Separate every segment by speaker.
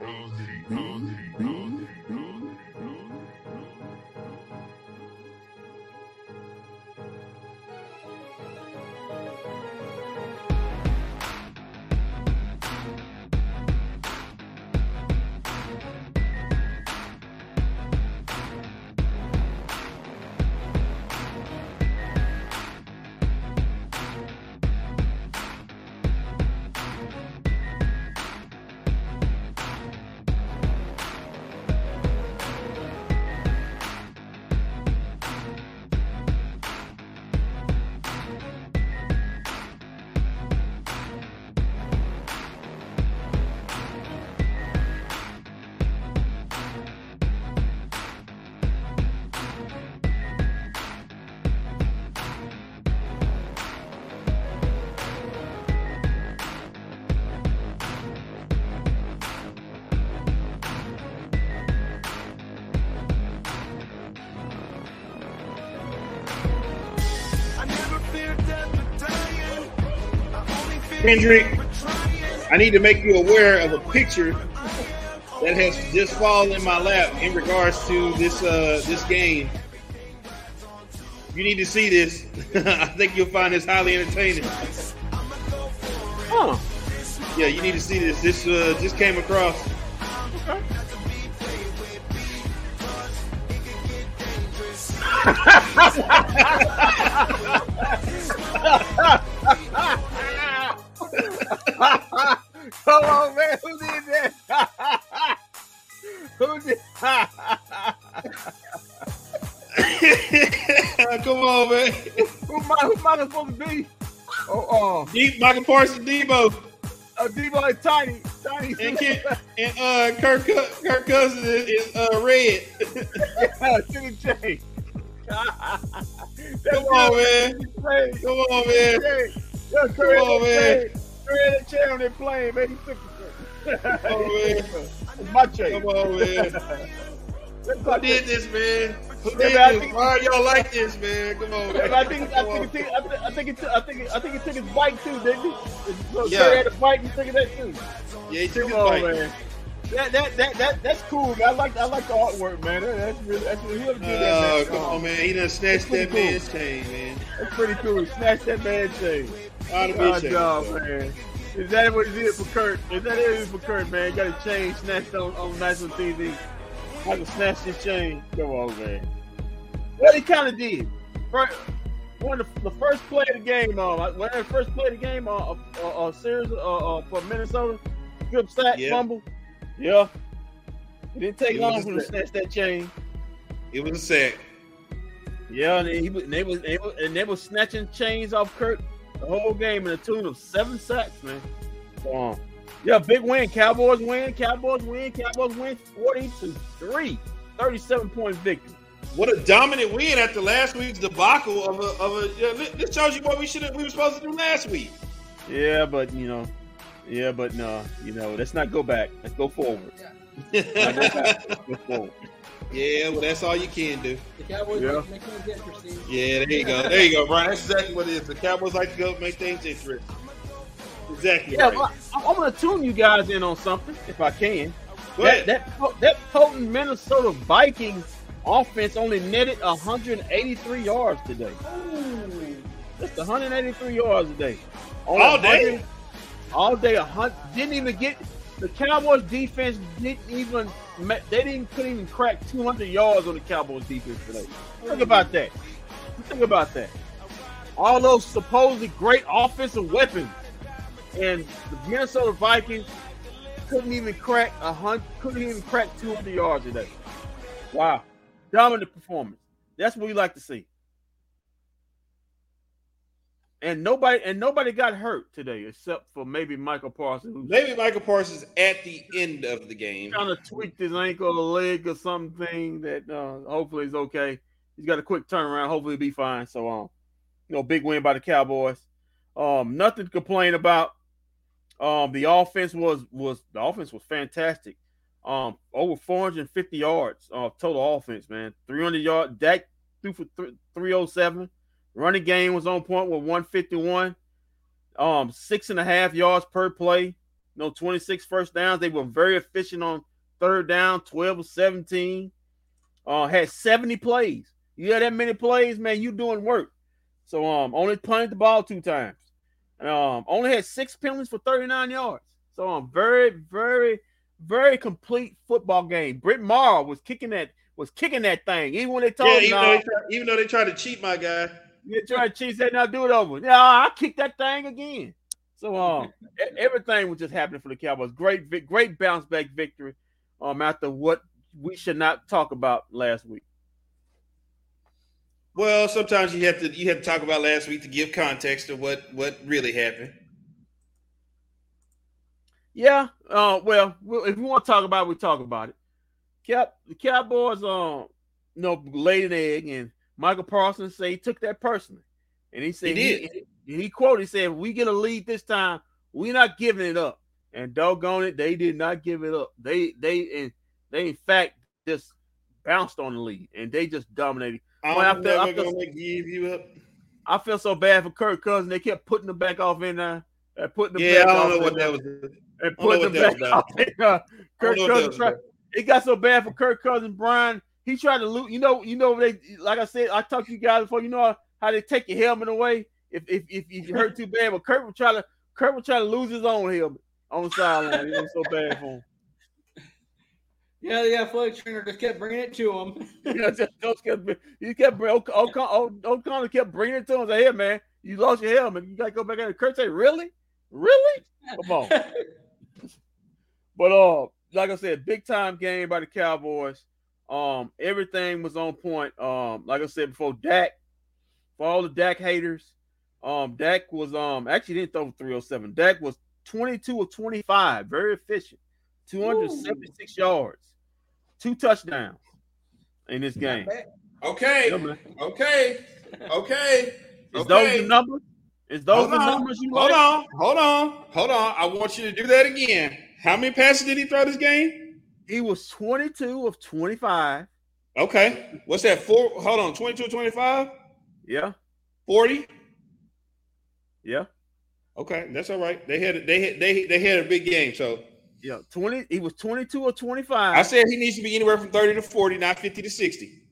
Speaker 1: Aussie, Aussie. Kendrick, I need to make you aware of a picture that has just fallen in my lap in regards to this uh, this game. You need to see this. I think you'll find this highly entertaining.
Speaker 2: Huh.
Speaker 1: Yeah, you need to see this. This uh, just came across.
Speaker 2: Who might who might it supposed to be? Oh,
Speaker 1: Deep Michael Parsons, Debo,
Speaker 2: uh, uh Debo and Tiny. Tiny.
Speaker 1: and Ken, and uh, Kirk Kirk Cousins is, is uh, red.
Speaker 2: yeah, Kenny J.
Speaker 1: Come on, man. Come on, man.
Speaker 2: Yeah,
Speaker 1: Come on, man.
Speaker 2: That chair on that plane, man. He took it.
Speaker 1: Come on, man.
Speaker 2: It's my chair.
Speaker 1: Come on, man. Who did this, man?
Speaker 2: I think-
Speaker 1: Why are y'all like this, man? Come on, man.
Speaker 2: I think I think it took, I think I think it took, I think it, I think it took his bike too, didn't he? So
Speaker 1: Yeah.
Speaker 2: Terry had a bike. He took it that too.
Speaker 1: Yeah, he took his
Speaker 2: Come on,
Speaker 1: bite.
Speaker 2: man. That, that that that that's cool. Man. I like I like the artwork, man. That- That's really that's really he'll do that.
Speaker 1: Oh, come on, man. He done snatched that
Speaker 2: cool.
Speaker 1: man's chain, man.
Speaker 2: That's pretty cool. Snatch that man chain.
Speaker 1: Ought to be
Speaker 2: Good job, man. Is that what it is for Kurt? Is that it for Kurt, man? Got a chain snatched on, on national TV. I can snatch his chain. Come on, man. Well, he kind of did. First, one of the, the first play of the game, uh, when the first played the game, uh, uh, uh, series, uh, uh, for Minnesota, good sack,
Speaker 1: Yeah.
Speaker 2: fumble. Yeah. It didn't take
Speaker 1: It
Speaker 2: long for him to snatch that chain.
Speaker 1: It was a sack.
Speaker 2: Yeah, and he and they was, they was, and they was snatching chains off Kurt the whole game in a tune of seven sacks, man. Um, yeah, big win. Cowboys win. Cowboys win. Cowboys win 40 to 3. 37 point victory.
Speaker 1: What a dominant win after last week's debacle of a of a. Yeah, thi- this shows you what we should have we were supposed to do last week.
Speaker 2: Yeah, but you know, yeah, but no, you know, let's not go back. Let's go forward. Not go back. Let's go forward.
Speaker 1: yeah, well, that's all you can do.
Speaker 3: The Cowboys
Speaker 2: Yeah.
Speaker 3: like to make things interesting.
Speaker 1: Yeah, there you go. There you go, Brian. That's exactly what it is. The Cowboys like to go make things interesting. Exactly.
Speaker 2: Yeah,
Speaker 1: right.
Speaker 2: I, I want to tune you guys in on something if I can. That, that that potent Minnesota Vikings offense only netted 183 yards today. Just 183 yards a day. Only
Speaker 1: All day?
Speaker 2: 100 All day. A hun- didn't even get the Cowboys defense. Didn't even. They didn't couldn't even crack 200 yards on the Cowboys defense today. Think about that. Think about that. All those supposedly great offensive weapons, and the Minnesota Vikings couldn't even crack a hundred. Couldn't even crack 200 yards today. Wow, dominant performance. That's what we like to see. And nobody and nobody got hurt today except for maybe Michael Parsons,
Speaker 1: Maybe Michael Parsons at the end of the game.
Speaker 2: kind of tweaked his ankle or leg or something that uh, hopefully is okay. He's got a quick turnaround. Hopefully, he'll be fine. So, um, you know, big win by the Cowboys. Um, nothing to complain about. Um, the offense was was the offense was fantastic. Um, over 450 yards of total offense, man. 300 yard. Dak threw for th- 307. Running game was on point with 151. Um, six and a half yards per play. no 26 first downs. They were very efficient on third down, 12 of 17. Uh, had 70 plays. You had that many plays, man, you doing work. So um only punted the ball two times. Um only had six penalties for 39 yards. So um very, very, very complete football game. Brett Maher was kicking that was kicking that thing. Even when they told
Speaker 1: Yeah,
Speaker 2: him,
Speaker 1: even,
Speaker 2: "Nah,
Speaker 1: though they try, even though they tried to cheat my guy.
Speaker 2: you try to cheat, said, now do it over. Yeah, I kicked that thing again. So um, everything was just happening for the Cowboys. Great, great bounce back victory. Um, after what we should not talk about last week.
Speaker 1: Well, sometimes you have to you have to talk about last week to give context to what what really happened.
Speaker 2: Yeah. Uh, well, if we want to talk about it, we talk about it. Cap, the Cowboys, um, you know, laid an egg, and Michael Parsons say he took that personally, and he said
Speaker 1: He did.
Speaker 2: He, he quoted, he said, "If we get a lead this time, we're not giving it up." And doggone it, they did not give it up. They they and they in fact just bounced on the lead, and they just dominated.
Speaker 1: I'm
Speaker 2: Well, I feel- I
Speaker 1: never
Speaker 2: feel-
Speaker 1: gonna give you up.
Speaker 2: I feel so bad for Kirk Cousins. They kept putting them back off in there, uh, putting them
Speaker 1: Yeah,
Speaker 2: back
Speaker 1: I don't know what that was.
Speaker 2: and
Speaker 1: I don't
Speaker 2: put the back off there.
Speaker 1: I
Speaker 2: Kirk
Speaker 1: don't know what that
Speaker 2: Cousins tried, it got so bad for Kirk Cousins, Brian. He tried to loot. You know, you know they like I said. I talked to you guys before. You know how they take your helmet away if if if, you hurt too bad. But Kirk would try to Kirk would try to lose his own helmet on the sideline. It was so bad for him.
Speaker 3: Yeah, the athletic trainer just kept bringing it to him.
Speaker 2: Yeah, just, just kept, he kept bring- O'Con- O'Con- O'Connor kept bringing it to him. Say, "Here, man, you lost your helmet. You gotta go back in." Kurt said, "Really, really? Come on." But uh, like I said, big time game by the Cowboys. Um, everything was on point. Um, like I said before, Dak, for all the Dak haters, um, Dak was um actually didn't throw for 307. Dak was 22 of 25, very efficient, 276 yards, two touchdowns in this game.
Speaker 1: Okay,
Speaker 2: Yeah,
Speaker 1: okay, okay.
Speaker 2: Is
Speaker 1: okay.
Speaker 2: those the numbers? Is those
Speaker 1: Hold
Speaker 2: the
Speaker 1: on,
Speaker 2: numbers you
Speaker 1: hold
Speaker 2: like?
Speaker 1: on, hold on, hold on. I want you to do that again. How many passes did he throw this game?
Speaker 2: He was 22 of 25.
Speaker 1: Okay. What's that? Four hold on, 22 25?
Speaker 2: Yeah,
Speaker 1: 40?
Speaker 2: yeah,
Speaker 1: Okay, that's all right. They had they had they they had a big game. So
Speaker 2: yeah. 20. He was 22 or 25.
Speaker 1: I said he needs to be anywhere from 30 to 40, not 50 to 60.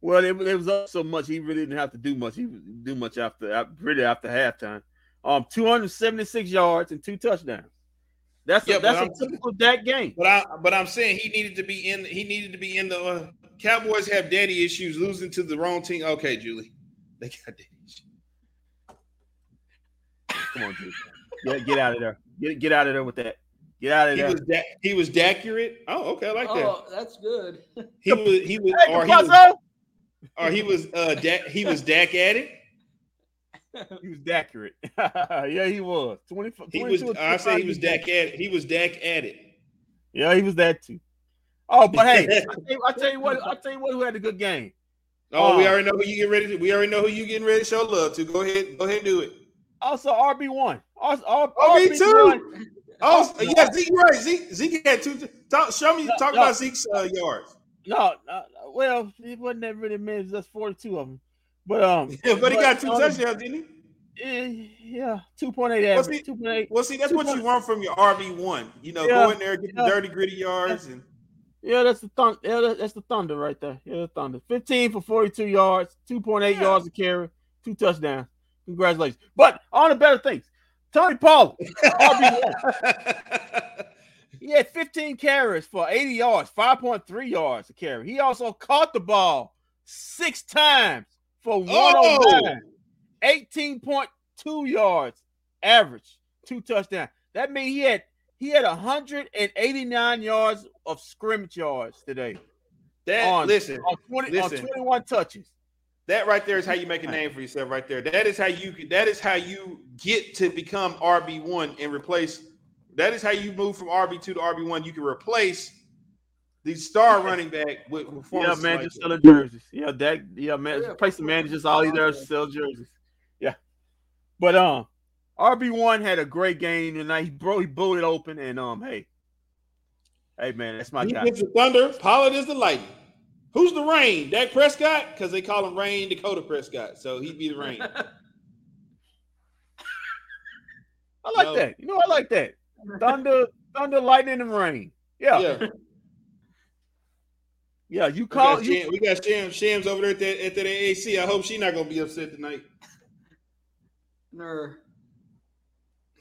Speaker 2: Well, it, it was up so much he really didn't have to do much. He would do much after af- really after halftime. Um, 276 yards and two touchdowns. That's
Speaker 1: Yeah,
Speaker 2: a, that's a typical Dak game.
Speaker 1: But I but I'm saying he needed to be in he needed to be in the uh, Cowboys have daddy issues losing to the wrong team. Okay, Julie. They got daddy issues.
Speaker 2: Come on, dude. Get, get out of there. Get get out of there with that. Get out of
Speaker 1: He
Speaker 2: there.
Speaker 1: was da- he was accurate. Oh, okay, I like that.
Speaker 3: oh, that's good.
Speaker 1: He was he was
Speaker 2: Hey,
Speaker 1: or he was or he was uh da- he was Dak at it.
Speaker 2: He was accurate. yeah, he was. 20,
Speaker 1: He was I say he was Dak at it. He was Dak at it.
Speaker 2: Yeah, he was that too. Oh, but hey, I tell, you, I tell you what, I tell you what, who had a good game.
Speaker 1: Oh, we
Speaker 2: Oh.
Speaker 1: already know who you get ready to. We already know who you getting ready to show love to. Go ahead, go ahead and do it.
Speaker 2: Also, RB one. Also, R-
Speaker 1: Oh,
Speaker 2: RB1.
Speaker 1: Oh, yeah, Zeke, right. Zeke, Zeke had two. Talk, show me,
Speaker 2: No,
Speaker 1: talk
Speaker 2: no.
Speaker 1: about Zeke's uh, yards.
Speaker 2: No, no, well, it wasn't that really many. That's forty-two of them. But um,
Speaker 1: Yeah, but he got two
Speaker 2: um,
Speaker 1: touchdowns, didn't he?
Speaker 2: yeah, two point eight
Speaker 1: Well,
Speaker 2: average.
Speaker 1: see-
Speaker 2: Two point eight.
Speaker 1: Well, see, that's what you want from your RB one. You know,
Speaker 2: Yeah,
Speaker 1: go in there, get the dirty, gritty yards, and
Speaker 2: Yeah, that's the thunder. Yeah, that's the thunder right there. Yeah, the thunder. Fifteen for forty-two yards, two point eight
Speaker 1: Yeah.
Speaker 2: yards a carry, two touchdowns. Congratulations. But on the better things, Tony Pollard. He had 15 carries for 80 yards, 5.3 yards a carry. He also caught the ball six times for 109, 18.2 yards average, two touchdowns. That means he had he had 189 yards of scrimmage yards today
Speaker 1: that
Speaker 2: on,
Speaker 1: listen,
Speaker 2: on 20
Speaker 1: listen.
Speaker 2: on 21 touches.
Speaker 1: That right there is how you make a name for yourself. Right there, that is how you. That is how you get to become RB one and replace. That is how you move from RB two to RB one. You can replace the star running back with
Speaker 2: Yeah, man,
Speaker 1: like
Speaker 2: just
Speaker 1: that.
Speaker 2: selling jerseys. Yeah, that yeah, man.
Speaker 3: Yeah,
Speaker 2: Place the managers all he does is sell jerseys. Yeah. But um RB1 had a great game tonight. He bro he blew it open and um hey. Hey man, that's my
Speaker 1: He
Speaker 2: guy.
Speaker 1: thunder. Pollard is the lightning. Who's the rain? Dak Prescott? Because they call him Rayne Dakota Prescott. So he'd be the rain.
Speaker 2: I like
Speaker 1: No.
Speaker 2: that. You know, I like that. thunder, thunder, lightning, and rain. Yeah, yeah.
Speaker 1: yeah
Speaker 2: you call.
Speaker 1: We got, you, we got Shams, Shams over there at the, at the AC. I hope she's not gonna be upset tonight.
Speaker 3: No.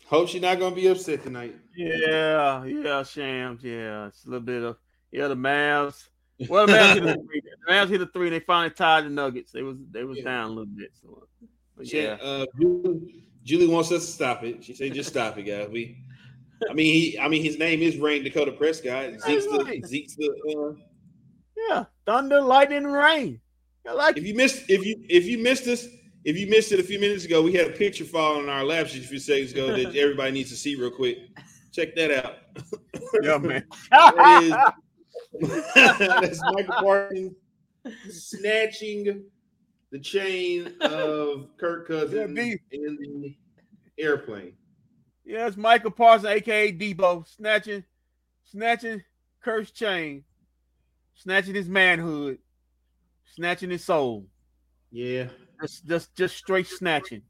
Speaker 1: Hope she's not gonna be upset tonight.
Speaker 2: Yeah, yeah, Shams. Yeah, it's a little bit of yeah. The Mavs. Well, the Mavs hit a three. The hit a three. And they finally tied the Nuggets. They was they was yeah. down a little bit. So, but yeah.
Speaker 1: Uh, Julie, Julie wants us to stop it. She said, "Just stop it, guys." We. I mean, he. I mean, his name is Rayne Dakota Prescott. Zeke's the. Zeke's the. Uh,
Speaker 2: yeah, thunder, lightning, rain. I like.
Speaker 1: If you missed, if you if you missed this, if you missed it a few minutes ago, we had a picture fall on our laps just a few seconds ago that everybody needs to see real quick. Check that out.
Speaker 2: Yeah, man.
Speaker 1: that is, Michael Parsons snatching the chain of Kirk Cousins yeah, in the airplane.
Speaker 2: Yeah, it's Michael Parsons, aka Debo, snatching, snatching Kirk's chain, snatching his manhood, snatching his soul.
Speaker 1: Yeah.
Speaker 2: Just just just straight snatching.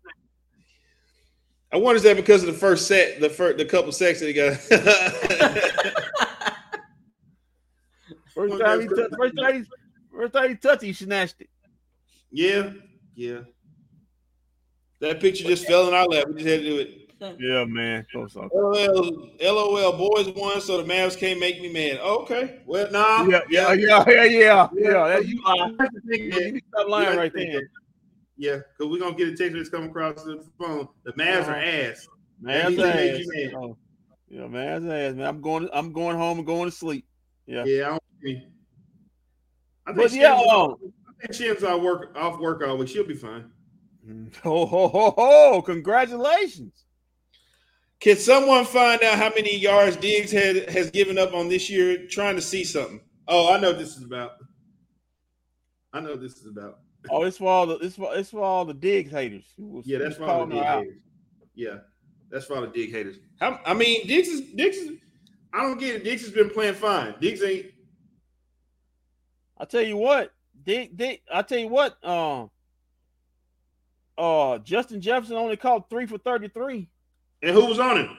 Speaker 1: I wonder is that because of the first set, the first the couple sets that he got.
Speaker 2: first time he touched, first time he, first time he touched, he snatched it.
Speaker 1: Yeah, yeah. That picture just fell in our lap. We just had to do it.
Speaker 2: Yeah, man.
Speaker 1: LOL, LOL, boys won, so the Mavs can't make me mad. Okay, well, nah.
Speaker 2: Yeah, yeah, yeah, yeah, yeah. yeah. That, you, lie. you stop lying right there.
Speaker 1: Yeah, because we're gonna get a text that's coming across the phone. The Mavs are ass.
Speaker 2: Mavs ass. Oh. Yeah, Mavs ass, man. I'm going. I'm going home and going to sleep. Yeah.
Speaker 1: Yeah. I, think,
Speaker 2: I think but yeah, um,
Speaker 1: I think Shim's off work off work all week. She'll be fine.
Speaker 2: Oh, ho, ho, ho! Congratulations.
Speaker 1: Can someone find out how many yards Diggs had has given up on this year? Trying to see something. Oh, I know this is about. I know this is about.
Speaker 2: Oh, it's for all the it's for it's for all the dig haters.
Speaker 1: yeah, that's for all the dig haters. Yeah, that's for all the dig haters. How, I mean, Diggs is Diggs is. I don't get it. Diggs has been playing fine. Diggs ain't.
Speaker 2: I tell you what, Dick. Dick. I tell you what. Um. Uh, Justin Jefferson only caught three for thirty-three.
Speaker 1: And who was on him?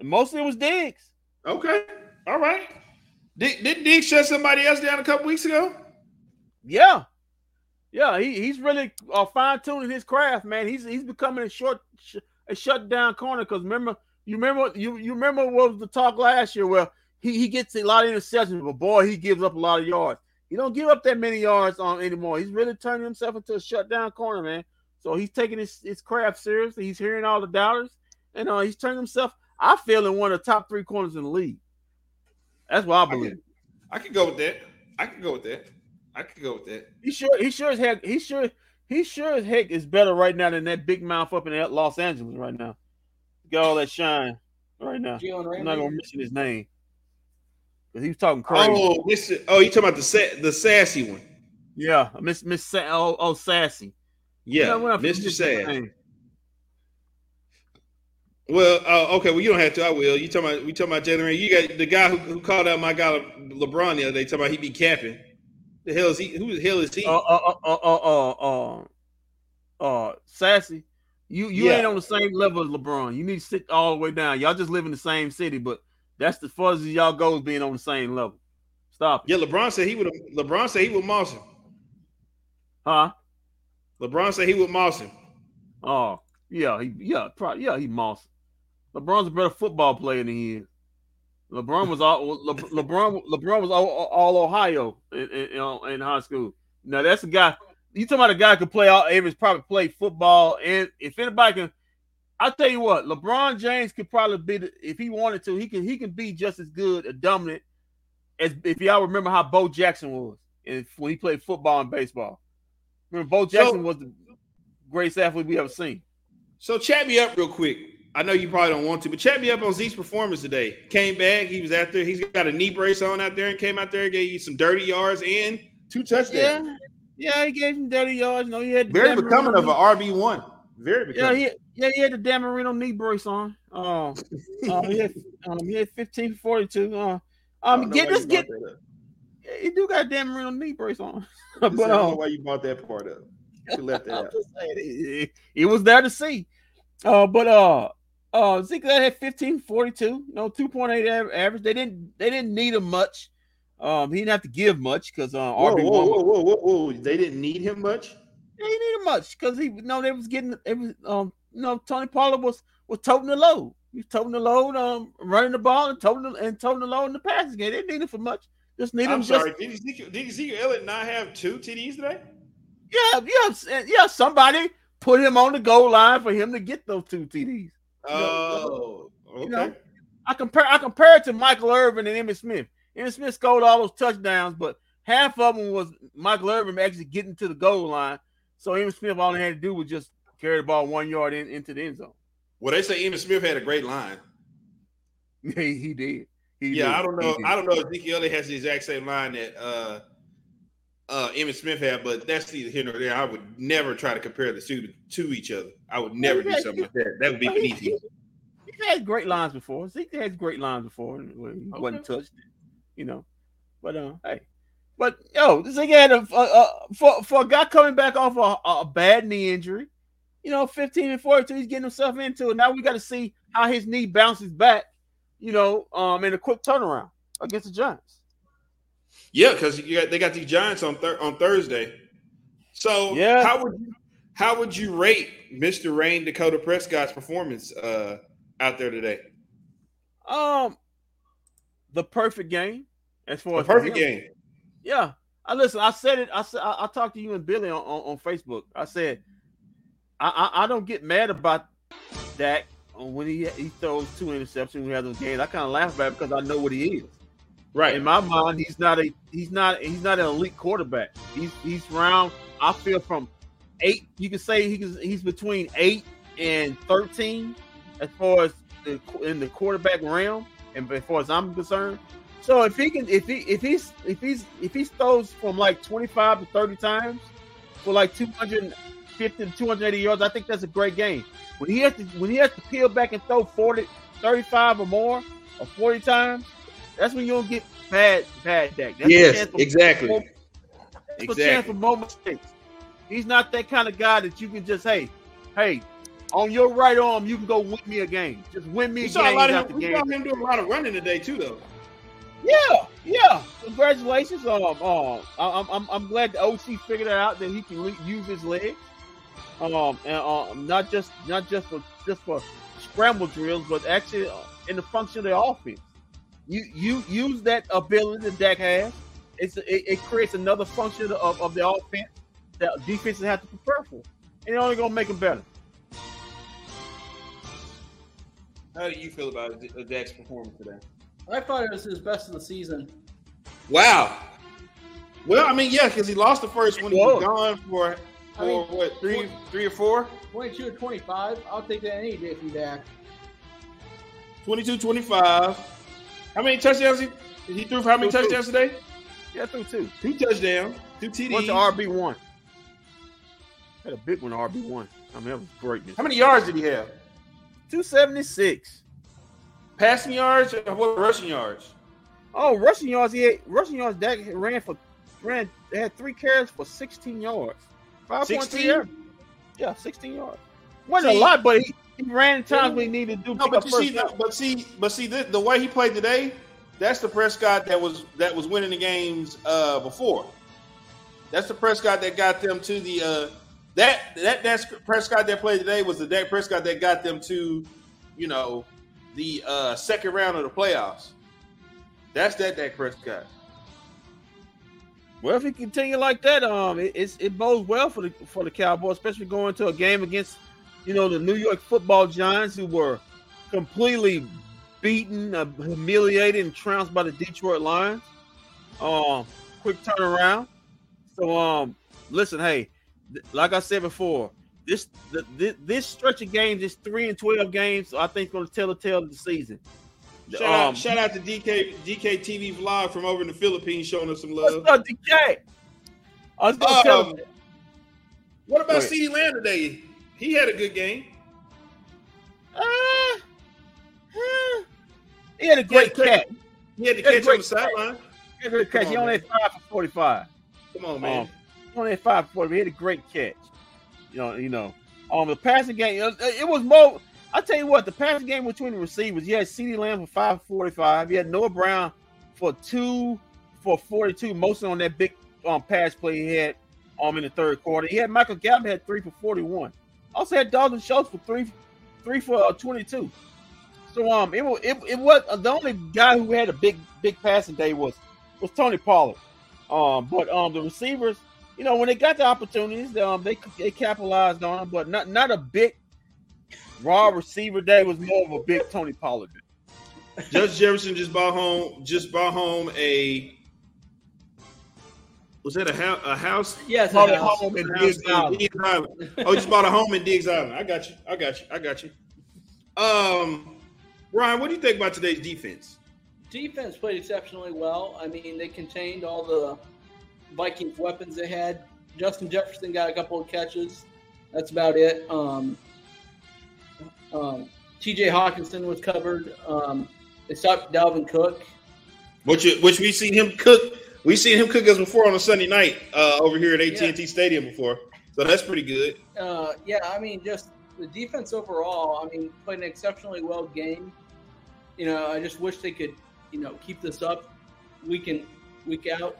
Speaker 2: And mostly it was Diggs.
Speaker 1: Okay. All right. Did, did Diggs shut somebody else down a couple weeks ago?
Speaker 2: Yeah. Yeah, he, he's really uh, fine tuning his craft, man. He's he's becoming a short a shut down corner because remember you remember you you remember what was the talk last year? Well, he, he gets a lot of interceptions, but boy, he gives up a lot of yards. He don't give up that many yards on anymore. He's really turning himself into a shutdown corner, man. So he's taking his, his craft seriously. He's hearing all the doubters, and uh, he's turning himself. I feel in one of the top three corners in the league. That's what I believe.
Speaker 1: I could go with that. I could go with that. I could go with that.
Speaker 2: He sure he sure as heck he sure he sure as heck is better right now than that big mouth up in Los Angeles right now. Got all that shine right now. I'm not gonna mention his name because he was talking crazy.
Speaker 1: Oh, this, oh, you talking about the the sassy one?
Speaker 2: Yeah, Miss Miss oh, oh sassy.
Speaker 1: Yeah, you know, Mr. Sassy. Well, uh, okay. Well, you don't have to. I will. You talking about? We talking about Jalen? You got the guy who, who called out my guy LeBron the other day. Talking about he be capping. The hell is he? Who the hell is he?
Speaker 2: Uh, uh, uh, uh, uh, uh, uh, sassy. You you yeah. ain't on the same level as LeBron. You need to sit all the way down. Y'all just live in the same city, but that's the as y'all goes being on the same level. Stop.
Speaker 1: It. Yeah, LeBron said he would. LeBron said he would moss him.
Speaker 2: Huh?
Speaker 1: LeBron said he would moss him.
Speaker 2: Oh yeah, he yeah probably yeah he moss. LeBron's a better football player than he is. LeBron was all Le, LeBron. LeBron was all, all Ohio in, in, in, high school. Now that's a guy. You talking about a guy could play all Average probably play football, and if anybody can, I tell you what, LeBron James could probably be the, if he wanted to, he can he can be just as good a dominant as if y'all remember how Bo Jackson was if, when he played football and baseball. Remember, Bo Jackson so, was the greatest athlete we ever seen.
Speaker 1: So chat me up real quick. I know you probably don't want to, but chat me up on Zeke's performance today. Came back, he was out there. He's got a knee brace on out there and came out there, gave you some dirty yards and two touchdowns.
Speaker 2: Yeah, yeah, he gave some dirty yards. No, he had
Speaker 1: very becoming of an RB one. Very becoming.
Speaker 2: Yeah, he, yeah, he had the Dan Marino knee brace on. Uh, uh, he had um, he had 15 42. Uh, um, get this get. He do got Dan Marino knee brace on.
Speaker 1: but I don't know um, why you bought that part up. You left that out.
Speaker 2: It, it, it was there to see. Uh, but uh, Uh, Zeke had 15, 42, you know, 2.8 average. They didn't they didn't need him much. Um, he didn't have to give much because uh,
Speaker 1: Whoa,
Speaker 2: RB1
Speaker 1: whoa, whoa, whoa, whoa, whoa! They didn't need him much.
Speaker 2: They didn't need him much because he no, they was getting it was um you know Tony Pollard was was toting the load. He was toting the load, um, running the ball and toting the, and toting the load in the passing game. They didn't need him for much. Just need him
Speaker 1: I'm
Speaker 2: just
Speaker 1: sorry. Did Ezekiel, did Ezekiel Elliott not have two TDs today?
Speaker 2: yeah yeah yeah. Somebody put him on the goal line for him to get those two TDs.
Speaker 1: Oh, okay.
Speaker 2: You know, I compare I compare it to Michael Irvin and Emmitt Smith. Emmitt Smith scored all those touchdowns, but half of them was Michael Irvin actually getting to the goal line. So Emmitt Smith all he had to do was just carry the ball one yard in, into the end zone.
Speaker 1: Well, they say Emmitt Smith had a great line.
Speaker 2: he, he did. He
Speaker 1: yeah,
Speaker 2: did.
Speaker 1: I don't know.
Speaker 2: did.
Speaker 1: I don't know if Ezekiel Elliott has the exact same line that uh uh Emmitt Smith had, but that's either here or there. I would never try to compare the two to, to each other. I would never do
Speaker 2: yeah,
Speaker 1: something like that. That would be
Speaker 2: Well, he- he- He had great lines before. Zeke had great lines before when he wasn't touched, you know. But uh, hey, but yo, Zeke had a, a, a for for a guy coming back off a, a bad knee injury. You know, 15 and 42, he's getting himself into it. Now we got to see how his knee bounces back, you know, um, in a quick turnaround against the Giants.
Speaker 1: Yeah, because they got these Giants on thir- on Thursday. So
Speaker 2: Yeah.
Speaker 1: how would you how would you rate Mr. Rayne Dakota Prescott's performance uh out there today?
Speaker 2: Um, the perfect game as far
Speaker 1: A
Speaker 2: as
Speaker 1: perfect game.
Speaker 2: Yeah. I listen. I said it. I said I, I talked to you and Billy on, on, on Facebook. I said I, I I don't get mad about that when he he throws two interceptions when he has those games. I kind of laugh about it because I know what he is.
Speaker 1: Right.
Speaker 2: In my mind, he's not a he's not he's not an elite quarterback. He's he's round. I feel from eight. You can say he can, he's between eight and thirteen as far as the, in the quarterback realm, and as far as I'm concerned. So if he can, if he if he's if he's if he throws from like 25 to 30 times for like 250 to 280 yards, I think that's a great game. When he has to when he has to peel back and throw 40, 35 or more or 40 times, that's when you don't get bad bad Dak. That's a
Speaker 1: yes,
Speaker 2: chance for-
Speaker 1: exactly.
Speaker 2: That's a chance for more mistakes. He's not that kind of guy that you can just hey, hey, on your right arm you can go win me a game. Just win me
Speaker 1: We
Speaker 2: a
Speaker 1: saw a lot of him, we
Speaker 2: game.
Speaker 1: saw him doing a lot of running today too, though.
Speaker 2: Yeah, yeah. Congratulations. Um, um, I- I'm, I'm, I'm glad the OC figured that out that he can le- use his legs. Um, and um, not just not just for just for scramble drills, but actually uh, in the function of the offense. You you use that ability that Dak has. It's it, it creates another function of, of the offense that defenses have to prepare for, and it's only gonna make them better.
Speaker 1: How do you feel about uh, Dak's performance today?
Speaker 3: I thought it was his best of the season.
Speaker 1: Wow. Well, I mean, yeah, because he lost the first one. He was gone for for
Speaker 3: I mean,
Speaker 1: what three three or four?
Speaker 3: 22 to 25. I'll take that any day from Dak.
Speaker 1: 22, 25. How many touchdowns he he threw for how many
Speaker 2: Two, two.
Speaker 1: touchdowns today?
Speaker 2: Yeah, through two.
Speaker 1: Two touchdowns, two TDs.
Speaker 2: What's the RB one? Had a big one, RB one. I mean, that was greatness.
Speaker 1: How many yards did he have?
Speaker 2: 276.
Speaker 1: Passing yards or what rushing yards?
Speaker 2: Oh, rushing yards. He had rushing yards. Dak ran for ran. They had three carries for 16 yards. 5.3
Speaker 1: 16?
Speaker 2: yards. Yeah, 16 yards. Wasn't
Speaker 1: See-
Speaker 2: a lot, but he, he ran in times when he needed to do
Speaker 1: No, but you
Speaker 2: first
Speaker 1: see,
Speaker 2: down.
Speaker 1: but see, but see, the, the way he played today, that's the Prescott that was that was winning the games uh, before. That's the Prescott that got them to the uh, that that that's Prescott that played today was the Dak Prescott that got them to, you know, the uh, second round of the playoffs. That's that Dak Prescott.
Speaker 2: Well, if he continue like that, um, it, it's, it bodes well for the for the Cowboys, especially going to a game against, you know, the New York Football Giants, who were completely beaten, uh, humiliated, and trounced by the Detroit Lions. Um, quick turnaround. So, um, listen, hey, th- like I said before, this the, this, this stretch of games is three and twelve games. I think going to tell the tale of the season.
Speaker 1: Shout,
Speaker 2: Um,
Speaker 1: out, shout out to DK DK TV vlog from over in the Philippines showing us some love.
Speaker 2: What's
Speaker 1: love.
Speaker 2: up, DK? I was gonna tell
Speaker 1: Um, what about
Speaker 2: Go.
Speaker 1: CeeDee Lamb today? He had a good game.
Speaker 2: Uh, uh, he had a great
Speaker 1: Yeah,
Speaker 2: catch.
Speaker 1: He had to
Speaker 2: Yeah,
Speaker 1: catch on the sideline.
Speaker 2: He had a great catch.
Speaker 1: Come
Speaker 2: He
Speaker 1: on,
Speaker 2: only had five for forty-five.
Speaker 1: Come on, man.
Speaker 2: Um, he only had five for forty. He had a great catch. You know, you know. Um, the passing game. It, it was more. I tell you what, the passing game between the receivers, you had CeeDee Lamb for 545. You had Noah Brown for two for 42, mostly on that big um, pass play he had um in the third quarter. He had Michael Gallup had three for 41. Also had Dalton Schultz for three three for uh, 22. So um it, it, it was uh, the only guy who had a big big passing day was was Tony Pollard. Um, but um the receivers, you know, when they got the opportunities, um they they capitalized on them, but not not a big raw receiver day was more of a big Tony Pollard day.
Speaker 1: Judge Jefferson just bought home just bought home a was that a, house? a house?
Speaker 3: Yes,
Speaker 2: Bought
Speaker 3: a
Speaker 2: a
Speaker 3: house.
Speaker 2: home in
Speaker 1: House
Speaker 2: Diggs
Speaker 1: in
Speaker 2: Island.
Speaker 1: Diggs Island. Oh, just bought a home in Diggs Island. I got you. I got you. I got you. Um, Ryan, what do you think about today's defense?
Speaker 3: defense played exceptionally well. I mean, they contained all the Vikings weapons they had. Justin Jefferson got a couple of catches. That's about it. Um, um, T.J. Hockenson was covered. Um, they stopped Dalvin Cook.
Speaker 1: Which which we seen him cook. We seen him cook us before on a Sunday night uh, over here at AT and T Stadium before. So that's pretty good.
Speaker 3: Uh, yeah, I mean, just the defense overall. I mean, played an exceptionally well game. You know, I just wish they could, you know, keep this up week in, week out.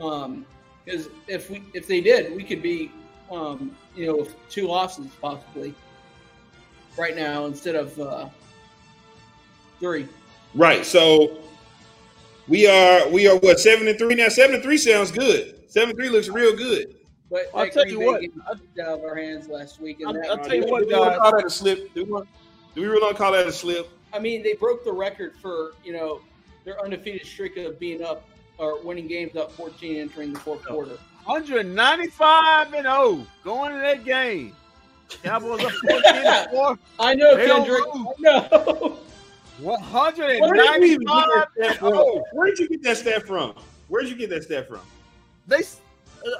Speaker 3: Um, because if we if they did, we could be, um, you know, two losses possibly right now instead of uh, three.
Speaker 1: Right. So we are we are what seven and three now. Seven and three sounds good. Seven and three looks real good.
Speaker 3: But
Speaker 2: I'll tell
Speaker 3: Green
Speaker 2: you
Speaker 3: Bay
Speaker 2: what,
Speaker 3: out of our hands last week, and
Speaker 2: I'll-
Speaker 3: that,
Speaker 2: I'll tell you
Speaker 1: do
Speaker 2: what,
Speaker 1: we really
Speaker 2: guys.
Speaker 1: call that a slip? Do we, do we really call that a slip?
Speaker 3: I mean, they broke the record for you know their undefeated streak of being up or winning games up 14 entering the fourth quarter.
Speaker 2: 195 and 0 going to that game. Cowboys up 14 and 4.
Speaker 3: I know,
Speaker 2: They
Speaker 3: Kendrick. I know.
Speaker 2: 195 and 0.
Speaker 1: Where did you get that stat from? Where did you get that stat from?
Speaker 2: They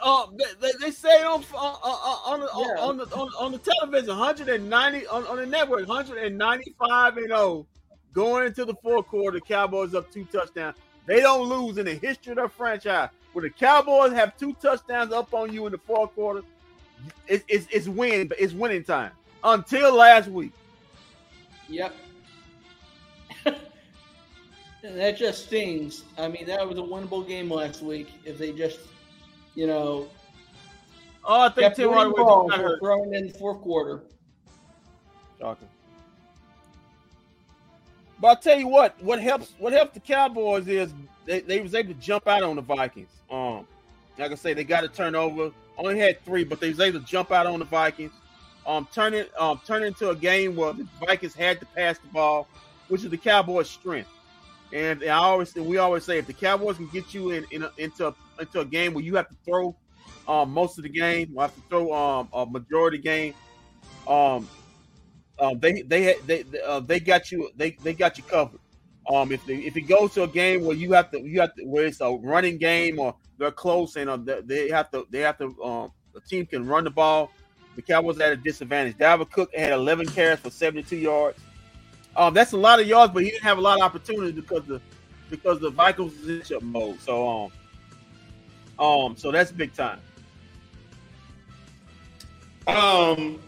Speaker 2: uh, they, they, they say on uh, uh, on, the,
Speaker 3: Yeah.
Speaker 2: on, the on, on the television 190 on, on the network 195 and 0 going into the fourth quarter. Cowboys up two touchdowns. They don't lose in the history of their franchise. When the Cowboys have two touchdowns up on you in the fourth quarter, it's it's, it's win, it's winning time. Until last week.
Speaker 3: Yep. and that just stings. I mean, that was a winnable game last week if they just, you know,
Speaker 2: Oh, I think
Speaker 3: kept
Speaker 2: Tim Hardaway
Speaker 3: balls
Speaker 2: just got
Speaker 3: were
Speaker 2: hurt.
Speaker 3: thrown in the fourth quarter.
Speaker 2: Shocking. But I'll tell you what, what helps what helps the Cowboys is they, they was able to jump out on the Vikings. Um, like I say, they got a turnover. Only had three, but they was able to jump out on the Vikings. Um, turn it um turn into a game where the Vikings had to pass the ball, which is the Cowboys' strength. And I always we always say if the Cowboys can get you in, in a, into into a game where you have to throw um, most of the game, or have to throw um, a majority game, um, um, they they they uh, they got you they they got you covered. Um, if if it goes to a game where you have to you have to where it's a running game or they're close and uh, they- have to they have to um, the team can run the ball. The Cowboys at a disadvantage. Dalvin Cook had 11 carries for 72 yards. Um, that's a lot of yards, but he didn't have a lot of opportunities because the because the Vikings was in shut mode. So um, um, so that's big time.
Speaker 1: Um,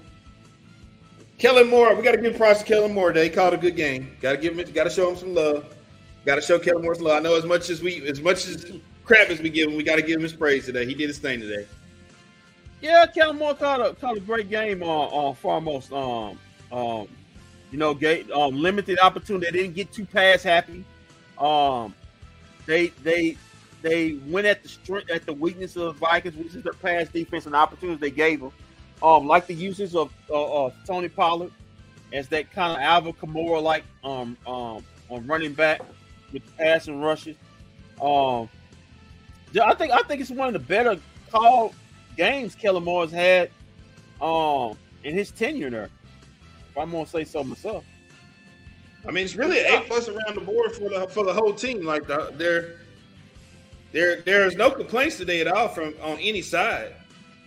Speaker 1: Kellen Moore, we got to give props to Kellen Moore. They called a good game. Got to give him, got to show him some love. Got to show Kellen Moore some love. I know as much as we, as much as crap as we give him, we got to give him his praise today. He did his thing today.
Speaker 2: Yeah, Kellen Moore caught a caught a great game on on foremost. Um, um, you know, gate um, limited opportunity. They didn't get too pass happy. Um, they they they went at the strength at the weakness of the Vikings, which is their pass defense and opportunities they gave them. Um, like the uses of uh, uh, Tony Pollard as that kind of Alvin Kamara like um um on running back with the pass and rushes. Um, I think I think it's one of the better call games Kellen Moore's had um in his tenure there. If I'm gonna say so myself.
Speaker 1: I mean, it's really an A plus around the board for the for the whole team. Like the, there, there, there is no complaints today at all from on any side.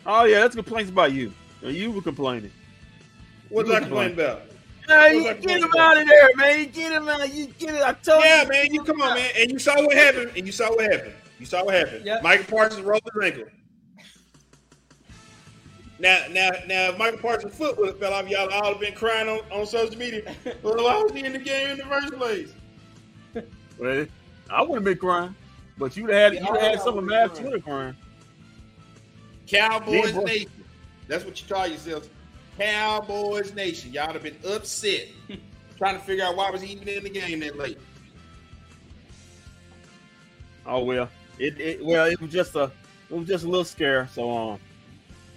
Speaker 2: Oh yeah, that's complaints about you. You were complaining.
Speaker 1: What's I complain about?
Speaker 2: Hey, you get him out of there, man. You get him out. You get it. I told
Speaker 1: Yeah,
Speaker 2: you.
Speaker 1: man, you come on, man, and you saw what happened, and you saw what happened. You saw what happened.
Speaker 3: Yep.
Speaker 1: Michael Parsons rolled his ankle. Now, now, now, if Michael Parsons' foot would have fell off, y'all all have been crying on, on social media. Well, why was he in the game in the first place?
Speaker 2: Well, I wouldn't have been crying, but you'd have had, you'd have had some of Matt's Twitter crying.
Speaker 1: Cowboys
Speaker 2: Yeah, boy.
Speaker 1: Nation. That's what you call yourselves. Cowboys Nation. Y'all have been upset trying to figure out why was he even in the game that late.
Speaker 2: Oh well, it, it well it was just a it was just a little scare. So um,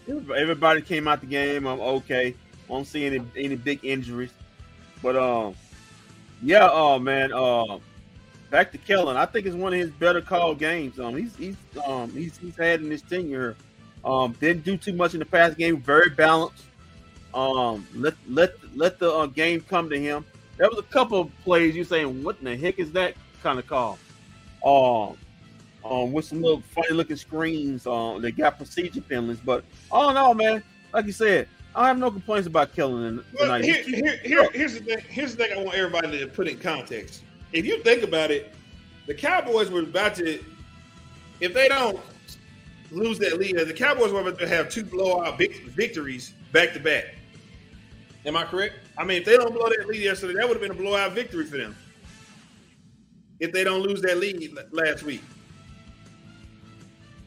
Speaker 2: everybody came out the game. I'm okay. I don't see any any big injuries, but um, yeah. Oh man. Uh, back to Kellen. I think it's one of his better called games. Um, he's he's um he's he's had in his tenure. Um, didn't do too much in the past game. Very balanced. Um, let let let the uh, game come to him. There was a couple of plays you saying, "What in the heck is that?" kind of call. Um, um, with some little funny looking screens. Um, they got procedure penalties, but all in all, man, like you said, I have no complaints about Kellen
Speaker 1: Well, here, here, here, here's the thing. Here's the thing. I want everybody to put in context. If you think about it, the Cowboys were about to, if they don't lose that lead, the Cowboys were about to have two blowout vic- victories back to back. Am I correct? I mean, if they don't blow that lead yesterday, that would have been a blowout victory for them. If they don't lose that lead last week,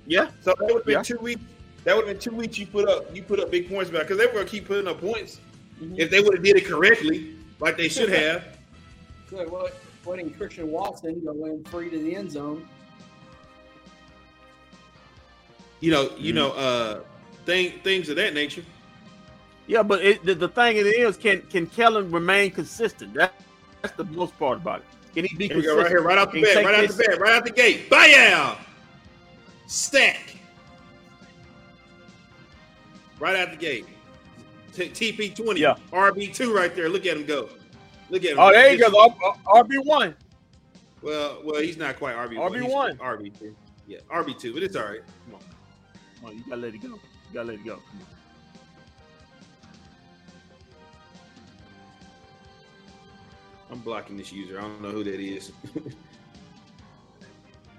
Speaker 2: yeah,
Speaker 1: so that would have been
Speaker 2: Yeah.
Speaker 1: two weeks. That would have been two weeks you put up. You put up big points back because they were going to keep putting up points
Speaker 3: Mhm.
Speaker 1: if they would have did it correctly, like they should have.
Speaker 3: Good. Well, letting Christian Watson go in free to the end zone.
Speaker 1: you know, you know, uh, thing, things of that nature.
Speaker 2: yeah, but it, the, the thing it is, can can Kellen remain consistent? That, that's the most part about it. Can he be
Speaker 1: Here we
Speaker 2: consistent?
Speaker 1: right here, right out the
Speaker 2: Can he
Speaker 1: bat, right out the bat, right out the gate. Bam! Stack. Right out the gate. T- TP20,
Speaker 2: Yeah.
Speaker 1: RB2 right there. Look at him go. Look at him.
Speaker 2: Oh, there you go. RB one.
Speaker 1: Well, well, he's not quite RB1.
Speaker 2: RB1.
Speaker 1: RB2. Yeah, RB2, but it's all right.
Speaker 2: Come on, Come on, you gotta let it go. You gotta let it go.
Speaker 1: I'm blocking this user. I don't know who that is.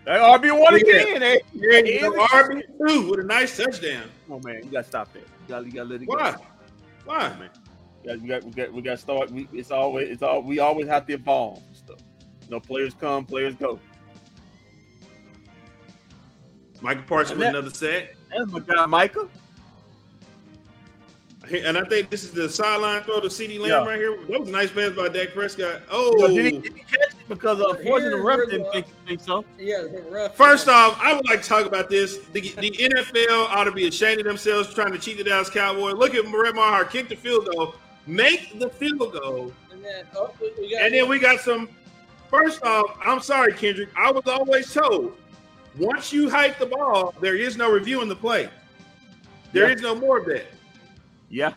Speaker 2: Hey, RB one
Speaker 1: Look at
Speaker 2: again. eh?
Speaker 1: There you go, RB2 with a nice touchdown.
Speaker 2: Come on, man. You gotta stop that. You gotta, you gotta let it
Speaker 1: Why?
Speaker 2: go.
Speaker 1: Why?
Speaker 2: Come on, man. You we got, we got, we got to start. We, it's always, it's all. We always have to evolve and stuff. You know, players come, players go.
Speaker 1: Michael Parsons with another set.
Speaker 2: That's my guy, Micah.
Speaker 1: And I think this is the sideline throw to CeeDee Lamb
Speaker 2: Yeah.
Speaker 1: right here. That was a nice pass by Dak Prescott. Oh,
Speaker 2: But did, he, did he catch it? Because uh,
Speaker 3: Well,
Speaker 2: unfortunately, the
Speaker 3: here-
Speaker 2: ref
Speaker 3: here's
Speaker 2: didn't
Speaker 3: the-
Speaker 2: think, think so.
Speaker 3: Yeah, the ref.
Speaker 1: First off, I would like to talk about this. The, the NFL ought to be ashamed of themselves trying to cheat the Dallas Cowboys. Look at Brett Maher kick the field goal, make the field goal,
Speaker 3: and then oh, we- we got
Speaker 1: and then we got some. First off, I'm sorry, Kendrick. I was always told once you hike the ball, there is no reviewing the play. There
Speaker 2: Yeah.
Speaker 1: is no more of that.
Speaker 2: Yeah.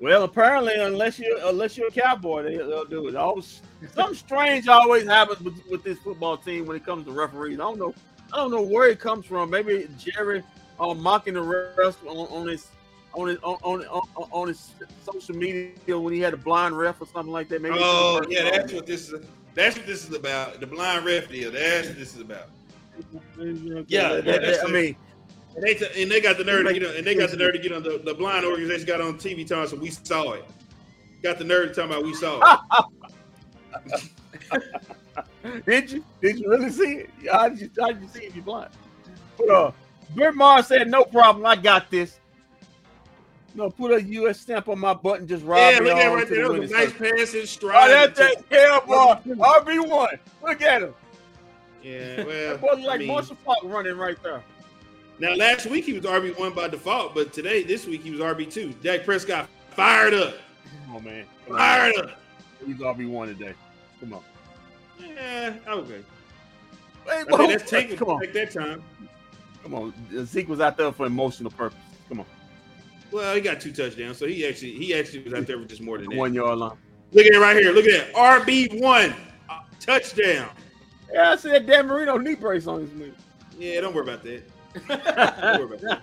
Speaker 2: Well, apparently, unless you unless you're a cowboy, they, they'll do it. Always, something strange always happens with, with this football team when it comes to referees. I don't know. I don't know where it comes from. Maybe Jerry uh, mocking the refs on, on his on his on, on, on, on his social media when he had a blind ref or something like that. Maybe
Speaker 1: Oh, yeah, that's what this is. That's what this is about. The blind ref deal. That's what this is about. Yeah,
Speaker 2: that-
Speaker 1: yeah,
Speaker 2: that-
Speaker 1: that's
Speaker 2: I mean,
Speaker 1: And they, t- and they got the nerve to get on, and they got the nerve to get on the, the blind organization got on TV telling so we saw it. Got the nerve to talk about we saw it.
Speaker 2: did you? Did you really see it? How did you, how did you see it if you blind? But uh, Brett Maher said, "No problem, I got this." No, put a U.S. stamp on my button. Just ride
Speaker 1: yeah, look at right there. That was a nice pass
Speaker 2: Oh,
Speaker 1: stride.
Speaker 2: that's that cowboy RB one. Look at him.
Speaker 1: Yeah, well,
Speaker 2: That boy look
Speaker 1: I
Speaker 2: like
Speaker 1: mean,
Speaker 2: Marshall Faulk running right there.
Speaker 1: Now last week he was RB one by default, but today, this week he was RB two. Dak Prescott fired up,
Speaker 2: Come on, man. Come on.
Speaker 1: fired up.
Speaker 2: He's RB one today. Come on.
Speaker 1: Yeah, okay.
Speaker 2: Hey,
Speaker 1: I mean, that's taking
Speaker 2: come on.
Speaker 1: take that time.
Speaker 2: Come on. Zeke was out there for emotional purpose. Come on.
Speaker 1: Well, he got two touchdowns, so he actually he actually was out there for just more than that.
Speaker 2: One yard line.
Speaker 1: Look at it right here. Look at that RB one uh, touchdown.
Speaker 2: Yeah, I said Dan Marino knee brace on his knee.
Speaker 1: Yeah, don't worry about that. Don't worry about that.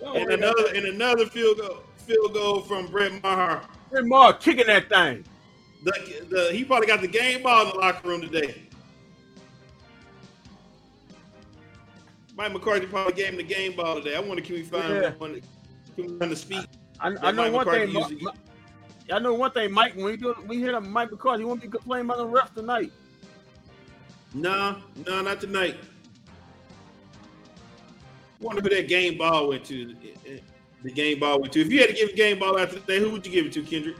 Speaker 2: Don't
Speaker 1: And another and another field goal field goal from Brett Maher.
Speaker 2: Brett Maher kicking that thing.
Speaker 1: The, the, he probably got the game ball in the locker room today. Mike McCarthy probably gave him the game ball today. I wonder can we find
Speaker 2: Yeah.
Speaker 1: one? Trying to speak.
Speaker 2: I, I know
Speaker 1: Mike
Speaker 2: one
Speaker 1: McCarthy
Speaker 2: thing. I know one thing, Mike. When we do, we hear Mike McCarthy, he won't be complaining about the refs tonight.
Speaker 1: No, no, not tonight. Wonder who that game ball went to. The game ball went to. If you had to give a game ball after today, who would you give it to, Kendrick?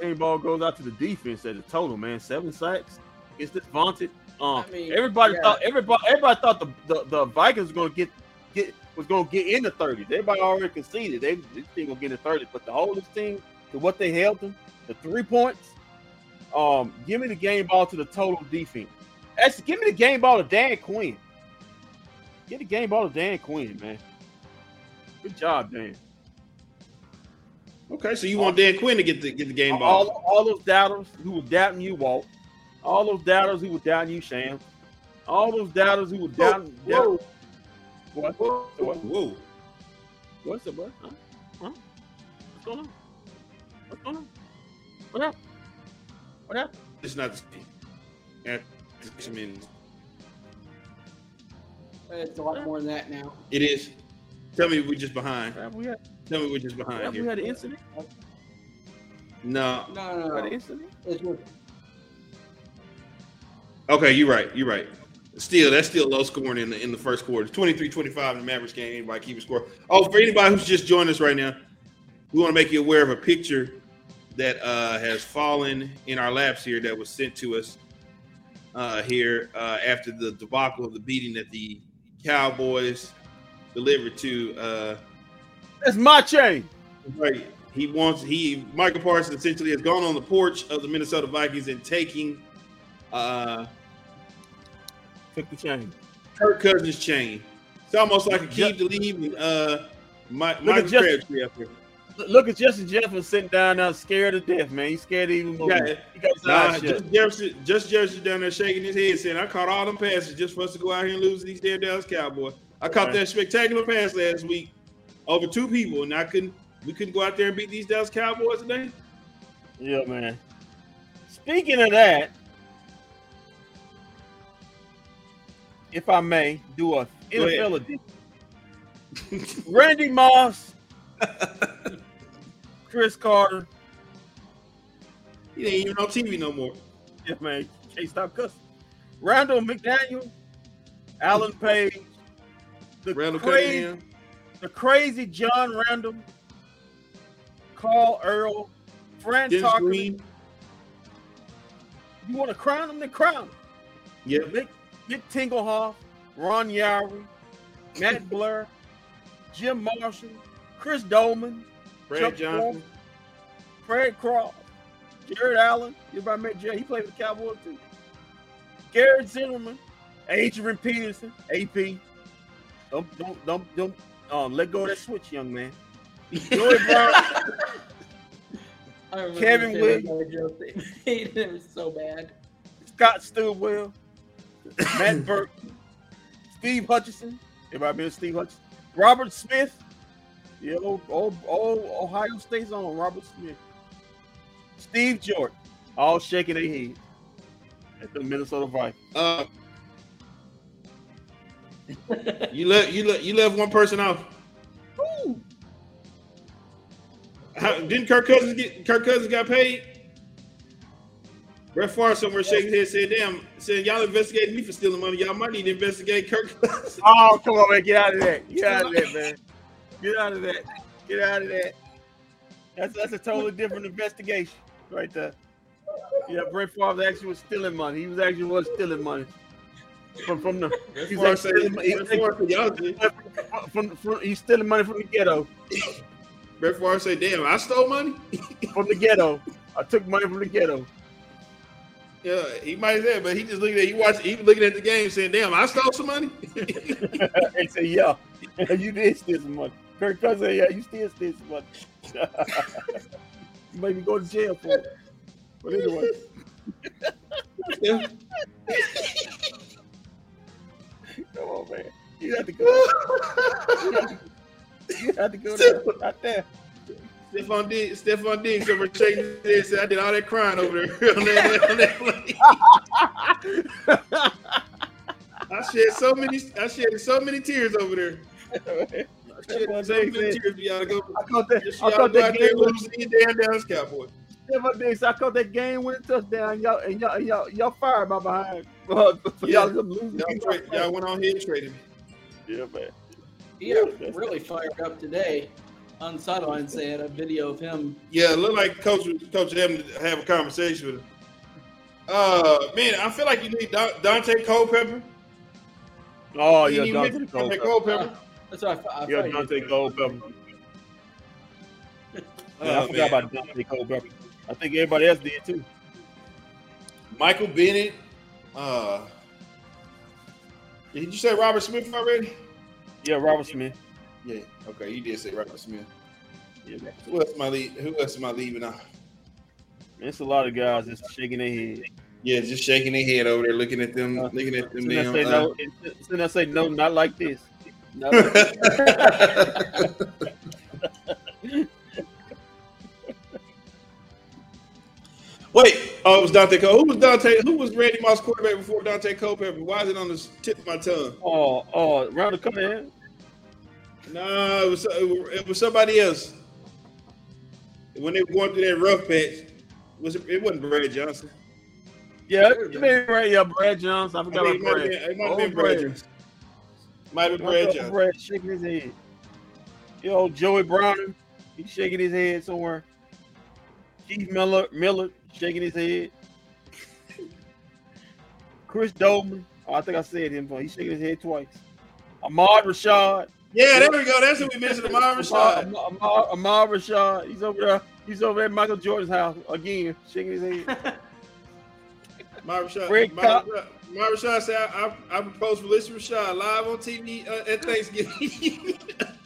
Speaker 2: Game ball goes out to the defense at the total, man. Seven sacks. It's this vaunted. Um,
Speaker 3: I mean,
Speaker 2: everybody
Speaker 3: yeah.
Speaker 2: thought everybody everybody thought the, the, the Vikings was gonna get get was gonna get in the 30s. Everybody already conceded they this thing gonna get in the 30s, but the whole this team to what they held them, the three points. Um, give me the game ball to the total defense. Actually, give me the game ball to Dan Quinn. Get the game ball to Dan Quinn, man. Good job, Dan.
Speaker 1: Okay, so you want Dan Quinn to get the get the game ball?
Speaker 2: all those doubters who were doubting you, Walt. All those doubters who were doubting you, Sham. All those doubters who were doubting.
Speaker 3: Whoa.
Speaker 2: doubt- What?
Speaker 1: Whoa,
Speaker 2: What?
Speaker 1: whoa.
Speaker 2: What's up, what? Huh? Huh? What's going on? What's going on? What up? What up?
Speaker 1: It's not the same. Yeah, I mean,
Speaker 3: It's a lot more than that now.
Speaker 1: It is. Tell me we're just behind.
Speaker 2: Have we had,
Speaker 1: Tell me we're just behind
Speaker 2: have we had an incident?
Speaker 1: No.
Speaker 3: No, no,
Speaker 2: Had an incident?
Speaker 3: It's
Speaker 1: Okay, you're right. You're right. Still, that's still low scoring in the in the first quarter. 23-25 in the Mavericks game. Anybody keep a score. Oh, for anybody who's just joined us right now, we want to make you aware of a picture that uh, has fallen in our laps here that was sent to us uh, here uh, after the debacle of the beating that the Cowboys delivered to uh,
Speaker 2: That's my chain.
Speaker 1: Right. He wants he Micah Parsons essentially has gone on the porch of the Minnesota Vikings and taking uh
Speaker 2: Took the chain.
Speaker 1: Kirk Cousins' chain. It's almost like a keep to leave and uh my,
Speaker 2: Look
Speaker 1: Michael Crabtree up there.
Speaker 2: Look- at Justin Jefferson sitting down now, scared to death, man. He's scared to even move.
Speaker 1: Yeah,
Speaker 2: He got his
Speaker 1: Nah, just Jefferson, just Jefferson down there shaking his head, saying, "I caught all them passes just for us to go out here and lose these damn Dallas Cowboys. I caught
Speaker 2: Okay.
Speaker 1: that spectacular pass last week over two people, and I couldn't. We couldn't go out there and beat these Dallas Cowboys today.
Speaker 2: Yeah, man. Speaking of that, if I may do a. NFL edition. Randy Moss, Cris Carter.
Speaker 1: He ain't even on TV no more.
Speaker 2: Yeah, man, can't stop cussing. Randall McDaniel, Alan Page, the
Speaker 1: Randall
Speaker 2: crazy,
Speaker 1: Cunningham.
Speaker 2: the crazy John Randle, Carl Eller, Fran
Speaker 1: Dennis. Green.
Speaker 2: You want to crown them? Then crown them.
Speaker 1: Yep.
Speaker 2: Nick, Nick Tingelhoff, Ron Yowery, Matt Blair, Jim Marshall, Chris Doleman,
Speaker 1: Brad
Speaker 2: Chuck
Speaker 1: Johnson.
Speaker 2: Foreman, Fred Croft, Jared Allen. Everybody met Jared. He played for the Cowboys too. Garrett Zimmerman, Adrian Peterson, AP. Don't don't don't don't um let go of that switch, young man. Joey Brown, Kevin
Speaker 3: saying that. They made it was so bad.
Speaker 2: Scott Studwell, Matt Birk, Steve Hutchinson. Everybody been Steve Hutchinson? Robert Smith. Yeah, old, old, old Ohio State's on Robert Smith. Steve Jordan. All shaking their head at the Minnesota Vikings.
Speaker 1: Uh, you left you left you left one person off. How, didn't Kirk Cousins get Kirk Cousins got paid? Brett Favre somewhere shaking his head, said, "Damn, said y'all investigated me for stealing money. Y'all might need to investigate Kirk Cousins."
Speaker 2: Oh, come on, man. Get out of that. Get out of that, man. Get out of that. Get out of that. That's that's a totally different investigation right there. Yeah, Brett Favre actually was stealing money. He was actually was stealing money from from the
Speaker 1: Brett
Speaker 2: he's like stealing money-
Speaker 1: Brett Favre said, y'all did.
Speaker 2: from, from he's stealing money from the ghetto.
Speaker 1: Brett Favre said, "Damn, I stole money."
Speaker 2: From the ghetto. I took money from the ghetto.
Speaker 1: yeah, he might have said, but he just looking at he watched he was looking at the game saying, "Damn, I stole some money."
Speaker 2: they say, yeah, you did steal some money. Kirk Cousins yeah, you still some money. you made me go to jail for it. But anyway. Come on, man. You have to go. You have to go there. Out there.
Speaker 1: Stefon Diggs, Stefon Diggs over shaking his head said, I did all that crying over there on that, on that. I shed so many I shed so many tears over there. Shit,
Speaker 2: Devon
Speaker 1: some
Speaker 2: Diggs
Speaker 1: good
Speaker 2: said-
Speaker 1: tears y'all go.
Speaker 2: I caught that. I caught that game.
Speaker 1: and lose these damn Dallas Cowboys.
Speaker 2: Devon Diggs, I caught that game winning touchdown. Y'all and y'all and y'all, y'all fired my behind. Uh,
Speaker 1: Yeah.
Speaker 2: y'all to lose.
Speaker 1: Y'all, tra- y'all went on here and traded me.
Speaker 2: Yeah, man.
Speaker 3: He got really fired up today on the sidelines. They had a video of him.
Speaker 1: Yeah, it looked like coach was coach having to have a conversation with him. Uh, man, I feel like you need Don- Daunte Culpepper.
Speaker 2: Oh
Speaker 1: You
Speaker 2: yeah,
Speaker 1: need
Speaker 2: Daunte
Speaker 1: Daunte
Speaker 2: Culpepper.
Speaker 1: Culpepper.
Speaker 3: That's what I, thought- I
Speaker 2: Yeah,
Speaker 3: thought you
Speaker 2: Daunte
Speaker 3: did.
Speaker 2: Culpepper. Yeah, I
Speaker 1: Oh,
Speaker 2: forgot
Speaker 1: man.
Speaker 2: about Daunte Culpepper. I think everybody else did too.
Speaker 1: Michael Bennett. Uh, did you say Robert Smith already?
Speaker 2: Yeah, Robert Smith.
Speaker 1: Yeah. Okay, you did say Robert Smith.
Speaker 2: Yeah, man.
Speaker 1: Who else am I leaving? Who else am I leaving out?
Speaker 2: It's a lot of guys just shaking their head.
Speaker 1: Yeah, just shaking their head over there, looking at them,
Speaker 2: Uh,
Speaker 1: looking at them.
Speaker 2: Soon I say
Speaker 1: uh,
Speaker 2: no, soon I say no, not like this. Not
Speaker 1: Wait, oh, it was Daunte Cole. Who was Daunte? Who was Randy Moss quarterback before Daunte Culpepper? Why is it on the tip of my tongue?
Speaker 2: oh, oh, round the come in.
Speaker 1: No, it was it was somebody else. When they were going through that rough patch, was it? It wasn't Brad Johnson.
Speaker 2: Yeah, you may be right. Yeah, Brad Johnson. I
Speaker 1: I
Speaker 2: forgot
Speaker 1: mean, it
Speaker 2: about
Speaker 1: might have
Speaker 2: Brad.
Speaker 1: been, it might have
Speaker 2: Oh,
Speaker 1: been Brad
Speaker 2: Brad.
Speaker 1: Johnson. Might have been
Speaker 2: I
Speaker 1: Brad Johnson.
Speaker 2: Brad shaking his head. You know, Joey Browner, he's shaking his head somewhere. Keith Miller, Miller shaking his head. Chris Doleman, oh, I think I said him, but he's shaking his head twice. Ahmad Rashad,
Speaker 1: Yeah, there we go. That's who we mentioned. Amar
Speaker 2: Ahmad,
Speaker 1: Rashad.
Speaker 2: Ahmad, Ahmad Rashad, he's over there. He's over at Michael Jordan's house again, shaking his head.
Speaker 1: Amar Rashad.
Speaker 2: Greg
Speaker 1: Amar
Speaker 2: Cobb.
Speaker 1: Rashad- said, I, I, I proposed for Lisa Rashad live on TV uh, at Thanksgiving.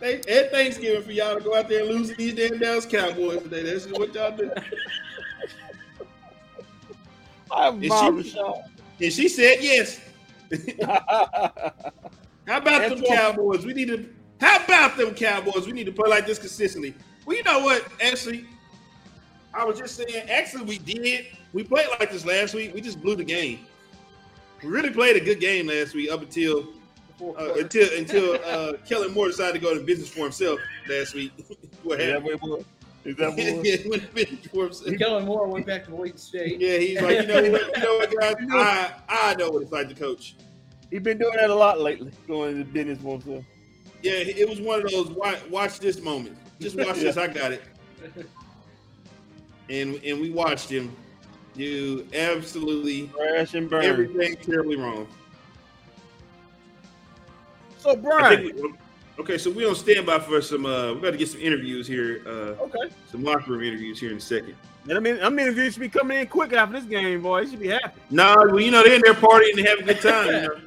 Speaker 1: They- At Thanksgiving for y'all to go out there and lose to these damn Dallas Cowboys today. That's what y'all do.
Speaker 2: I'm Ahmad
Speaker 1: she-
Speaker 2: Rashad.
Speaker 1: And she said yes. How about them
Speaker 2: Antoine-
Speaker 1: Cowboys? We need to. How about them Cowboys? We need to play like this consistently. Well, you know what? Actually, I was just saying. Actually, we did. We played like this last week. We just blew the game. We really played a good game last week up until uh, until until uh, Kellen Moore decided to go to business for himself last week. what
Speaker 2: Is that
Speaker 1: happened?
Speaker 2: what it? Is that what it
Speaker 1: yeah, went to business for himself.
Speaker 3: Kellen Moore went back to Boise State.
Speaker 1: Yeah, he's like, you know you know what, guys? I I know what it's like to coach.
Speaker 2: He's been doing that a lot lately, going into business for himself.
Speaker 1: Yeah, it was one of those watch, watch this moment. Just watch this. I got it. And and we watched him do absolutely
Speaker 2: Crash and burn.
Speaker 1: everything terribly wrong.
Speaker 2: so
Speaker 1: I
Speaker 2: Brian,
Speaker 1: think we- okay, so we on standby for some. uh We got to get some interviews here. uh
Speaker 2: okay.
Speaker 1: Some locker room interviews here in a second.
Speaker 2: And I mean, I mean, if you should be coming in quick after this game, boy, you should be happy.
Speaker 1: Nah, well, you know they're in there partying and having a good time. You know?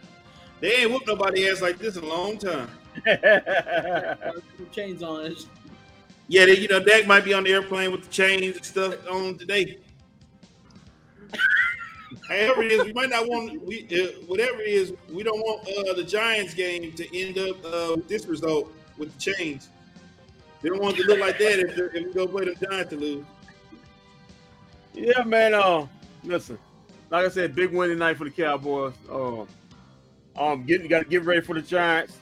Speaker 1: They ain't whooped nobody ass like this in a long time.
Speaker 3: Chains on it.
Speaker 1: Yeah, they, you know, Dak might be on the airplane with the chains and stuff on today. However it is, we might not want we uh, whatever it is. We don't want uh, the Giants game to end up uh, with this result with the chains. We don't want it to look like that if, if we go play the Giants to lose.
Speaker 2: yeah, man. Uh, listen, like I said, big win tonight for the Cowboys. Um, um, getting got to get ready for the Giants.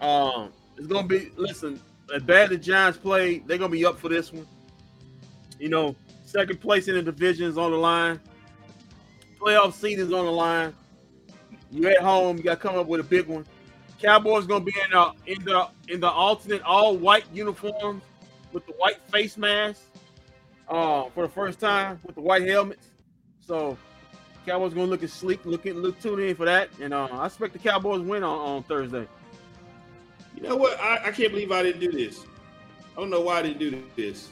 Speaker 2: Um, it's gonna be listen. As bad as the Giants played, they're gonna be up for this one. You know, second place in the division is on the line. Playoff seed is on the line. You're at home, you got to come up with a big one. Cowboys gonna be in the in the in the alternate all white uniforms with the white face mask uh, for the first time with the white helmets. So Cowboys gonna look at sleek, looking look tune in for that, and uh, I expect the Cowboys win on, on Thursday.
Speaker 1: You know what? I, I can't believe I didn't do this. I don't know why I didn't do this.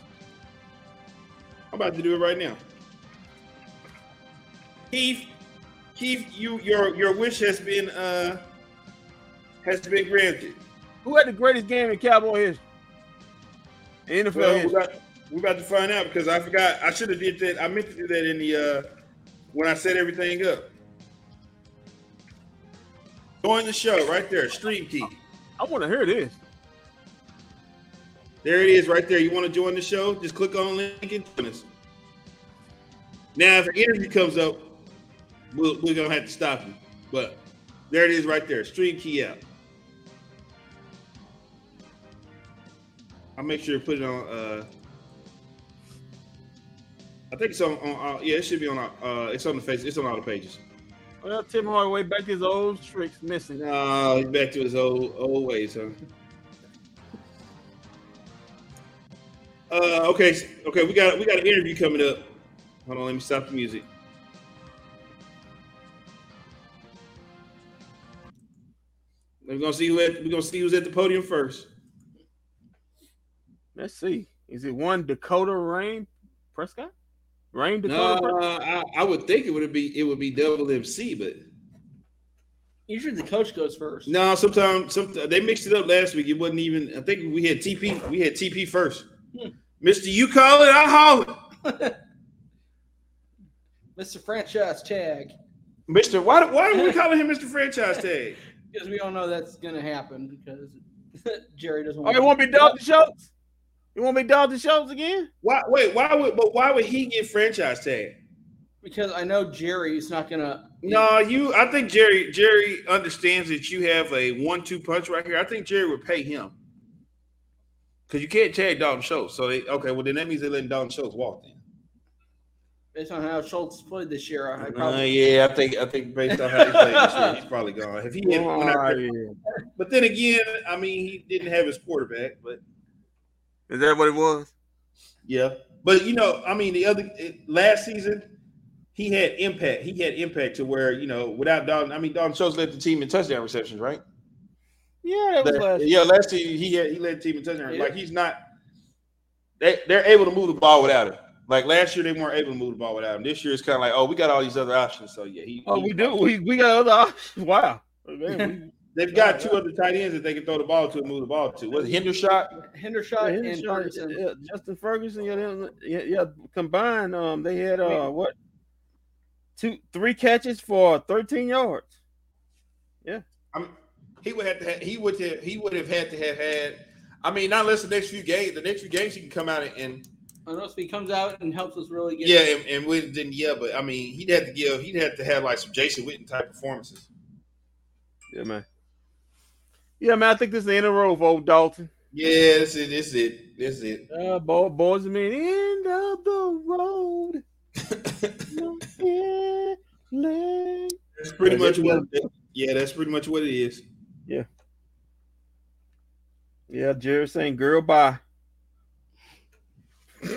Speaker 1: I'm about to do it right now. Keith, Keith, you your your wish has been uh has been granted.
Speaker 2: Who had the greatest game in Cowboy history? In NFL
Speaker 1: Well, we're
Speaker 2: history.
Speaker 1: about, we're about to find out because I forgot. I should have did that. I meant to do that in the uh when I set everything up. Join the show right there, Stream Key.
Speaker 2: I want to hear this.
Speaker 1: There it is, right there. You want to join the show? Just click on the link and join us. Now, if an interview comes up, we'll, we're gonna have to stop you. But There it is right there. Stream key out. I'll make sure to put it on. Uh, I think it's on. on uh, yeah, it should be on. Uh, it's on the face. It's on all the pages.
Speaker 2: Well, Tim Hardaway back to his old tricks, missing.
Speaker 1: No, he's back to his old old ways, huh? Uh, okay, okay, we got we got an interview coming up. Hold on, let me stop the music. We're gonna see who at, we're gonna see who's at the podium first.
Speaker 2: Let's see. Is it one Dakota Rayne Prescott? Rain
Speaker 1: No,
Speaker 2: Dakota. Prescott?
Speaker 1: I, I would think it would be it would be double MC, but
Speaker 3: Usually the coach goes first.
Speaker 1: no. Sometimes some they mixed it up last week. It wasn't even. I think we had TP. We had TP first.
Speaker 3: Hmm.
Speaker 1: Mister, you call it, I haul it.
Speaker 3: Mr. Franchise Tag.
Speaker 1: Mister, why why are we calling him Mister Franchise Tag?
Speaker 3: Because we all know that's going to happen because Jerry doesn't
Speaker 2: Oh,
Speaker 3: want
Speaker 2: you want me Dalton Schultz? You want me Dalton Schultz again?
Speaker 1: Why wait? Why would but why would he get franchise tag?
Speaker 3: Because I know Jerry's not going to.
Speaker 1: No, you. I think Jerry Jerry understands that you have a one-two punch right here. I think Jerry would pay him because you can't tag Dalton Schultz. So they okay. Well, then that means they're letting Dalton Schultz walk. Then.
Speaker 3: Based on how Schultz played this year, I
Speaker 1: Uh, yeah, I think I think based on how he played this year, he's probably gone. If he had, went out
Speaker 2: Oh,
Speaker 1: there-
Speaker 2: yeah.
Speaker 1: but then again, I mean, he didn't have his quarterback. But
Speaker 2: Is that what it was?
Speaker 1: yeah, but you know, I mean, the other it, last season. He had impact. He had impact to where you know, without Dalton. I mean, Dalton Schultz led the team in touchdown receptions, right?
Speaker 2: Yeah, that was last.
Speaker 1: yeah, last year he had he led the team in touchdown.
Speaker 3: Yeah.
Speaker 1: Like he's not. They they're able to move the ball without him. Like last year they weren't able to move the ball without him. This year it's kind of like, oh, we got all these other options. So yeah, he.
Speaker 2: Oh,
Speaker 1: he-
Speaker 2: we do. We, we got other options. Wow. Man,
Speaker 1: They've got two other tight ends that they can throw the ball to and move the ball to. Was it Hendershot?
Speaker 3: Hendershot
Speaker 2: we,
Speaker 3: and Ferguson.
Speaker 2: yeah, Justin Ferguson. Yeah, them- yeah, yeah. Combined, um, they had uh what two, three catches for 13 yards.
Speaker 1: I'm, he would have to. Have, he would have. He would have had to have had. I mean, not unless the next few games. The next few games he can come out and, and
Speaker 3: Unless he comes out and helps us really get.
Speaker 1: yeah, and, and win. Then yeah, but I mean, he'd have to give. He'd have to have like some Jason Witten type performances.
Speaker 2: Yeah, man. Yeah, man. I think this is the end of the road for old Dalton.
Speaker 1: Yeah, this is this is it. This is it.
Speaker 2: Uh, boy, boys and men, end of the road. No.
Speaker 1: That's pretty much
Speaker 2: this-
Speaker 1: what. Yeah, that's pretty much what it is.
Speaker 2: Yeah. Yeah, Jerry saying, "Girl, bye."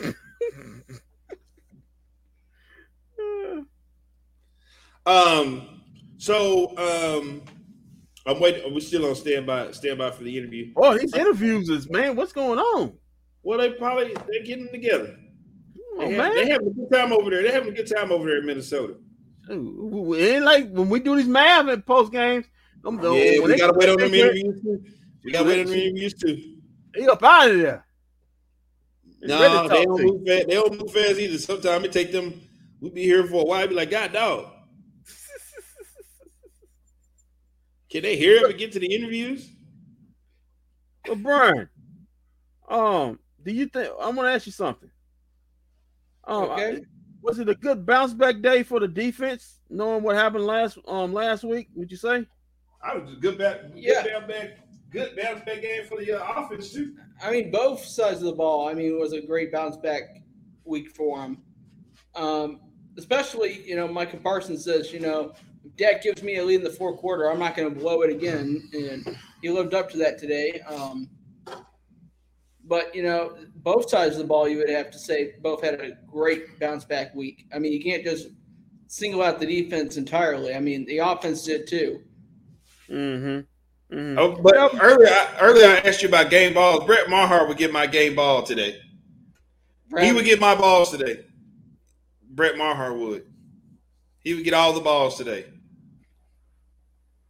Speaker 1: Um. So, um, I'm waiting. We're still on standby. Standby for the interview.
Speaker 2: Oh, these interviews is man, what's going on?
Speaker 1: Well, they probably they're getting together.
Speaker 2: Oh,
Speaker 1: They, have,
Speaker 2: man,
Speaker 1: they having a good time over there. They're having a good time over there in Minnesota.
Speaker 2: Ooh, it ain't like when we do these math in post games. I'm
Speaker 1: yeah, we gotta wait on them
Speaker 2: they-
Speaker 1: interviews too. We gotta wait on them interviews too.
Speaker 2: They up out of there.
Speaker 1: No, they don't move fast. They don't move fast either. Sometimes it take them. We be here for a while. Be like, God, dog. Can they hear him and get to the interviews?
Speaker 2: But Brian, um, do you think I'm gonna ask you something? Um,
Speaker 3: Okay.
Speaker 2: I- was it a good bounce back day for the defense, knowing what happened last um last week? Would you say?
Speaker 1: I was a good back, good
Speaker 3: Yeah.
Speaker 1: bounce back, good bounce back game for the uh, offense too.
Speaker 3: I mean, both sides of the ball. I mean, it was a great bounce back week for them. Um, especially, you know, Micah Parsons says, you know, if Dak gives me a lead in the fourth quarter, I'm not going to blow it again, and he lived up to that today. Um, but you know, both sides of the ball, you would have to say, both had a great bounce back week. I mean, you can't just single out the defense entirely. I mean, the offense did too.
Speaker 2: Mm-hmm. mm-hmm.
Speaker 1: Oh, but earlier, I, earlier I asked you about game balls. Brett Marhart would get my game ball today. He would get my balls today. Brett Marhart would. He would get all the balls today.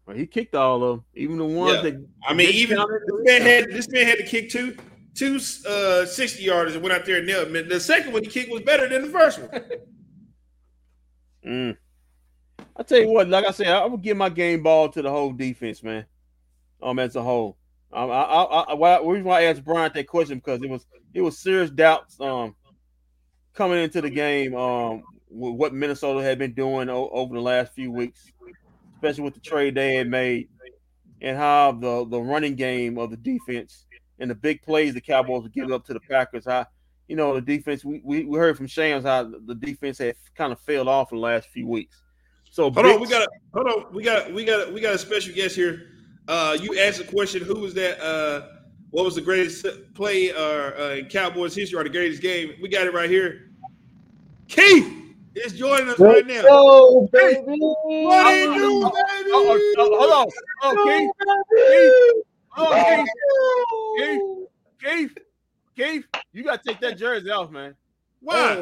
Speaker 2: Well, he kicked all of them, even the ones
Speaker 1: Yeah.
Speaker 2: that
Speaker 1: I mean, even this man had this man had to kick two two uh 60 yarders and went out there and nailed him. The second one he kicked was better than the first one.
Speaker 2: Mm. I tell you what, like I said, I would give my game ball to the whole defense, man. Um, as a whole. Um, I, I, I, why, reason why I asked Bryant that question because it was it was serious doubts um coming into the game um with what Minnesota had been doing o- over the last few weeks, especially with the trade they had made, and how the the running game of the defense and the big plays the Cowboys were giving up to the Packers. How you know the defense we, we, we heard from Shams how the defense had kind of failed off in the last few weeks. So
Speaker 1: hold on, we got a, hold on, we got we got we got a special guest here. Uh, you asked a question. Who was that? Uh, what was the greatest play uh, uh, in Cowboys history or the greatest game? We got it right here. Keith is joining us right now.
Speaker 4: Go, baby.
Speaker 1: What are you doing, baby?
Speaker 2: Oh, oh, hold on. Oh, Keith. Keith. Oh, Keith. Keith. Keith. Keith. You got to take that jersey off, man.
Speaker 1: Why?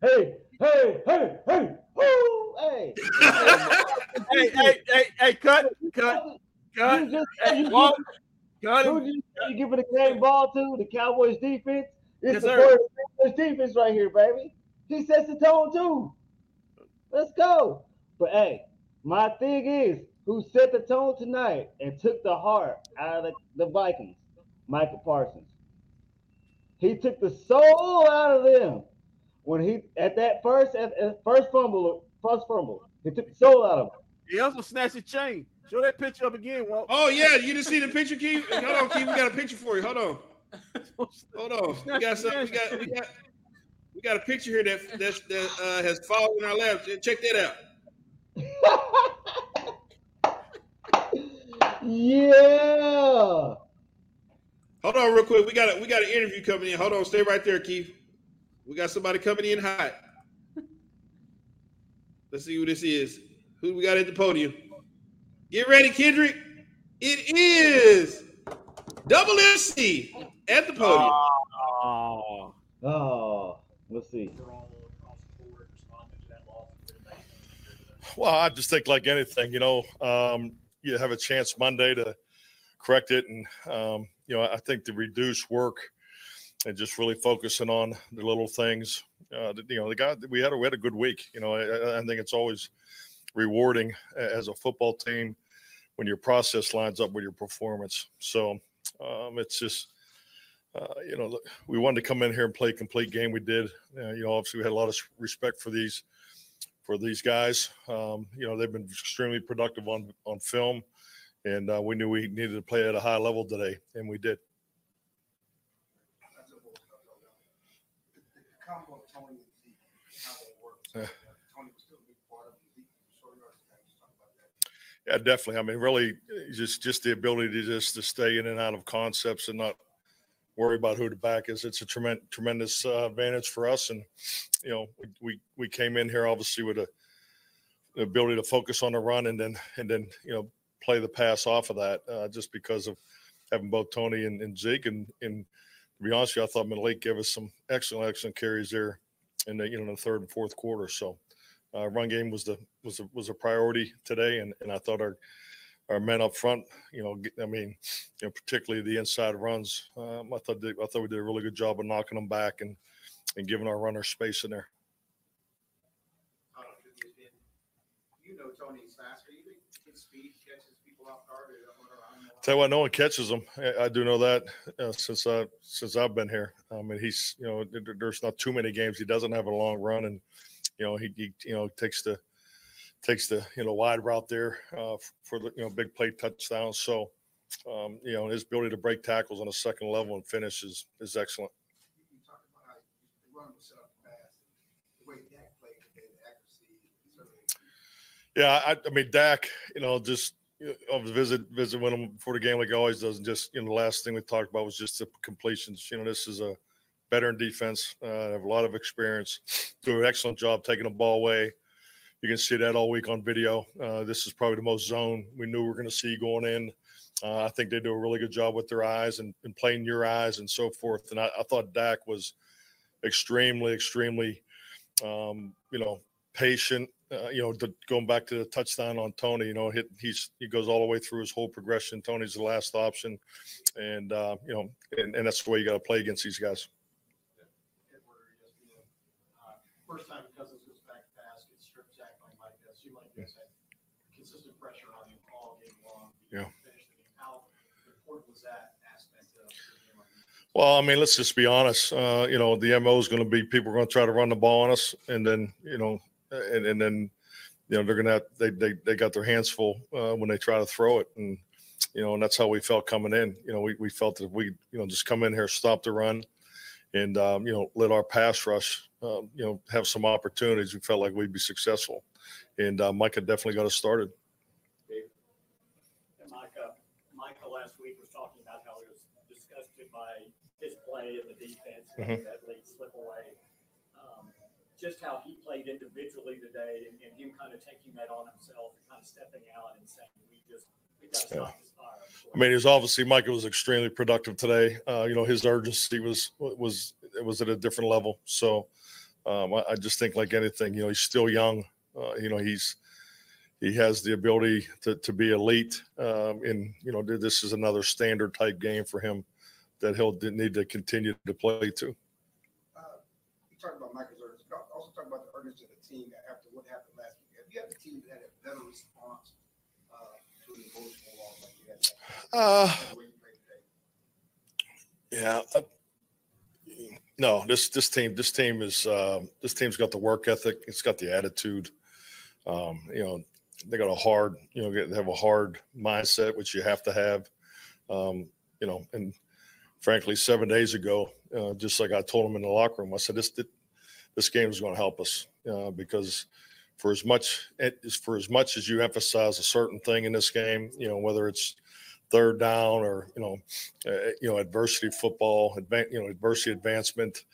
Speaker 4: Hey, hey, hey, hey, woo, hey.
Speaker 2: hey, hey, hey, hey, cut, cut, cut.
Speaker 4: You just,
Speaker 2: Hey,
Speaker 4: you,
Speaker 2: walk. Cut
Speaker 4: who
Speaker 2: him.
Speaker 4: you, you giving the game ball to? The Cowboys defense? It's
Speaker 2: Yes,
Speaker 4: the
Speaker 2: sir.
Speaker 4: first Cowboys defense right here, baby. He sets the tone too. Let's go. But hey, my thing is, who set the tone tonight and took the heart out of the, the Vikings? Micah Parsons. He took the soul out of them when he at that first at, at first fumble, first fumble. He took the soul out of them.
Speaker 2: He also snatched his chain. Show that picture up again, Walt.
Speaker 1: Oh yeah, you didn't see the picture, Keith? Hold on, Keith. We got a picture for you. Hold on. Hold on. We got some, we got we got we got a picture here that that's, that uh, has fallen in our laps. Check that out.
Speaker 4: yeah.
Speaker 1: Hold on, real quick. We got a, we got an interview coming in. Hold on, stay right there, Keith. We got somebody coming in hot. Let's see who this is. Who we got at the podium? Get ready, Kendrick. It is Double MC at the podium.
Speaker 2: Oh.
Speaker 4: Oh, let's see.
Speaker 5: Well, I just think like anything, you know, um, you have a chance Monday to correct it, and um, you know, I think to reduce work and just really focusing on the little things. Uh, the- you know, the guy we had a, we had a good week. You know, I, I think it's always rewarding as a football team when your process lines up with your performance. So um, it's just. Uh, you know, we wanted to come in here and play a complete game. We did. Uh, you know, obviously we had a lot of respect for these for these guys. Um, you know, they've been extremely productive on on film, and uh, we knew we needed to play at a high level today, and we did. Yeah. Definitely. I mean, really, just just the ability to just to stay in and out of concepts and not worry about who the back is. It's a tremendous tremendous uh, advantage for us, and you know, we, we we came in here obviously with a the ability to focus on the run and then and then you know play the pass off of that uh, just because of having both Tony and, and Zeke and and to be honest with you, I thought Malik gave us some excellent excellent carries there in the you know the third and fourth quarter. So uh, run game was the was a, was a priority today, and and I thought our our men up front, you know, I mean, you know, particularly the inside runs, um, I thought they, I thought we did a really good job of knocking them back and and giving our runners space in there.
Speaker 6: You know Tony's faster. You think his speed catches people off guard? Or I don't know.
Speaker 5: Tell you what, no one catches him. I, I do know that uh, since I since I've been here. I mean, he's you know there's not too many games he doesn't have a long run, and you know he, he you know takes the takes the you know wide route there uh, for the you know big play touchdowns. So um, you know his ability to break tackles on a second level and finish is is excellent. Yeah, I, I mean Dak, you know, just you know, visit visit with him before the game like he always does. And just you know, the last thing we talked about was just the completions. You know, this is a veteran defense. Uh, have a lot of experience. Do an excellent job taking the ball away. You can see that all week on video. Uh, this is probably the most zone we knew we are going to see going in. Uh, I think they do a really good job with their eyes and, and playing your eyes and so forth. And I, I thought Dak was extremely, extremely, um, you know, patient. Uh, you know, the, going back to the touchdown on Tony, you know, hit, he's he goes all the way through his whole progression. Tony's the last option, and uh, you know, and, and that's the way you got to play against these guys.
Speaker 6: Edward, ESPN. Uh, First time Cousins goes back fast, gets strip sacked by Mike. That seemed like this had consistent pressure on him all game long. He
Speaker 5: Yeah.
Speaker 6: Finished the game. How important was that aspect of the game? like that?
Speaker 5: Well, I mean, let's just be honest. Uh, you know, the mo is going to be people are going to try to run the ball on us, and then you know, and, and then you know they're gonna have, they they they got their hands full uh, when they try to throw it, and you know, and that's how we felt coming in. You know, we we felt that we you know just come in here, stop the run, and um, you know let our pass rush um, you know have some opportunities. We felt like we'd be successful, and uh, Micah definitely got us started.
Speaker 6: And Micah, Micah last week was talking about how he was disgusted by his play in the defense and
Speaker 5: Mhm.
Speaker 6: that lead slip away. Um, just how he played individually today and, and him kind of taking that on himself and kind of stepping out and saying, we just, we got to stop this fire.
Speaker 5: I mean, he's obviously Micah was extremely productive today. Uh, you know, his urgency was was it was at a different level. So um, I, I just think, like anything, you know, he's still young. Uh, you know, he's he has the ability to, to be elite. Um, and you know, this is another standard type game for him that he'll need to continue to play to.
Speaker 7: Uh, you talked about Micah's urgency, also talk about the urgency of the team after what happened last week. Have you had a team that had a better response uh, to the emotional loss like you had?
Speaker 5: Uh,
Speaker 7: the way you played today?
Speaker 5: Yeah. uh, No, this this team this team is um, this team's got the work ethic. It's got the attitude. Um, you know, they got a hard you know they have a hard mindset, which you have to have. Um, you know, and frankly, seven days ago, uh, just like I told them in the locker room, I said this this game is going to help us uh, because for as much for as much as you emphasize a certain thing in this game, you know whether it's third down or you know uh, you know adversity football advan- you know adversity advancement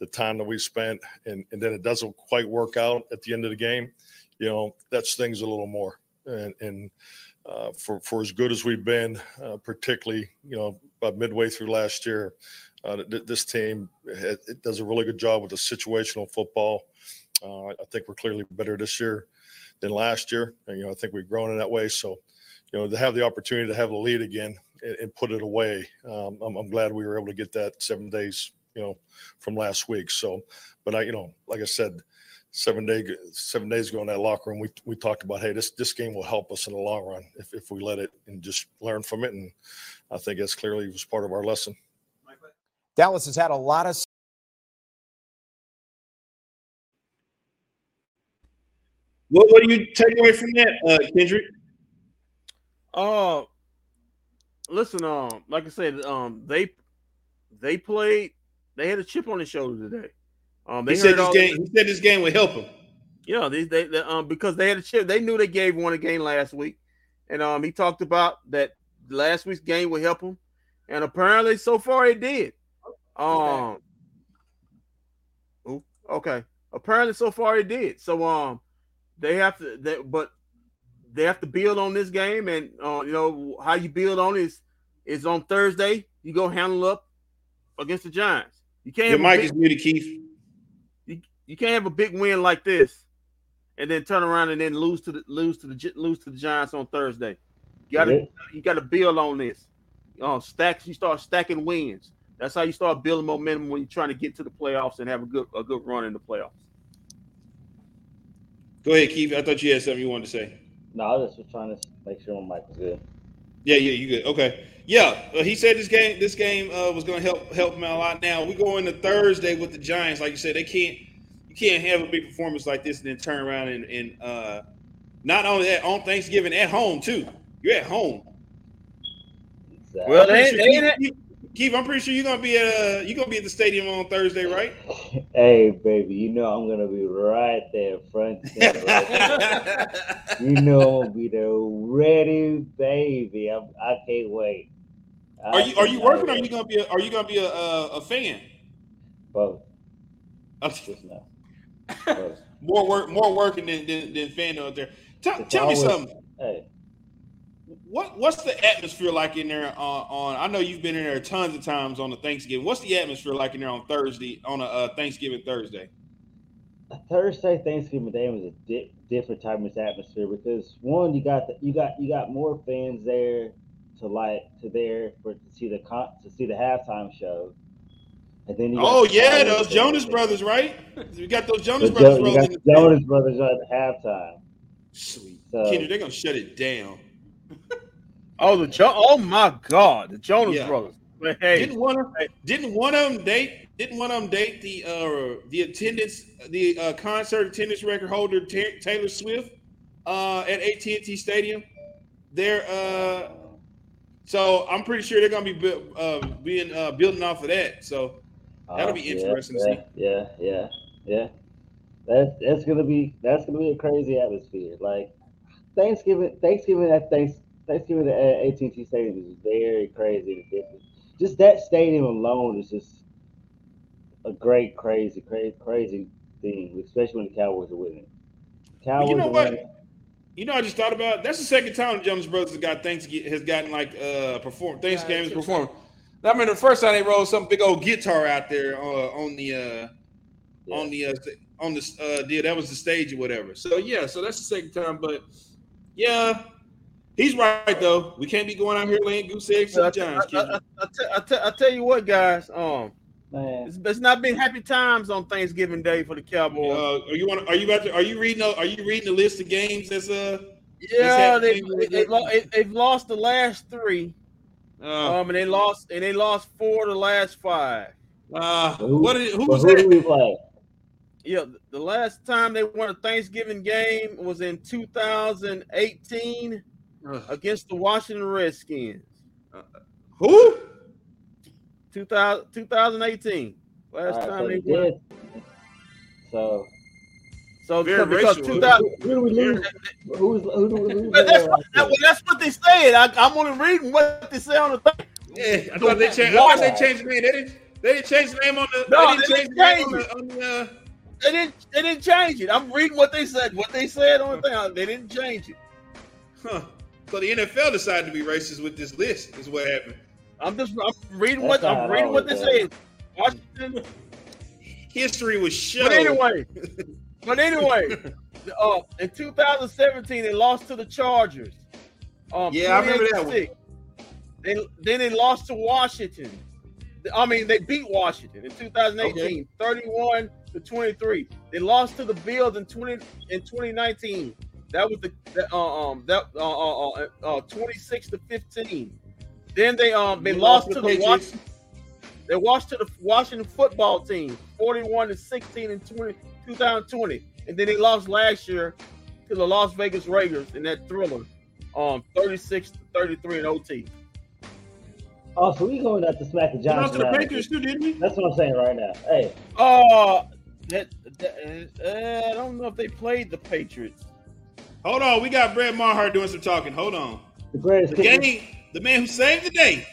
Speaker 5: the time that we spent and, and then it doesn't quite work out at the end of the game you know that stings a little more. And and uh, for for as good as we've been uh, particularly you know about midway through last year uh, th- this team it, it does a really good job with the situational football uh, I think we're clearly better this year than last year and you know I think we've grown in that way so you know, to have the opportunity to have the lead again and, and put it away. Um, I'm, I'm, glad we were able to get that seven days, you know, from last week. So, but I, you know, like I said, seven day, seven days ago in that locker room, we, we talked about, Hey, this, this game will help us in the long run if, if we let it and just learn from it. And I think that's clearly was part of our lesson.
Speaker 8: Dallas has had a lot of
Speaker 1: What, what do you take away from that, uh, Kendrick?
Speaker 2: Uh, listen, um, like I said, um, they they played. They had a chip on their shoulder today. Um, they
Speaker 1: he said this game.
Speaker 2: the-
Speaker 1: He said this game would help him.
Speaker 2: yeah, they, they, they um because they had a chip. They knew they gave one a game last week, and um he talked about that last week's game would help him, and apparently so far it did. Um. ooh, Okay. Apparently so far it did. So um, they have to. They, but they have to build on this game, and uh, you know how you build on is is on Thursday. You go handle up against the Giants. You can't.
Speaker 1: Your mic is muted, Keith.
Speaker 2: You, you can't have a big win like this and then turn around and then lose to the lose to the lose to the Giants on Thursday. You got to
Speaker 4: Yeah.
Speaker 2: you got to build on this. Uh, stacks. You start stacking wins. That's how you start building momentum when you're trying to get to the playoffs and have a good a good run in the playoffs.
Speaker 1: Go ahead, Keith. I thought you had something you wanted to say.
Speaker 4: No, I was just trying to make sure my mic was good.
Speaker 1: Yeah, yeah, you good. Okay. Yeah, uh, he said this game this game uh, was going to help help him out a lot. Now we go into Thursday with the Giants. Like you said, they can't you can't have a big performance like this and then turn around and, and uh, not only that on Thanksgiving at home too. You're at home.
Speaker 4: Exactly.
Speaker 2: Well,
Speaker 1: I'm
Speaker 2: they ain't,
Speaker 1: sure
Speaker 2: they ain't
Speaker 1: Keith, Keith, I'm pretty sure you're gonna be at uh, you're gonna be at the stadium on Thursday, right?
Speaker 4: hey, baby, you know I'm gonna be right there, front and center. right there. you know I'm gonna be there, ready, baby. I'm, I can't wait. I
Speaker 1: are you are you working? Or are you gonna be a, are you gonna be a a, a fan?
Speaker 4: Both,
Speaker 1: Okay.
Speaker 4: just now.
Speaker 1: More work more working than than, than fan out there. Tell, tell me
Speaker 4: always-
Speaker 1: something.
Speaker 4: Hey,
Speaker 1: What what's the atmosphere like in there on, on I know you've been in there tons of times on the Thanksgiving. What's the atmosphere like in there on Thursday on a uh, Thanksgiving Thursday?
Speaker 4: Thursday Thanksgiving Day was a di- different type of atmosphere because one, you got the, you got you got more fans there to like to there for to see the con- to see the halftime show, and then
Speaker 1: Oh yeah, those. Jonas Brothers, right? We got those Jonas
Speaker 4: Jo-
Speaker 1: Brothers
Speaker 4: you
Speaker 1: rolling
Speaker 4: got
Speaker 1: in
Speaker 4: the
Speaker 1: the
Speaker 4: Jonas Brothers at halftime.
Speaker 1: Sweet.
Speaker 4: So
Speaker 1: Kendrick, they're gonna shut it down.
Speaker 2: Oh, the jo- oh my God, the Jonas
Speaker 1: Yeah.
Speaker 2: Brothers. But hey,
Speaker 1: Didn't one of didn't one of them date didn't one of them date the uh the attendance the uh, concert attendance record holder Ta- Taylor Swift? uh, at AT&T Stadium. They're uh, so I'm pretty sure they're gonna be bu- uh, being uh, building off of that. So that'll be
Speaker 4: Oh, yeah,
Speaker 1: interesting to
Speaker 4: yeah,
Speaker 1: see.
Speaker 4: Yeah, yeah, yeah. That's that's gonna be that's gonna be a crazy atmosphere. Like Thanksgiving, Thanksgiving at Thanks, Thanksgiving at AT&T Stadium is very crazy different. Just that stadium alone is just a great, crazy, crazy, crazy thing, especially when the Cowboys are winning. Cowboys
Speaker 1: you know what?
Speaker 4: winning.
Speaker 1: You know, I just thought about that's the second time the Jonas Brothers has got Thanksgiving has gotten like uh perform Thanksgiving
Speaker 3: it's
Speaker 1: perform. I remember the first time they rolled some big old guitar out there uh, on the uh
Speaker 4: Yeah.
Speaker 1: on the uh, on the uh deal. That was the stage or whatever. So yeah, so that's the second time. But yeah, he's right though. We can't be going out here laying goose eggs to
Speaker 2: I,
Speaker 1: the
Speaker 2: I,
Speaker 1: Giants.
Speaker 2: I, I, I, tell- I, I tell you what, guys. Um,
Speaker 4: Man,
Speaker 2: it's, it's not been happy times on Thanksgiving Day for the Cowboys.
Speaker 1: Uh, are you want? Are you about to? Are you reading? the- Are you reading the list of games? That's uh.
Speaker 2: yeah, they, they, they, lo- they, they've lost the last three.
Speaker 1: Uh,
Speaker 2: Um, and they lost and they lost four of the last five.
Speaker 1: uh,
Speaker 4: Who-
Speaker 1: what? Is, who was
Speaker 4: who
Speaker 1: that?
Speaker 4: we play?
Speaker 2: Yeah, the last time they won a Thanksgiving game was in 2018
Speaker 1: Uh,
Speaker 2: against the Washington Redskins.
Speaker 1: who?
Speaker 2: 2000, 2018. Last
Speaker 4: All right,
Speaker 2: time
Speaker 4: so
Speaker 2: they
Speaker 4: we
Speaker 2: won.
Speaker 4: did. So
Speaker 2: So
Speaker 1: Very
Speaker 2: because
Speaker 1: racial.
Speaker 2: 2000,
Speaker 4: who, who do we lose? Who's who do we lose?
Speaker 2: That's, what, that- well, that's what they said. I, I'm only reading what they say on the thing.
Speaker 1: Yeah, I thought they changed. I thought they changed the name. They didn't. They didn't change the name on the.
Speaker 2: No,
Speaker 1: they didn't
Speaker 2: they
Speaker 1: change the name on
Speaker 2: didn't
Speaker 1: the. On the uh,
Speaker 2: They didn't. They didn't change it. I'm reading what they said. What they said on the thing. They didn't change it.
Speaker 1: huh. So the NFL decided to be racist with this list. Is what happened.
Speaker 2: I'm just. I'm reading
Speaker 4: That's
Speaker 2: what. I'm reading what they
Speaker 4: always
Speaker 2: said. Washington.
Speaker 1: History was shown.
Speaker 2: But anyway, but anyway, uh, in 2017 they lost to the Chargers. Um,
Speaker 1: Yeah, I remember that one.
Speaker 2: They then they lost to Washington. I mean, they beat Washington in 2018, 31 to 23. They lost to the Bills in 20 in 2019. That was the that, uh, um that uh, uh, uh, uh 26 to 15. Then they um they
Speaker 1: They
Speaker 2: lost
Speaker 1: lost
Speaker 2: to
Speaker 1: to
Speaker 2: the
Speaker 1: the
Speaker 2: Washington. They lost to the Washington football team, 41 to 16 in 20, 2020. And then they lost last year to the Las Vegas Raiders in that thriller, um, 36 to 33 in OT.
Speaker 4: Oh, so we going out to smack the
Speaker 1: They
Speaker 4: Giants.
Speaker 1: lost to the. Patriots too, didn't we?
Speaker 4: That's what I'm saying right now. Hey,
Speaker 2: Uh, that, that uh, I don't know if they played the Patriots.
Speaker 1: Hold on, we got Brad Marhart doing some talking. Hold on.
Speaker 4: the greatest
Speaker 1: The game, the man who saved the day.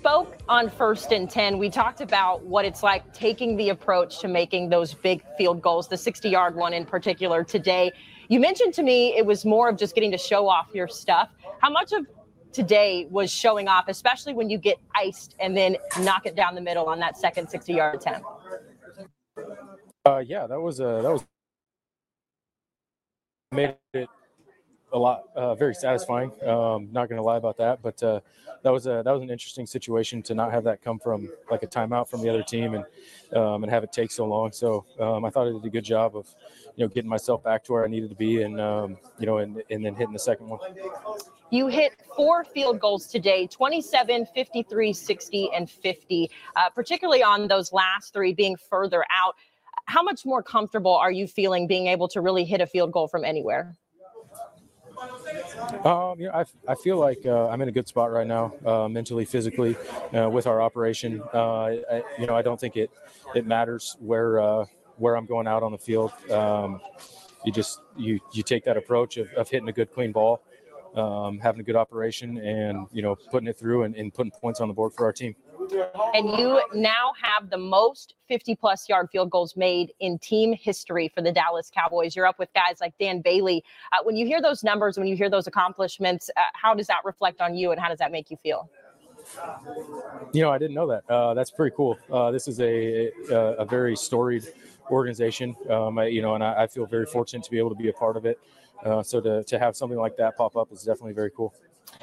Speaker 9: Spoke on first and 10. We talked about what it's like taking the approach to making those big field goals, the 60 yard one in particular today. You mentioned to me it was more of just getting to show off your stuff. How much of today was showing off, especially when you get iced and then knock it down the middle on that second 60 yard attempt?
Speaker 10: Uh, yeah, that was uh, that was made it a lot uh, very satisfying. Um, not going to lie about that, but uh, that was a that was an interesting situation to not have that come from like a timeout from the other team and um, and have it take so long. So um, I thought I did a good job of you know getting myself back to where I needed to be and um, you know and and then hitting the second one.
Speaker 9: You hit four field goals today 27, 53, 60, and 50, uh, particularly on those last three being further out. How much more comfortable are you feeling being able to really hit a field goal from anywhere?
Speaker 10: Um, I, I feel like uh, I'm in a good spot right now, uh, mentally, physically, uh, with our operation. Uh, I, you know, I don't think it it matters where uh, where I'm going out on the field. Um, you just you you take that approach of, of hitting a good clean ball, um, having a good operation, and you know putting it through and, and putting points on the board for our team.
Speaker 9: And you now have the most 50 plus yard field goals made in team history for the Dallas Cowboys. You're up with guys like Dan Bailey. Uh, when you hear those numbers, when you hear those accomplishments, uh, how does that reflect on you and how does that make you feel?
Speaker 10: You know, I didn't know that. Uh, that's pretty cool. Uh, this is a, a a very storied organization. Um, I, you know, and I, I feel very fortunate to be able to be a part of it. Uh, so to to have something like that pop up is definitely very cool.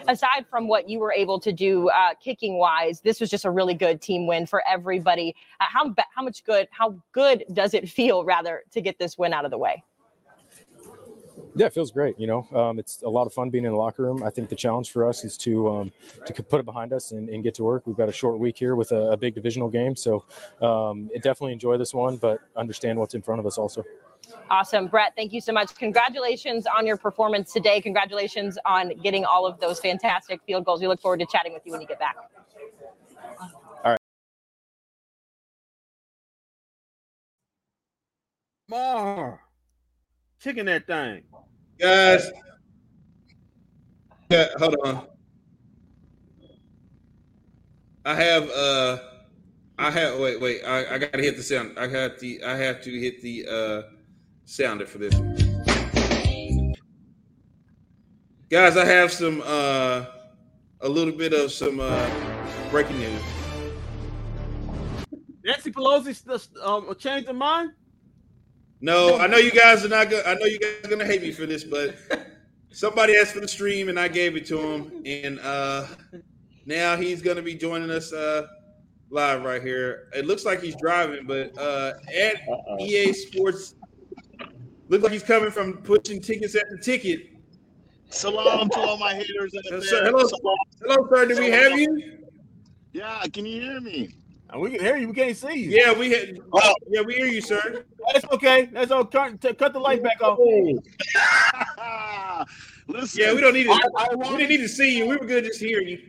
Speaker 9: Aside from what you were able to do uh, kicking wise, this was just a really good team win for everybody. Uh, how how much good how good does it feel rather to get this win out of the way?
Speaker 10: Yeah, it feels great. You know, um, it's a lot of fun being in the locker room. I think the challenge for us is to um, to put it behind us and, and get to work. We've got a short week here with a, a big divisional game, so um, definitely enjoy this one, but understand what's in front of us also.
Speaker 9: Awesome. Brett, thank you so much. Congratulations on your performance today. Congratulations on getting all of those fantastic field goals. We look forward to chatting with you when you get back. All right.
Speaker 2: Mar, chicken that thing.
Speaker 1: Guys, yeah, hold on. I have uh I have wait, wait, I, I gotta hit the sound. I have the I have to hit the uh sounder for this. Guys, I have some uh a little bit of some uh breaking news.
Speaker 2: Nancy Pelosi um, changed her mind.
Speaker 1: No, I know you guys are not good. I know you guys are gonna hate me for this, but somebody asked for the stream and I gave it to him, and uh now he's gonna be joining us uh live right here. It looks like he's driving, but uh at EA Sports looks like he's coming from pushing tickets at the ticket.
Speaker 11: Salam to all my haters. out there.
Speaker 1: sir, hello,
Speaker 11: Salam.
Speaker 1: hello, sir. Do we have you?
Speaker 11: Yeah, can you hear me?
Speaker 2: Uh, We can hear you. We can't see you.
Speaker 1: Yeah, we had. Oh, yeah, we hear you, sir.
Speaker 2: That's okay. That's all. Cut, t- cut the light back off.
Speaker 11: Listen,
Speaker 1: Yeah, we don't need to.
Speaker 11: I- I
Speaker 1: we didn't need to see you. We were good just hearing you.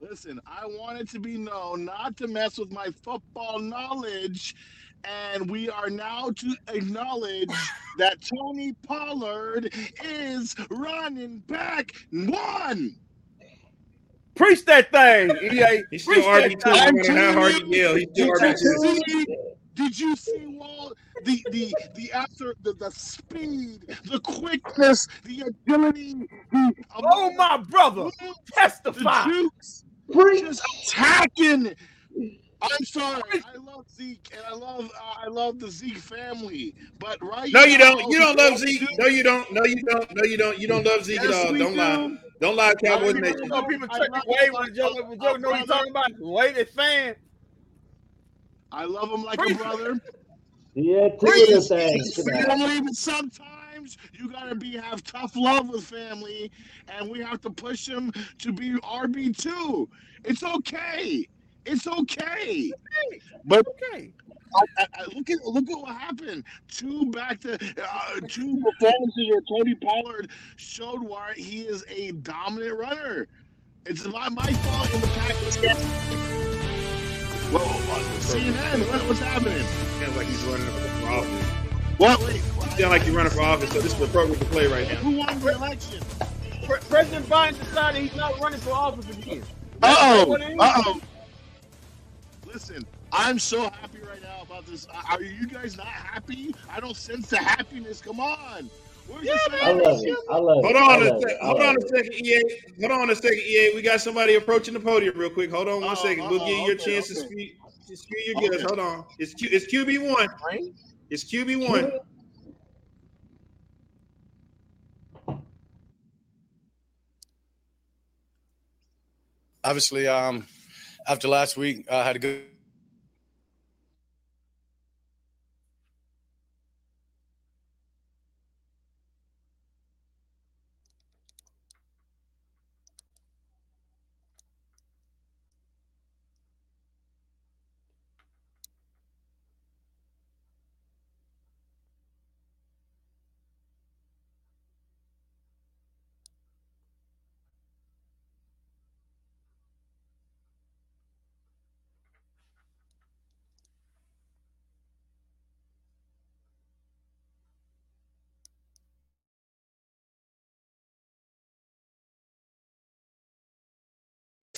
Speaker 11: Listen, I wanted to be known not to mess with my football knowledge, and we are now to acknowledge that Tony Pollard is running back one.
Speaker 2: Preach that thing, EA.
Speaker 1: He's still
Speaker 2: Preach that
Speaker 1: RB2.
Speaker 2: thing.
Speaker 1: No matter how hard you yell, he's still
Speaker 11: Did you
Speaker 1: RB2.
Speaker 11: see? Did you see Wall? The the the after the, the speed, the quickness, the agility. The,
Speaker 2: Oh my brother, testify.
Speaker 11: The jukes, just attacking. I'm sorry. I love Zeke and I love uh, I love the Zeke family, but right
Speaker 1: No, you
Speaker 11: now,
Speaker 1: don't. You don't love Zeke. No, you don't. No, you don't. No, you don't. You don't love Zeke
Speaker 11: Yes,
Speaker 1: at all. Don't lie.
Speaker 11: do.
Speaker 1: Don't lie, Cowboys
Speaker 2: People,
Speaker 1: Nation.
Speaker 2: you know, people check the way when Joe, when Joe know what he's talking about. Wait, it's fan.
Speaker 11: I love him like a brother.
Speaker 4: Yeah,
Speaker 11: Preach.
Speaker 4: Twitter.
Speaker 11: Family, but sometimes you gotta be have tough love with family, and we have to push them to be RB two. It's okay. It's okay. But
Speaker 2: okay.
Speaker 11: I, I, I- look at look at what happened. Two back to uh, two performances where Tony Pollard showed why he is a dominant runner. It's my, my fault in the pack. Whoa, uh, CNN, what, what's happening?
Speaker 1: Sounds like he's running for office.
Speaker 11: What? Wait,
Speaker 1: You sound like you're running for office, so this is the appropriate to play right now.
Speaker 11: who won the election?
Speaker 2: Pre- President Biden decided he's not running for office again.
Speaker 11: Uh oh.
Speaker 2: What it is.
Speaker 11: Uh oh. Listen, I'm so happy right now about this. Are you guys not happy? I don't sense the happiness. Come on. Where's your
Speaker 4: I love it. I love it.
Speaker 1: Hold
Speaker 4: I
Speaker 1: on a
Speaker 4: love
Speaker 1: second. Hold on a second, EA. Hold on a second, EA. We got somebody approaching the podium real quick. Hold on one
Speaker 11: Uh-oh,
Speaker 1: second. We'll give you your
Speaker 11: uh-oh, okay,
Speaker 1: chance to
Speaker 11: okay.
Speaker 1: speak. To spew your goods.
Speaker 11: Okay.
Speaker 1: Hold on. It's Q. It's QB one. Right? It's QB one.
Speaker 12: obviously, um, after last week, I had a good.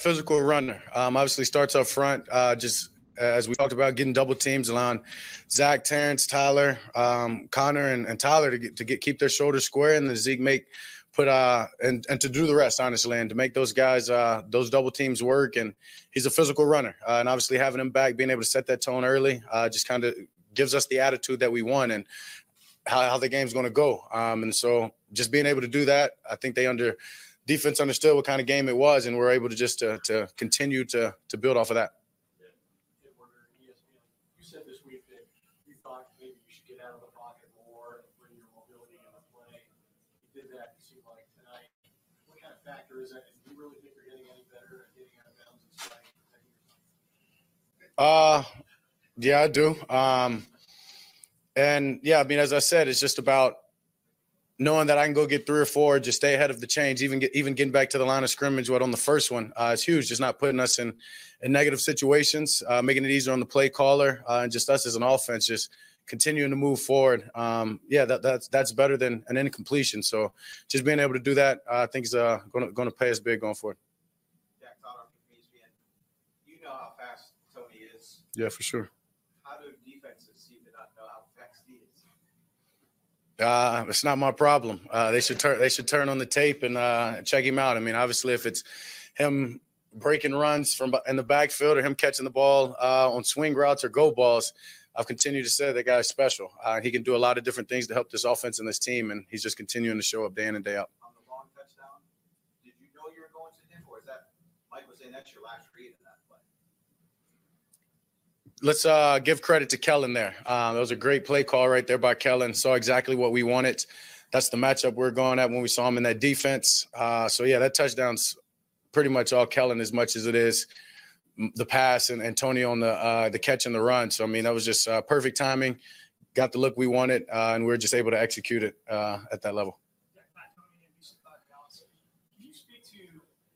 Speaker 12: Physical runner. Um, obviously starts up front. Uh, just as we talked about, getting double teams, allowing Zach, Terrence, Tyler, um, Connor, and, and Tyler to get to get keep their shoulders square, and the Zeke make put uh and and to do the rest honestly, and to make those guys uh those double teams work. And he's a physical runner, uh, and obviously having him back, being able to set that tone early, uh, just kind of gives us the attitude that we want and how, how the game's going to go. Um, and so just being able to do that, I think they under defense understood what kind of game it was, and we're able to just to, to continue to to build off of that.
Speaker 6: You said this week that you thought maybe you should get out of the pocket more and bring your mobility into play. You
Speaker 7: did that, it seemed like tonight. What kind of factor is that? And do you really think they're getting any better at getting out of bounds and striking?
Speaker 12: Uh, yeah, I do. Um, and yeah, I mean, as I said, it's just about knowing that I can go get three or four, just stay ahead of the chains, even get, even getting back to the line of scrimmage. What on the first one, uh, it's huge. Just not putting us in in negative situations, uh, making it easier on the play caller, uh, and just us as an offense, just continuing to move forward. Um, yeah, that, that's that's better than an incompletion. So just being able to do that, uh, I think is uh, going to going to pay us big going forward.
Speaker 13: Jack Tyler from ESPN. You know how fast Tony is.
Speaker 12: Yeah, for sure.
Speaker 13: How do defenses seem to not know how fast he is?
Speaker 12: Uh, it's not my problem. Uh, they should turn. They should turn on the tape and uh, check him out. I mean, obviously, if it's him breaking runs from in the backfield or him catching the ball uh, on swing routes or go balls, I've continued to say that guy's special. Uh, he can do a lot of different things to help this offense and this team, and he's just continuing to show up day in and day out.
Speaker 13: On the long touchdown, did you know you were going to him, or is that Mike was saying that's your last read?
Speaker 12: Let's uh, give credit to Kellen there. Uh, that was a great play call right there by Kellen. Saw exactly what we wanted. That's the matchup we are going at when we saw him in that defense. Uh, so yeah, that touchdown's pretty much all Kellen as much as it is the pass and Antonio on the uh, the catch and the run. So I mean, that was just uh, perfect timing. Got the look we wanted, uh, and we are just able to execute it at that level.
Speaker 7: Can you speak to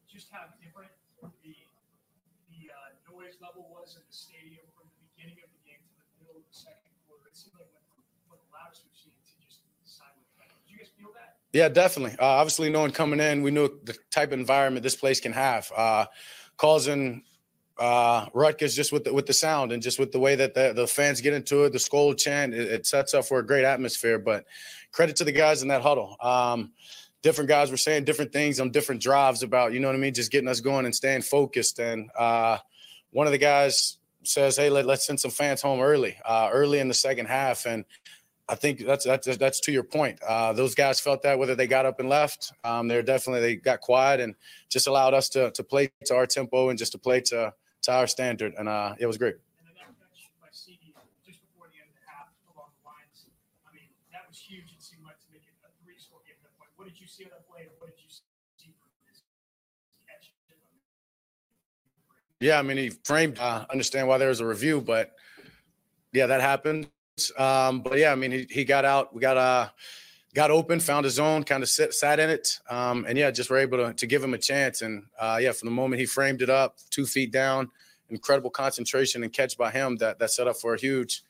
Speaker 7: just how different the the uh, noise level was in the stadium from the beginning of the game to the middle of the second quarter? It seemed like went from from the loudest we've seen to just silent. Did you guys feel that?
Speaker 12: Yeah, definitely. Uh, obviously, knowing coming in, we knew the type of environment this place can have, uh, causing uh, ruckus just with the, with the sound and just with the way that the, the fans get into it, the skull chant. It, it sets up for a great atmosphere. But credit to the guys in that huddle. Um, different guys were saying different things on different drives about, you know what I mean, just getting us going and staying focused. And uh, one of the guys says, "Hey, let, let's send some fans home early, uh, early in the second half." And I think that's that's that's to your point. Uh, those guys felt that whether they got up and left, um, they're definitely they got quiet and just allowed us to to play to our tempo and just to play to to our standard, and uh, it was great.
Speaker 7: And then that catch by CeeDee just before the end of the half along the lines. I mean, that was huge. It seemed like to make it a three-score game at that point. What did you see on that play, what did you see from this catch?
Speaker 12: Yeah, I mean, he framed. Uh, understand why there was a review, but yeah, that happened. Um, but yeah, I mean, he, he got out. We got uh got open, found his zone, kind of sit, sat in it, um, and yeah, just were able to to give him a chance. And uh, yeah, from the moment he framed it up, two feet down, incredible concentration and catch by him that that set up for a huge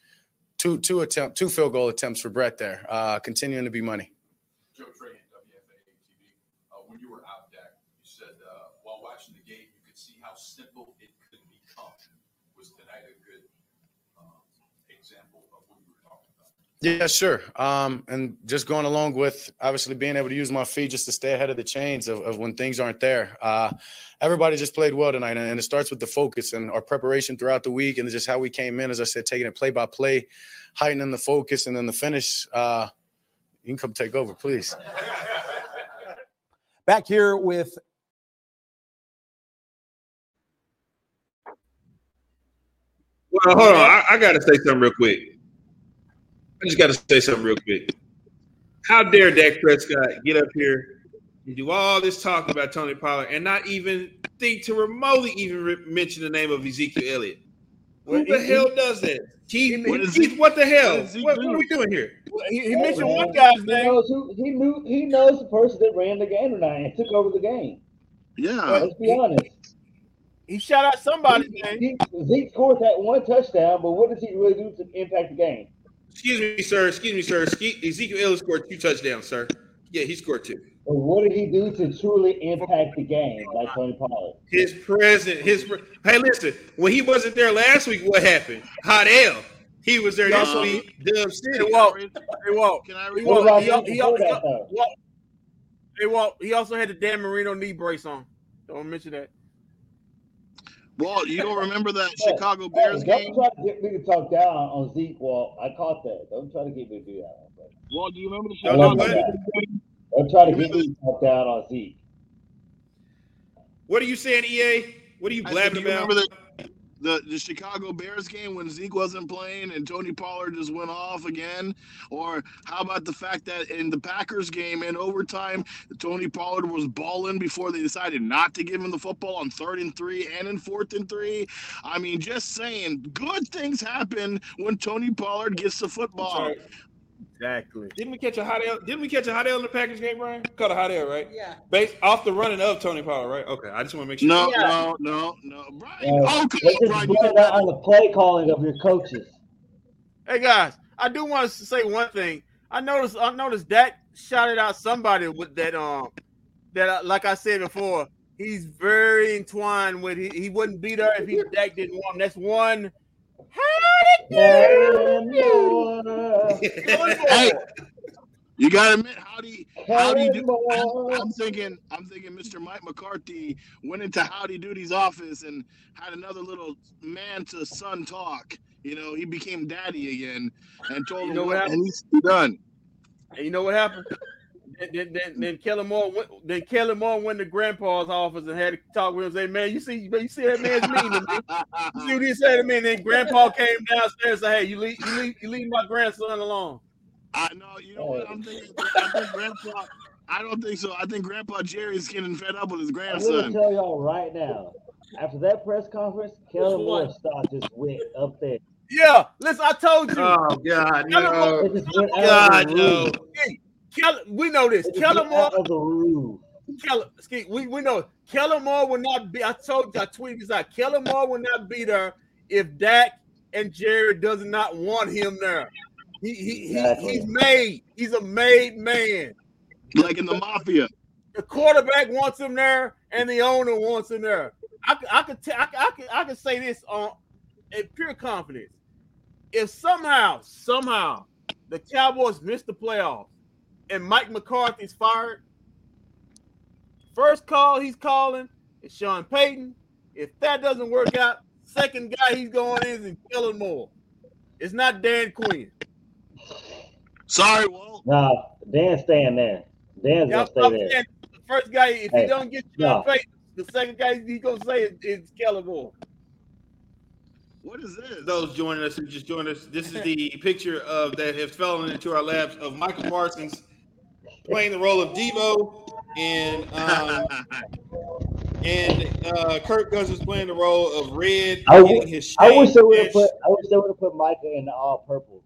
Speaker 12: two two attempt two field goal attempts for Brett there, uh, continuing to be money.
Speaker 14: Joe Trahan, WFAA TV. Uh, when you were out, Dak, you said uh, while watching the game, you could see how simple it could become. Was tonight a good um, example of what you were talking about?
Speaker 12: Yeah, sure. Um, and just going along with obviously being able to use my feet just to stay ahead of the chains of, of when things aren't there. Uh, everybody just played well tonight, and, and it starts with the focus and our preparation throughout the week, and just how we came in. As I said, taking it play by play, heightening the focus, and then the finish. Uh, you can come take over, please.
Speaker 8: Back here with
Speaker 1: Well, hold on. I, I got to say something real quick. I just got to say something real quick. How dare Dak Prescott get up here and do all this talk about Tony Pollard and not even think to remotely even re- mention the name of Ezekiel Elliott? Who the hell does that? Keith, what, Keith, what the hell? What, what are we doing here?
Speaker 2: He, he mentioned
Speaker 4: man.
Speaker 2: one guy's
Speaker 4: he
Speaker 2: name.
Speaker 4: Knows who, he knew he knows the person that ran the game tonight and took over the game.
Speaker 11: Yeah.
Speaker 4: Let's be honest.
Speaker 2: He shot out somebody's name.
Speaker 4: Zeke, Zeke scored that one touchdown, but what does he really do to impact the game?
Speaker 1: Excuse me, sir. Excuse me, sir. Ezekiel Elliott scored two touchdowns, sir. Yeah, he scored two.
Speaker 4: But what did he do to truly impact the game, like Tony Pollard?
Speaker 1: His present, his pre- hey, listen. When he wasn't there last week, what happened? Hot L. He was there this
Speaker 2: Um,
Speaker 1: week. Dub City.
Speaker 2: Hey, Walt. Hey, Walt.
Speaker 11: Can I
Speaker 2: He
Speaker 11: read
Speaker 4: What
Speaker 2: Walt.
Speaker 4: about
Speaker 2: He, he, he,
Speaker 4: before
Speaker 2: he. Walt. Hey, Walt. He also had the Dan Marino knee brace on. Don't mention that.
Speaker 11: Walt, you don't remember that
Speaker 4: Hey,
Speaker 11: Chicago
Speaker 4: hey,
Speaker 11: Bears
Speaker 4: don't
Speaker 11: game?
Speaker 4: try to get me to talk down on Zeke, Walt. I caught that. Don't try to get me to do that. one, buddy.
Speaker 11: Walt, do you remember the
Speaker 4: I
Speaker 1: Don't
Speaker 4: love
Speaker 11: Chicago Bears game?
Speaker 4: Don't try to get me to talk down on Zeke.
Speaker 1: What are you saying, EA? What are you
Speaker 11: I said,
Speaker 1: blabbing
Speaker 11: do you
Speaker 1: about?
Speaker 11: remember the the the Chicago Bears game when Zeke wasn't playing and Tony Pollard just went off again? Or how about the fact that in the Packers game in overtime, Tony Pollard was balling before they decided not to give him the football on third and three and in fourth and three? I mean, just saying, good things happen when Tony Pollard gets the football.
Speaker 2: Exactly.
Speaker 15: Didn't we catch a hot L? Didn't we catch a hot L in the Packers game, Brian? Caught a hot L, right?
Speaker 3: Yeah.
Speaker 15: Based off the running of Tony Pollard, right? Okay, I just want to make sure.
Speaker 11: No, no, no, no. Brian,
Speaker 4: Uh,
Speaker 11: oh, come
Speaker 4: just
Speaker 11: Brian.
Speaker 4: blame that on the play calling of your coaches.
Speaker 2: Hey guys, I do want to say one thing. I noticed I noticed that shouted out somebody with that um that uh, like I said before, he's very entwined with he, he wouldn't be there if he Dak didn't want him. That's one
Speaker 11: hey, you gotta admit, Howdy, Howdy, do, I'm, I'm thinking, I'm thinking, Mr. Mike McCarthy went into Howdy Doody's office and had another little man to son talk. You know, he became daddy again and told
Speaker 2: You
Speaker 11: him
Speaker 2: know what
Speaker 11: what
Speaker 2: happened?
Speaker 11: needs to be done.
Speaker 2: And you know what happened? Then, then, then, then Kellen Moore went. Then Kellen Moore went to Grandpa's office and had to talk with him. Say, man, you see, you see that man's mean to. You see what he said to me? And then Grandpa came downstairs and said, "Hey, you leave, you leave, you leave my grandson alone."
Speaker 11: I know, you know what I'm thinking. I think Grandpa. I don't think so. I think Grandpa Jerry's getting fed up with his grandson.
Speaker 4: I'm gonna tell y'all right now. After that press conference, Kelly
Speaker 2: Which
Speaker 4: Moore
Speaker 2: one?
Speaker 4: stock just went up there.
Speaker 2: Yeah, listen, I told you.
Speaker 15: Oh God, no.
Speaker 2: Moore-
Speaker 4: It just went out
Speaker 2: God,
Speaker 4: of
Speaker 2: no.
Speaker 4: Roof.
Speaker 2: Hey, Kellen, we know this.
Speaker 4: It just
Speaker 2: Kellen Moore,
Speaker 4: of the roof.
Speaker 2: Kellen, Ski, we, we know Kellen Moore will not be. I told you, I tweeted this out. Kellen Moore will not be there if Dak and Jared does not want him there. He, he, he
Speaker 4: Exactly.
Speaker 2: he's made. He's a made man.
Speaker 11: Like in the mafia.
Speaker 2: The quarterback wants him there, and the owner wants him there. I, could- I could tell. I, could- I could I could say this on in pure confidence. If somehow, somehow, the Cowboys miss the playoffs and Mike McCarthy's fired, first call he's calling is Sean Payton. If that doesn't work out, second guy he's going in is Kellen Moore. It's not Dan Quinn.
Speaker 11: Sorry, Walt.
Speaker 4: Nah, Dan's staying there. Dan's
Speaker 2: Yeah,
Speaker 4: gonna stay
Speaker 2: I'm
Speaker 4: there.
Speaker 2: saying the first guy, if
Speaker 4: Hey,
Speaker 2: he don't get Sean
Speaker 4: no.
Speaker 2: Payton, the second guy he's gonna say is, is Kellen Moore.
Speaker 11: What is this?
Speaker 15: Those joining us who just joined us, this is the picture of that has fallen into our laps of Micah Parsons playing the role of Deebo, and um, and uh, Kirk Cousins playing the role of Red,
Speaker 4: I,
Speaker 15: his
Speaker 4: I wish they would have put. I wish they would have put Micah in the all purple,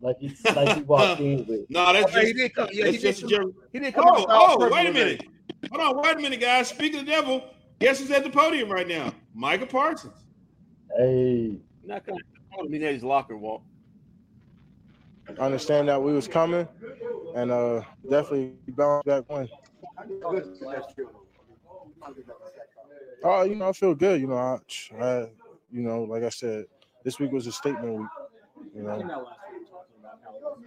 Speaker 4: like he like he walked in with.
Speaker 15: No, that's just,
Speaker 2: he didn't come- yeah, he
Speaker 15: just
Speaker 2: come
Speaker 15: Jerry.
Speaker 2: he didn't come
Speaker 15: oh,
Speaker 2: out with all
Speaker 15: oh, wait a minute. Hold on, wait a minute, guys. Speaking of the devil, guess who's at the podium right now? Micah Parsons.
Speaker 4: Hey,
Speaker 2: Not gonna put him his locker, Walt.
Speaker 16: Understand that we was coming and uh definitely bounce back win. Oh, you know, I feel good. You know, I, I, you know, like I said, this week was a statement week. You know,
Speaker 6: know last week talking about how it was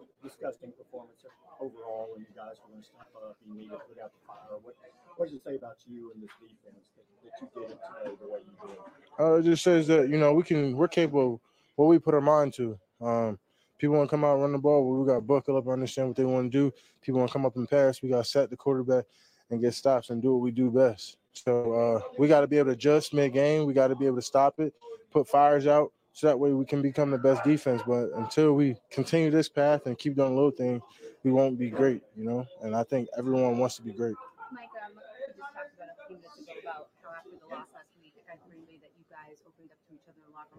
Speaker 6: a disgusting performance overall, and you guys were going to step up. You needed to put out the fire. What What does it say about you and this defense that, that you did it today the way you did?
Speaker 16: uh, it just says that you know we can, we're capable of what we put our mind to. Um, people want to come out and run the ball, well, we got buckle up, understand what they want to do. People want to come up and pass, we got to set the quarterback and get stops and do what we do best. So uh, we got to be able to adjust mid game. We got to be able to stop it, put fires out, so that way we can become the best defense. But until we continue this path and keep doing little things, we won't be great, you know. And I think everyone wants to be great.
Speaker 17: Mike,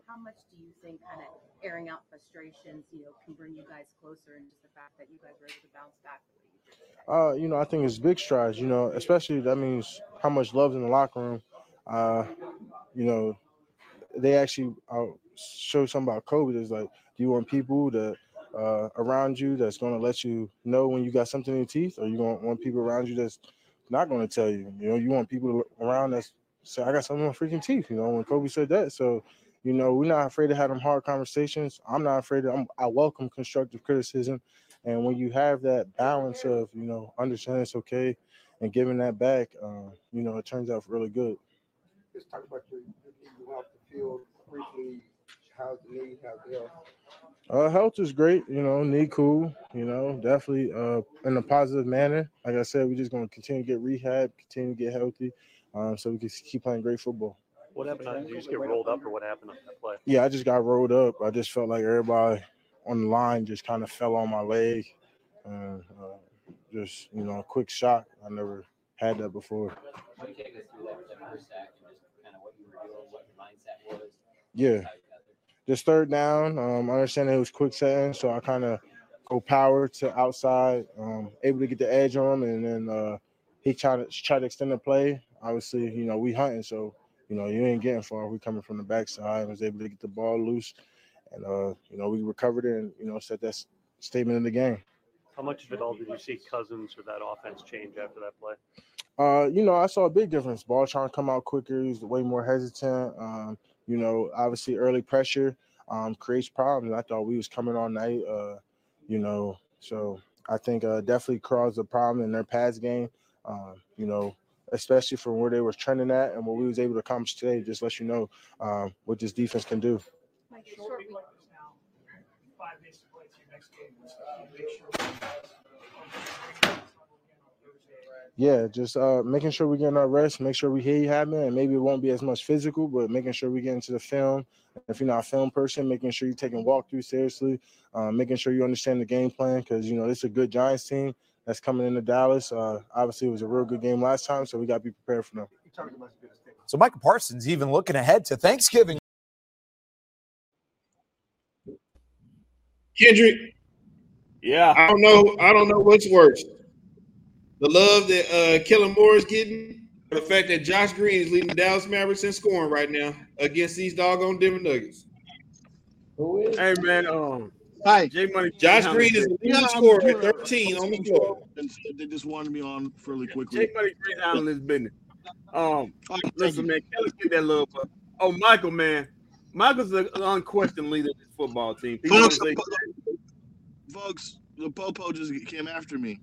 Speaker 17: How much do you think kind of airing out frustrations, you know, can bring you guys closer and just the fact that you guys were able to bounce back the way you did?
Speaker 16: Uh, you know, I think it's big strides. You know, especially that means how much love's in the locker room. Uh, you know, they actually uh, show something about Kobe. That's like, do you want people that uh, around you that's going to let you know when you got something in your teeth, or you want people around you that's not going to tell you? You know, you want people around that's say, I got something in my freaking teeth. You know, when Kobe said that, so. You know, we're not afraid to have them hard conversations. I'm not afraid of. I'm, I welcome constructive criticism, and when you have that balance of, you know, understanding it's okay and giving that back, uh, you know, it turns out really good.
Speaker 18: Just talk about your, your knee off the field briefly. How's the knee? How's the health?
Speaker 16: Uh, health is great, you know, knee cool, you know, definitely uh, in a positive manner. Like I said, we're just going to continue to get rehab, continue to get healthy, um, so we can keep playing great football.
Speaker 19: What happened? on- Did you just get rolled up, or what happened on that play?
Speaker 16: Yeah, I just got rolled up. I just felt like everybody on the line just kind of fell on my leg. And, uh, just you know, a quick shock. I never had that before.
Speaker 20: Why don't you take us through that, that first act and just kind of what you were doing, what your mindset was?
Speaker 16: Yeah. Just third down. Um, I understand it was quick setting, so I kind of go power to outside, um, able to get the edge on him, and then uh, he tried to try to extend the play. Obviously, you know we hunting, so you know you ain't getting far. We coming from the backside. I was able to get the ball loose, and uh, you know we recovered it, and you know set that statement in the game.
Speaker 19: How much of it all did you see Cousins or that offense change after that play?
Speaker 16: Uh, you know, I saw a big difference. Ball trying to come out quicker. He's way more hesitant. Um, you know, obviously early pressure um, creates problems. I thought we was coming all night. Uh, you know, so I think uh, definitely caused a problem in their pass game. Um, you know, especially from where they were trending at and what we was able to accomplish today. Just let you know um, what this defense can do.
Speaker 7: Like short week five days to play to your next game. Make sure
Speaker 16: Yeah, just uh, making sure we get our rest, make sure we hear you having, and maybe it won't be as much physical, but making sure we get into the film. If you're not a film person, making sure you're taking walkthrough seriously, uh, making sure you understand the game plan because you know it's a good Giants team that's coming into Dallas. Uh, obviously, it was a real good game last time, so we got to be prepared for them.
Speaker 8: So Micah Parsons even looking ahead to Thanksgiving.
Speaker 1: Kendrick.
Speaker 2: Yeah.
Speaker 1: I don't know. I don't know what's worse. The love that uh Kellen Moore is getting, or the fact that Josh Green is leading the Dallas Mavericks in scoring right now against these doggone Denver Nuggets. Who is?
Speaker 2: Hey man, um,
Speaker 11: Hi,
Speaker 2: J Money.
Speaker 1: Josh Green is the leading scorer at 13 on the floor.
Speaker 11: They just wanted me on fairly quickly.
Speaker 2: J Money Green handling his business. Um, listen, man, Kelly get that love. But, oh, Micah, man, Micah's an unquestioned leader of this football team. People
Speaker 11: Folks,
Speaker 2: don't say-
Speaker 11: folks, the Popo just came after me.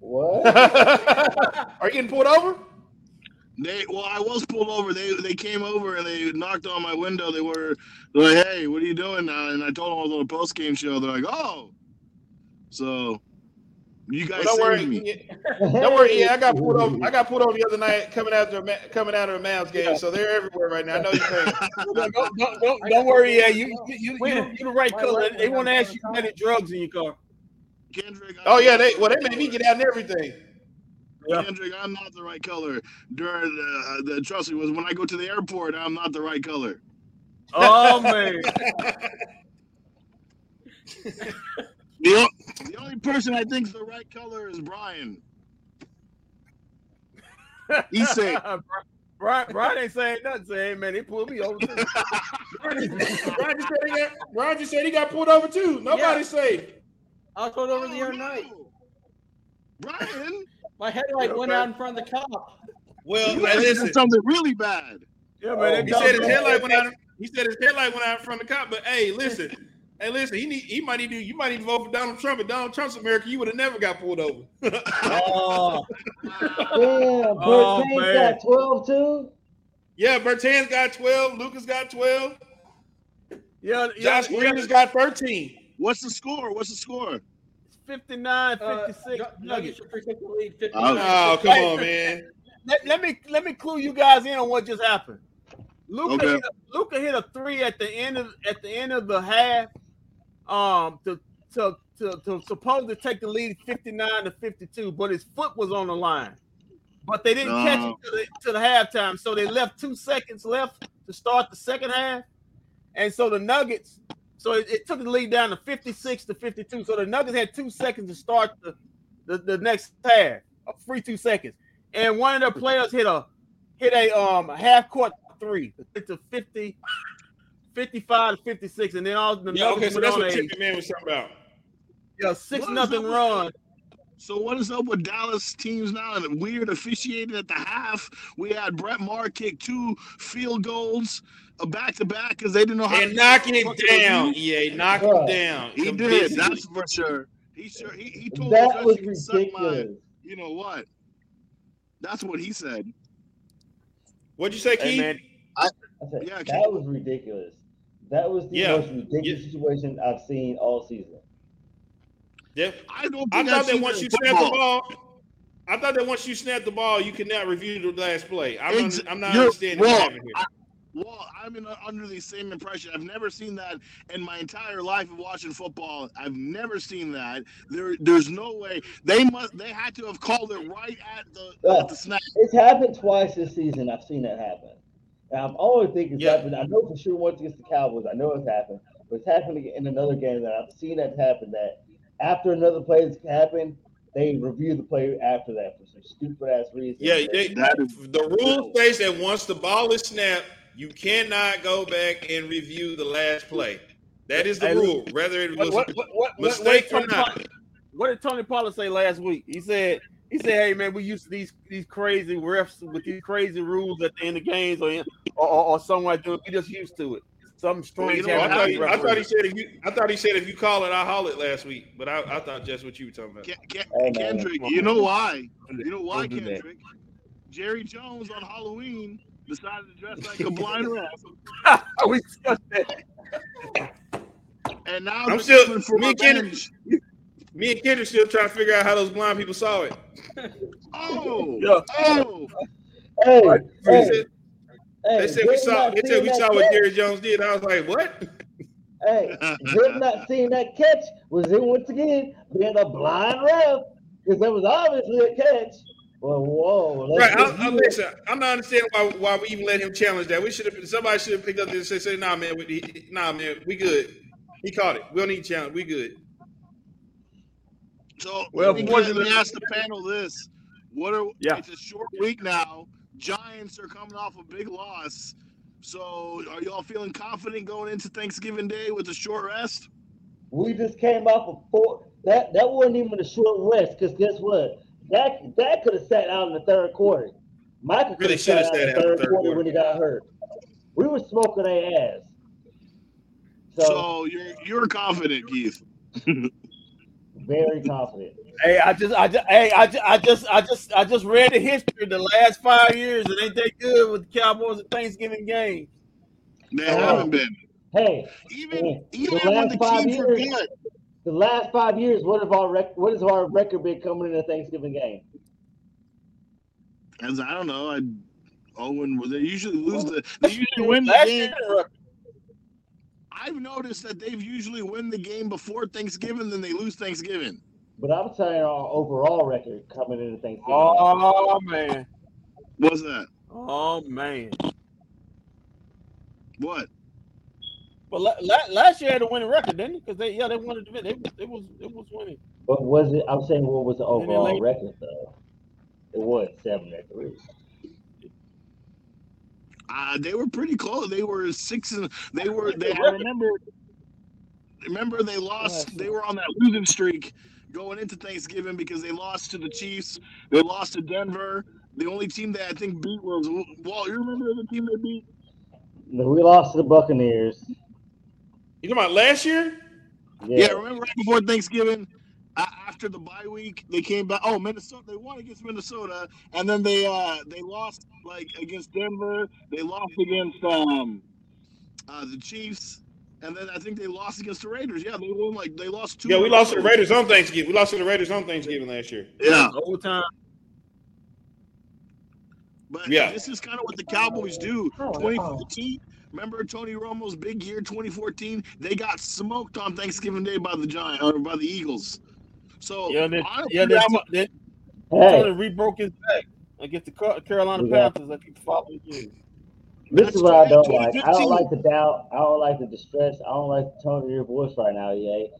Speaker 4: What?
Speaker 15: Are you getting pulled over?
Speaker 11: They well, I was pulled over. They they came over and they knocked on my window. They were like, "Hey, what are you doing now?" And I told them I was on a post game show. They're like, "Oh, so you guys
Speaker 15: Well, don't worry.
Speaker 11: me."
Speaker 15: Don't worry. Yeah, I got pulled over. I got pulled over the other night coming out of coming out of a Mavs game. So they're everywhere right now. I know you're saying.
Speaker 2: don't, don't, don't, don't worry, yeah, you you you, you, you the right color. They want to ask you how many drugs in your car. Kendrick.
Speaker 15: Oh yeah, they well they made me get out and everything.
Speaker 11: Kendrick, I'm not the right color. During the, the trust me was when I go to the airport, I'm not the right color.
Speaker 2: Oh man.
Speaker 11: The, the only person I think's the right color is Brian. He said,
Speaker 2: Brian, Brian ain't saying nothing. Saying, man, they pulled me over. too."
Speaker 15: Brian just said he got. Brian just said he got pulled over too. Nobody's safe.
Speaker 3: I was pulled over the oh, other night.
Speaker 11: Brian,
Speaker 3: my headlight went out in front of the cop.
Speaker 1: Well,
Speaker 11: You
Speaker 1: hey,
Speaker 11: guys did
Speaker 1: listen.
Speaker 11: something really bad.
Speaker 2: Yeah,
Speaker 15: man. He said his headlight went out. He said his headlight went out from the cop. But hey, listen. Hey, listen. He need. He might need to. You might need to vote for Donald Trump. If Donald Trump's America, you would have never got pulled over.
Speaker 2: oh.
Speaker 4: Damn,
Speaker 15: Oh,
Speaker 4: Bertans
Speaker 15: man.
Speaker 4: got 12 too?
Speaker 15: Yeah, Bertan's got twelve. Luka's got twelve.
Speaker 2: Yeah,
Speaker 15: Josh Green has got thirteen.
Speaker 11: What's the score? What's the score?
Speaker 2: 59,
Speaker 3: Uh,
Speaker 2: 56 Nuggets.
Speaker 15: Oh, come on, man.
Speaker 2: Let, let me let me clue you guys in on what just happened. Luka
Speaker 11: Okay.
Speaker 2: hit a, Luka hit a three at the end of at the end of the half, um, to to to, to supposed to take the lead 59 to 52, but his foot was on the line. But they didn't catch
Speaker 11: No.
Speaker 2: it to the, to the halftime, so they left two seconds left to start the second half, and so the Nuggets. So it, it took the lead down to 56 to 52. So the Nuggets had two seconds to start the, the, the next half, a free two seconds. And one of their players hit a hit a um a half court three. A 50, 55 to 56. And then all the
Speaker 15: Yeah,
Speaker 2: Nuggets
Speaker 15: okay, so that's what
Speaker 2: a
Speaker 15: Tippy Man was talking about.
Speaker 2: yeah, six nothing run.
Speaker 11: So what is up with Dallas teams now? And weird officiating at the half. We had Brett Maher kick two field goals back to back because they didn't know how
Speaker 1: And
Speaker 11: to
Speaker 1: knock it down,
Speaker 11: review.
Speaker 1: EA. Knock
Speaker 4: Bruh.
Speaker 1: him down.
Speaker 11: He did. That's for sure. He sure he, he told
Speaker 4: That
Speaker 11: us
Speaker 4: was
Speaker 11: you can my.
Speaker 4: ridiculous.
Speaker 11: You know what? That's what he said.
Speaker 1: What'd you say,
Speaker 2: Hey,
Speaker 1: Keith?
Speaker 2: man.
Speaker 4: I said,
Speaker 11: Yeah,
Speaker 4: that was ridiculous. That was the
Speaker 1: Yeah.
Speaker 4: most ridiculous situation I've seen all season.
Speaker 1: Yeah.
Speaker 11: I don't
Speaker 1: I thought
Speaker 11: I've
Speaker 1: that once you snap the ball,
Speaker 15: I thought that once you snap the ball, you cannot review the last play. I'm,
Speaker 11: Ex-
Speaker 15: un- I'm not
Speaker 11: you're-
Speaker 15: understanding what
Speaker 11: well,
Speaker 15: happened here.
Speaker 11: I- well, I'm in, under the same impression. I've never seen that in my entire life of watching football. I've never seen that. There, there's no way they must. They had to have called it right at the
Speaker 4: Yeah.
Speaker 11: at the snap.
Speaker 4: It's happened twice this season. I've seen that happen. Um, and I'm only thinking it's happened. I know for sure once against the Cowboys. I know it's happened, but it's happened in another game that I've seen that happen. That after another play has happened, they review the play after that for some stupid ass reason.
Speaker 15: Yeah, they, the rule states that once the ball is snapped, you cannot go back and review the last play. That is the
Speaker 2: Hey,
Speaker 15: rule, whether it was
Speaker 2: What, what, what, what, what,
Speaker 15: mistake
Speaker 2: what
Speaker 15: or not.
Speaker 2: Pollard- what did Tony Pollard say last week? He said, he said, "Hey man, we used to these these crazy refs with these crazy rules at the end of games or or, or, or something like that. We just used to it. Something strange
Speaker 15: You know, I, thought
Speaker 2: to
Speaker 15: he, I thought he said if you I thought he said if you call it, I haul it last week. But I, I thought just what you were talking about.
Speaker 11: Kendrick, you know why? You know why,
Speaker 15: Don't that.
Speaker 11: Kendrick? Jerry Jones on Halloween decided to dress like a blind ref.
Speaker 2: we discussed that.
Speaker 11: And now
Speaker 15: I'm still
Speaker 11: for
Speaker 15: me and Kendrick. Me and Kendrick still trying to figure out how those blind people saw it.
Speaker 11: Oh,
Speaker 2: Yeah.
Speaker 11: oh.
Speaker 4: Hey,
Speaker 15: They
Speaker 4: hey,
Speaker 15: they said we saw. They said we saw what
Speaker 4: catch?
Speaker 15: Jerry Jones did. I was like, what?
Speaker 4: Hey, them not seeing that catch was it once again being a blind ref because that was obviously a catch. Well, whoa,
Speaker 15: Right. I, I, listen, I'm not understanding why why we even let him challenge that. We should have. Somebody should have picked up this and said, "Say, "Nah, man, we, nah, man, we good. He caught it. We don't need challenge. We good."
Speaker 11: So
Speaker 2: Well,
Speaker 11: let, me,
Speaker 2: boys,
Speaker 11: let me ask the panel this: What are?
Speaker 2: Yeah.
Speaker 11: It's a short week now. Giants are coming off a big loss. So are y'all feeling confident going into Thanksgiving Day with a short rest?
Speaker 4: We just came off of four. That that wasn't even a short rest because guess what? That that could have sat out in the third quarter. Micah could
Speaker 15: Really
Speaker 4: have
Speaker 15: shoulda
Speaker 4: sat out
Speaker 15: sat
Speaker 4: in the
Speaker 15: out in
Speaker 4: third,
Speaker 15: the third
Speaker 4: quarter,
Speaker 15: quarter.
Speaker 4: when he got hurt. We were smoking their ass.
Speaker 11: So, you're you're confident, Keith.
Speaker 4: Very confident.
Speaker 2: Hey, I just, I just, hey, I just, I just, I just, I just read the history of the last five years. It ain't that good with the Cowboys and Thanksgiving games.
Speaker 11: They
Speaker 4: Oh.
Speaker 11: haven't been.
Speaker 4: Hey,
Speaker 11: Even
Speaker 4: the
Speaker 11: even when
Speaker 4: last
Speaker 11: the
Speaker 4: five
Speaker 11: were
Speaker 4: years,
Speaker 11: good.
Speaker 4: the last five years, what have our rec- what has our record been coming in a Thanksgiving game?
Speaker 11: As I don't know, I Owen was they usually lose the they usually win the game. I've noticed that they've usually win the game before Thanksgiving, then they lose Thanksgiving.
Speaker 4: But I'm saying our overall record coming into Thanksgiving.
Speaker 2: Oh man,
Speaker 11: What's that?
Speaker 2: oh man.
Speaker 11: What?
Speaker 2: But la- la- last year had a winning record, didn't it? Because they, yeah, they wanted to win. They, it was, it was winning.
Speaker 4: But was it? I'm saying, what was the overall
Speaker 2: they-
Speaker 4: record though? It was seven at three.
Speaker 11: Uh, they were pretty close. They were six and they were. They I remember. Remember they lost. They were on that losing streak going into Thanksgiving because they lost to the Chiefs. They lost to Denver. The only team that I think beat was Walt. You remember the team they beat?
Speaker 4: We lost to the Buccaneers.
Speaker 15: You talking about last year?
Speaker 11: Yeah, remember right before Thanksgiving, after the bye week, they came back. Oh, Minnesota! They won against Minnesota, and then they uh they lost like against Denver. They lost against um uh the Chiefs, and then I think they lost against the Raiders. Yeah, they won like they lost two.
Speaker 15: Yeah, we lost to the. Raiders on Thanksgiving. We lost to the Raiders on Thanksgiving last year.
Speaker 11: Yeah.
Speaker 2: Overtime.
Speaker 11: But
Speaker 15: Yeah.
Speaker 11: this is kind of what the Cowboys do. 2014. Remember Tony Romo's big year 2014? They got smoked on Thanksgiving Day by the Giant or by the Eagles. So
Speaker 2: Yeah, then, yeah, then,
Speaker 11: that's-
Speaker 2: then
Speaker 4: Hey.
Speaker 2: Tony re-broke his back against the Carolina
Speaker 4: We
Speaker 2: Panthers. I think the following year.
Speaker 4: This is what I don't like. I don't like the doubt. I don't like the distress. I don't like the tone of your voice right now, EA.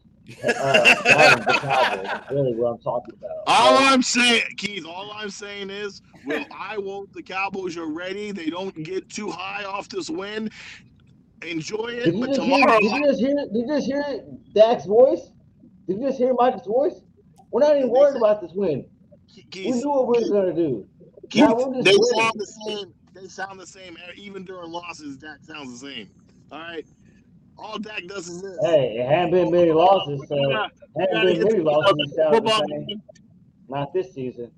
Speaker 4: Uh, doubting the Cowboys. That's really what I'm talking about.
Speaker 11: All I'm saying, Keith, all I'm saying is, well, I hope the Cowboys are ready. They don't get too high off this win. Enjoy it,
Speaker 4: Did you,
Speaker 11: but
Speaker 4: just hear,
Speaker 11: tomorrow,
Speaker 4: did you just hear? Did you just hear Dak's voice? Did you just hear Mike's voice? We're not even worried about this win. We
Speaker 11: Keith,
Speaker 4: knew what we were gonna do.
Speaker 11: Keith,
Speaker 4: Now
Speaker 11: they
Speaker 4: winning.
Speaker 11: sound the same. They sound the same. Even during losses, Dak sounds the same. All right. All Dak does is this.
Speaker 4: Hey, it hadn't been many losses, so
Speaker 11: Yeah,
Speaker 4: hadn't been many losses.
Speaker 11: Football.
Speaker 4: Not this season.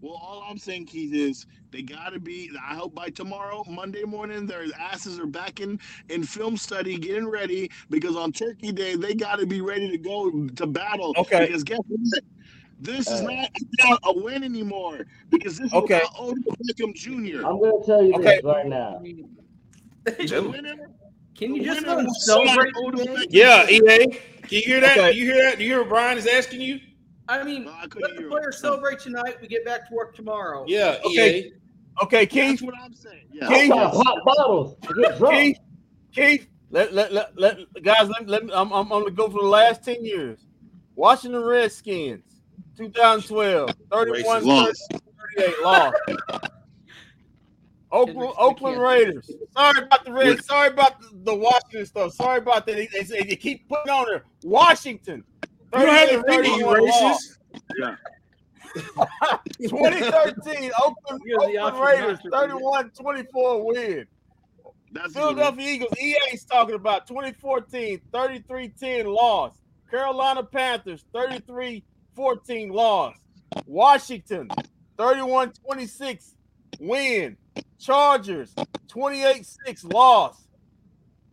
Speaker 11: Well, all I'm saying, Keith, is they got to be. I hope by tomorrow, Monday morning, their asses are back in in film study, getting ready because on Turkey Day they got to be ready to go to battle.
Speaker 2: Okay.
Speaker 11: Because guess what? This is
Speaker 4: Uh,
Speaker 11: not about a win anymore because this is
Speaker 2: Okay.
Speaker 11: about Odell Beckham Jr.
Speaker 4: I'm gonna tell you
Speaker 2: Okay.
Speaker 4: this right now.
Speaker 11: Winner,
Speaker 3: Can you just let him celebrate?
Speaker 11: Odell? Beckham
Speaker 1: Yeah, EA. Can you hear that?
Speaker 2: Okay.
Speaker 1: Do you hear that? Do you hear what Brian is asking you?
Speaker 3: I mean,
Speaker 11: No, I couldn't
Speaker 3: let the
Speaker 11: hear him.
Speaker 3: players celebrate tonight. We get back to work tomorrow.
Speaker 1: Yeah,
Speaker 2: Okay.
Speaker 1: EA.
Speaker 2: Okay,
Speaker 11: That's
Speaker 2: Keith.
Speaker 11: what I'm saying. Yeah.
Speaker 2: Keith.
Speaker 4: I'm trying to pop bottles to get drunk.
Speaker 2: Keith. Keith. Let let let, let guys. Let, let me, I'm, I'm I'm gonna go for the last ten years. Washington Redskins, 2012, 31
Speaker 11: Lost.
Speaker 2: 38 lost. Oakland, Oakland Raiders. Sorry about the Reds. Sorry about the, the Washington stuff. Sorry about that. They, they, they keep putting on there. Washington.
Speaker 1: You don't have to read it, you racist.
Speaker 11: Yeah.
Speaker 2: 2013 Oakland, Oakland Raiders 31-24 win.
Speaker 11: That's a good one.
Speaker 2: Philadelphia Eagles, EA's talking about 2014 33-10 loss. Carolina Panthers 33-14 loss. Washington 31-26 win. Chargers 28-6 loss.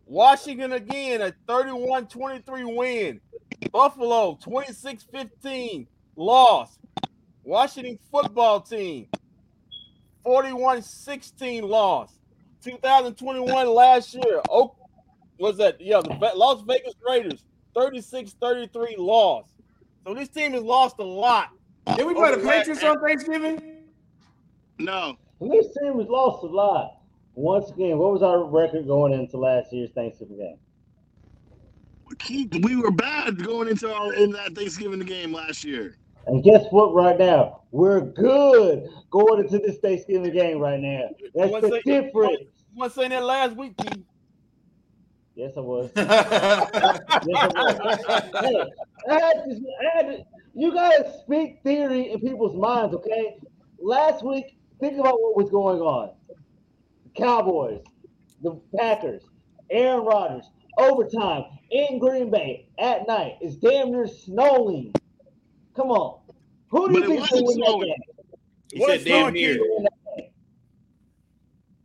Speaker 2: Washington again a 31-23 win. Buffalo 26-15 loss. Washington football team 41-16 loss. 2021 last year, Oak was that yeah, the Las Vegas Raiders 36-33 loss. So this team has lost a lot.
Speaker 1: Did we play the
Speaker 2: Over last-
Speaker 1: Patriots on Thanksgiving?
Speaker 11: No.
Speaker 4: This team has lost a lot. Once again, what was our record going into last year's Thanksgiving game?
Speaker 11: We were bad going into our in that Thanksgiving game last year.
Speaker 4: And guess what? Right now, we're good going into this Thanksgiving game. Right now, that's
Speaker 2: What's
Speaker 4: the
Speaker 2: that-
Speaker 4: difference.
Speaker 2: You want to say that last week, Keith?
Speaker 4: Yes, I was. yes, I was. Hey, I had to, I had to, you guys speak theory in people's minds, okay? Last week, think about what was going on. The Cowboys, the Packers, Aaron Rodgers, overtime in Green Bay at night. It's damn near snowing. Come on. Who do
Speaker 11: But
Speaker 4: you
Speaker 11: it
Speaker 4: think will
Speaker 11: wasn't
Speaker 4: win that
Speaker 11: snowing.
Speaker 4: game?
Speaker 1: He
Speaker 2: What
Speaker 1: said damn near.
Speaker 2: Keith?
Speaker 4: Win that game?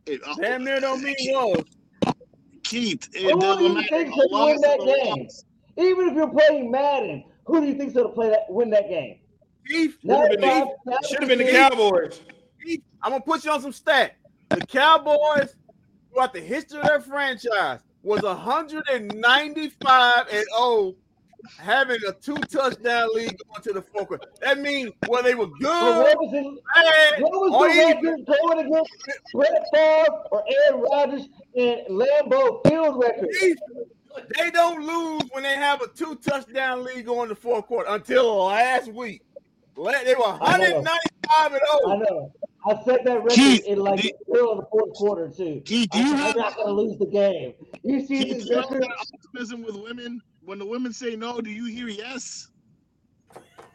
Speaker 11: It-
Speaker 2: Damn near don't mean was.
Speaker 11: Keith, it
Speaker 4: Who do you
Speaker 11: matter.
Speaker 4: think's going to win that game?
Speaker 11: loss.
Speaker 4: Even if you're playing Madden, who do you think's going to play that win that game?
Speaker 2: Keith,
Speaker 1: Should have been the,
Speaker 4: 95,
Speaker 1: should have been the Cowboys.
Speaker 2: Keith, I'm gonna put you on some stats. The Cowboys, throughout the history of their franchise, was 195 and 0, having a two touchdown lead going to the fourth quarter. That means whether they were
Speaker 4: But
Speaker 2: good,
Speaker 4: what was, it,
Speaker 2: bad,
Speaker 4: what was
Speaker 2: or
Speaker 4: the
Speaker 2: even,
Speaker 4: record going against Brett Favre or Aaron Rodgers and Lambeau Field record?
Speaker 2: They don't lose when they have a two touchdown lead going to the fourth quarter until last week. They were 195 and 0.
Speaker 4: I know. I set that record
Speaker 11: Keith,
Speaker 4: in like
Speaker 11: do-
Speaker 4: the middle of the fourth quarter too.
Speaker 11: Keith, do you
Speaker 4: said,
Speaker 11: have
Speaker 4: I'm not going to lose the game. You see
Speaker 11: Keith,
Speaker 4: this
Speaker 11: do
Speaker 4: record?
Speaker 11: optimism with women? When the women say no, do you hear yes?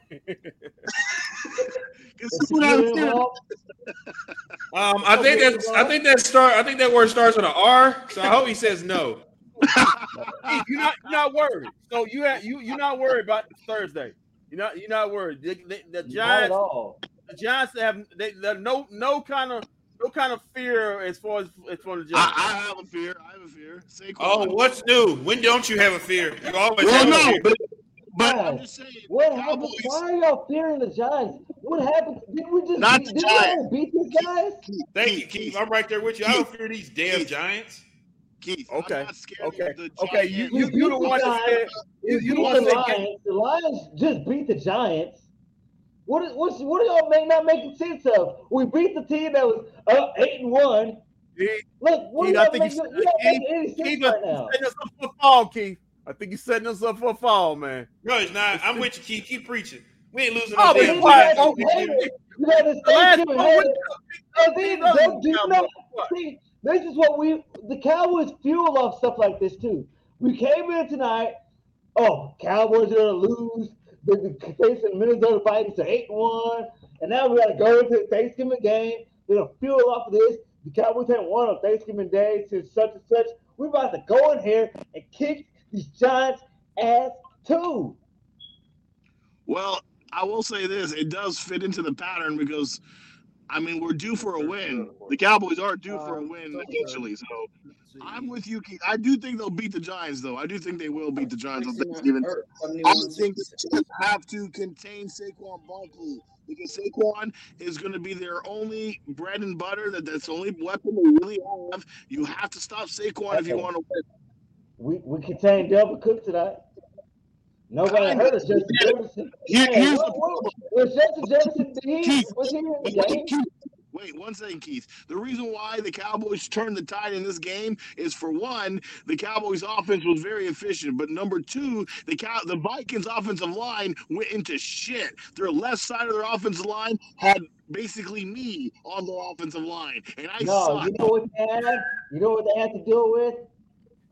Speaker 11: Because
Speaker 4: It's
Speaker 11: what I'm
Speaker 4: secure
Speaker 11: saying.
Speaker 1: Um, I think that's I think that start I think that word starts with an R. So I hope he says no.
Speaker 2: Keith, you're not you're not worried. So you have, you you're not worried about Thursday. You're not you're not worried. The, the, the
Speaker 4: Not at
Speaker 2: Giants
Speaker 4: all.
Speaker 2: the Giants have they, no no kind of no kind of fear as far as as far as the
Speaker 11: I,
Speaker 2: Giants.
Speaker 11: I have a fear. I have a fear. Saquon.
Speaker 1: Oh, what's new? When don't you have a fear? You always
Speaker 11: well,
Speaker 1: have a
Speaker 11: no,
Speaker 1: fear.
Speaker 11: but but I'm just saying.
Speaker 4: What
Speaker 11: the
Speaker 4: happened? Why are y'all fearing the Giants? What happened? Did we just
Speaker 11: Not
Speaker 4: beat,
Speaker 11: the
Speaker 4: did
Speaker 11: Giants.
Speaker 4: we beat these guys?
Speaker 1: Thank you, Keith.
Speaker 11: Keith,
Speaker 1: I'm right there with you. I don't fear these damn
Speaker 11: Keith.
Speaker 1: Giants.
Speaker 11: Keith,
Speaker 2: Okay,
Speaker 11: I'm not scared
Speaker 2: okay,
Speaker 11: of the
Speaker 2: okay. You
Speaker 11: Giants.
Speaker 2: you you the one that said you,
Speaker 4: We
Speaker 2: you the
Speaker 4: beat
Speaker 2: one
Speaker 4: the
Speaker 2: that said
Speaker 4: Lions. The Lions just beat the Giants. What is what's, what are y'all make, not making sense of? We beat the team that was up eight and one.
Speaker 2: Keith,
Speaker 4: Look, what
Speaker 2: Keith,
Speaker 4: do
Speaker 2: I
Speaker 4: y'all
Speaker 2: think
Speaker 4: make?
Speaker 2: you
Speaker 4: You don't
Speaker 2: Keith,
Speaker 4: make any sense
Speaker 2: Keith,
Speaker 4: right now.
Speaker 2: setting us up for a fall, Keith. I think you're setting us up for a fall, man.
Speaker 1: No, it's not. I'm with you, Keith. Keep preaching. We ain't losing
Speaker 2: Oh,
Speaker 1: no
Speaker 2: be
Speaker 1: damn
Speaker 4: You got
Speaker 1: Giants.
Speaker 4: this
Speaker 2: Oh,
Speaker 4: haters. You got this
Speaker 2: The last
Speaker 4: Thanksgiving
Speaker 2: four weeks,
Speaker 4: haters. And then,
Speaker 2: Keith,
Speaker 4: do, do you know? See, this is what we the Cowboys fuel off stuff like this too. We came in tonight. Oh, Cowboys are gonna lose. They're facing Minnesota Vikings to eight and one, and now we got to go into the Thanksgiving game. They're gonna fuel off of this. The Cowboys haven't won on Thanksgiving Day since such and such. We're about to go in here and kick these Giants ass too.
Speaker 11: Well, I will say this: it does fit into the pattern because, I mean, we're due for a win. The Cowboys are due for a uh, win eventually. So I'm with you, Keith. I do think they'll beat the Giants, though. I do think they will beat the Giants on
Speaker 3: Sixty-nine
Speaker 11: Thanksgiving.
Speaker 3: hurt,
Speaker 11: I think the Chiefs have to contain Saquon Barkley because Saquon is going to be their only bread and butter. That that's the only weapon they really have. You have to stop Saquon if you want to win.
Speaker 4: We we contained Dalvin Cook tonight. Nobody
Speaker 11: I
Speaker 4: heard us. Justin Jefferson.
Speaker 11: Here- here's
Speaker 4: what,
Speaker 11: the
Speaker 4: what, was Justin Jefferson he,
Speaker 11: Keith,
Speaker 4: was he in the
Speaker 11: wait,
Speaker 4: game?
Speaker 11: Wait one second, Keith. The reason why the Cowboys turned the tide in this game is for one, the Cowboys' offense was very efficient, but number two, the Cow- the Vikings' offensive line went into shit. Their left side of their offensive line had basically me on their offensive line, and I
Speaker 4: No, you know what they had? You know what they had to deal with?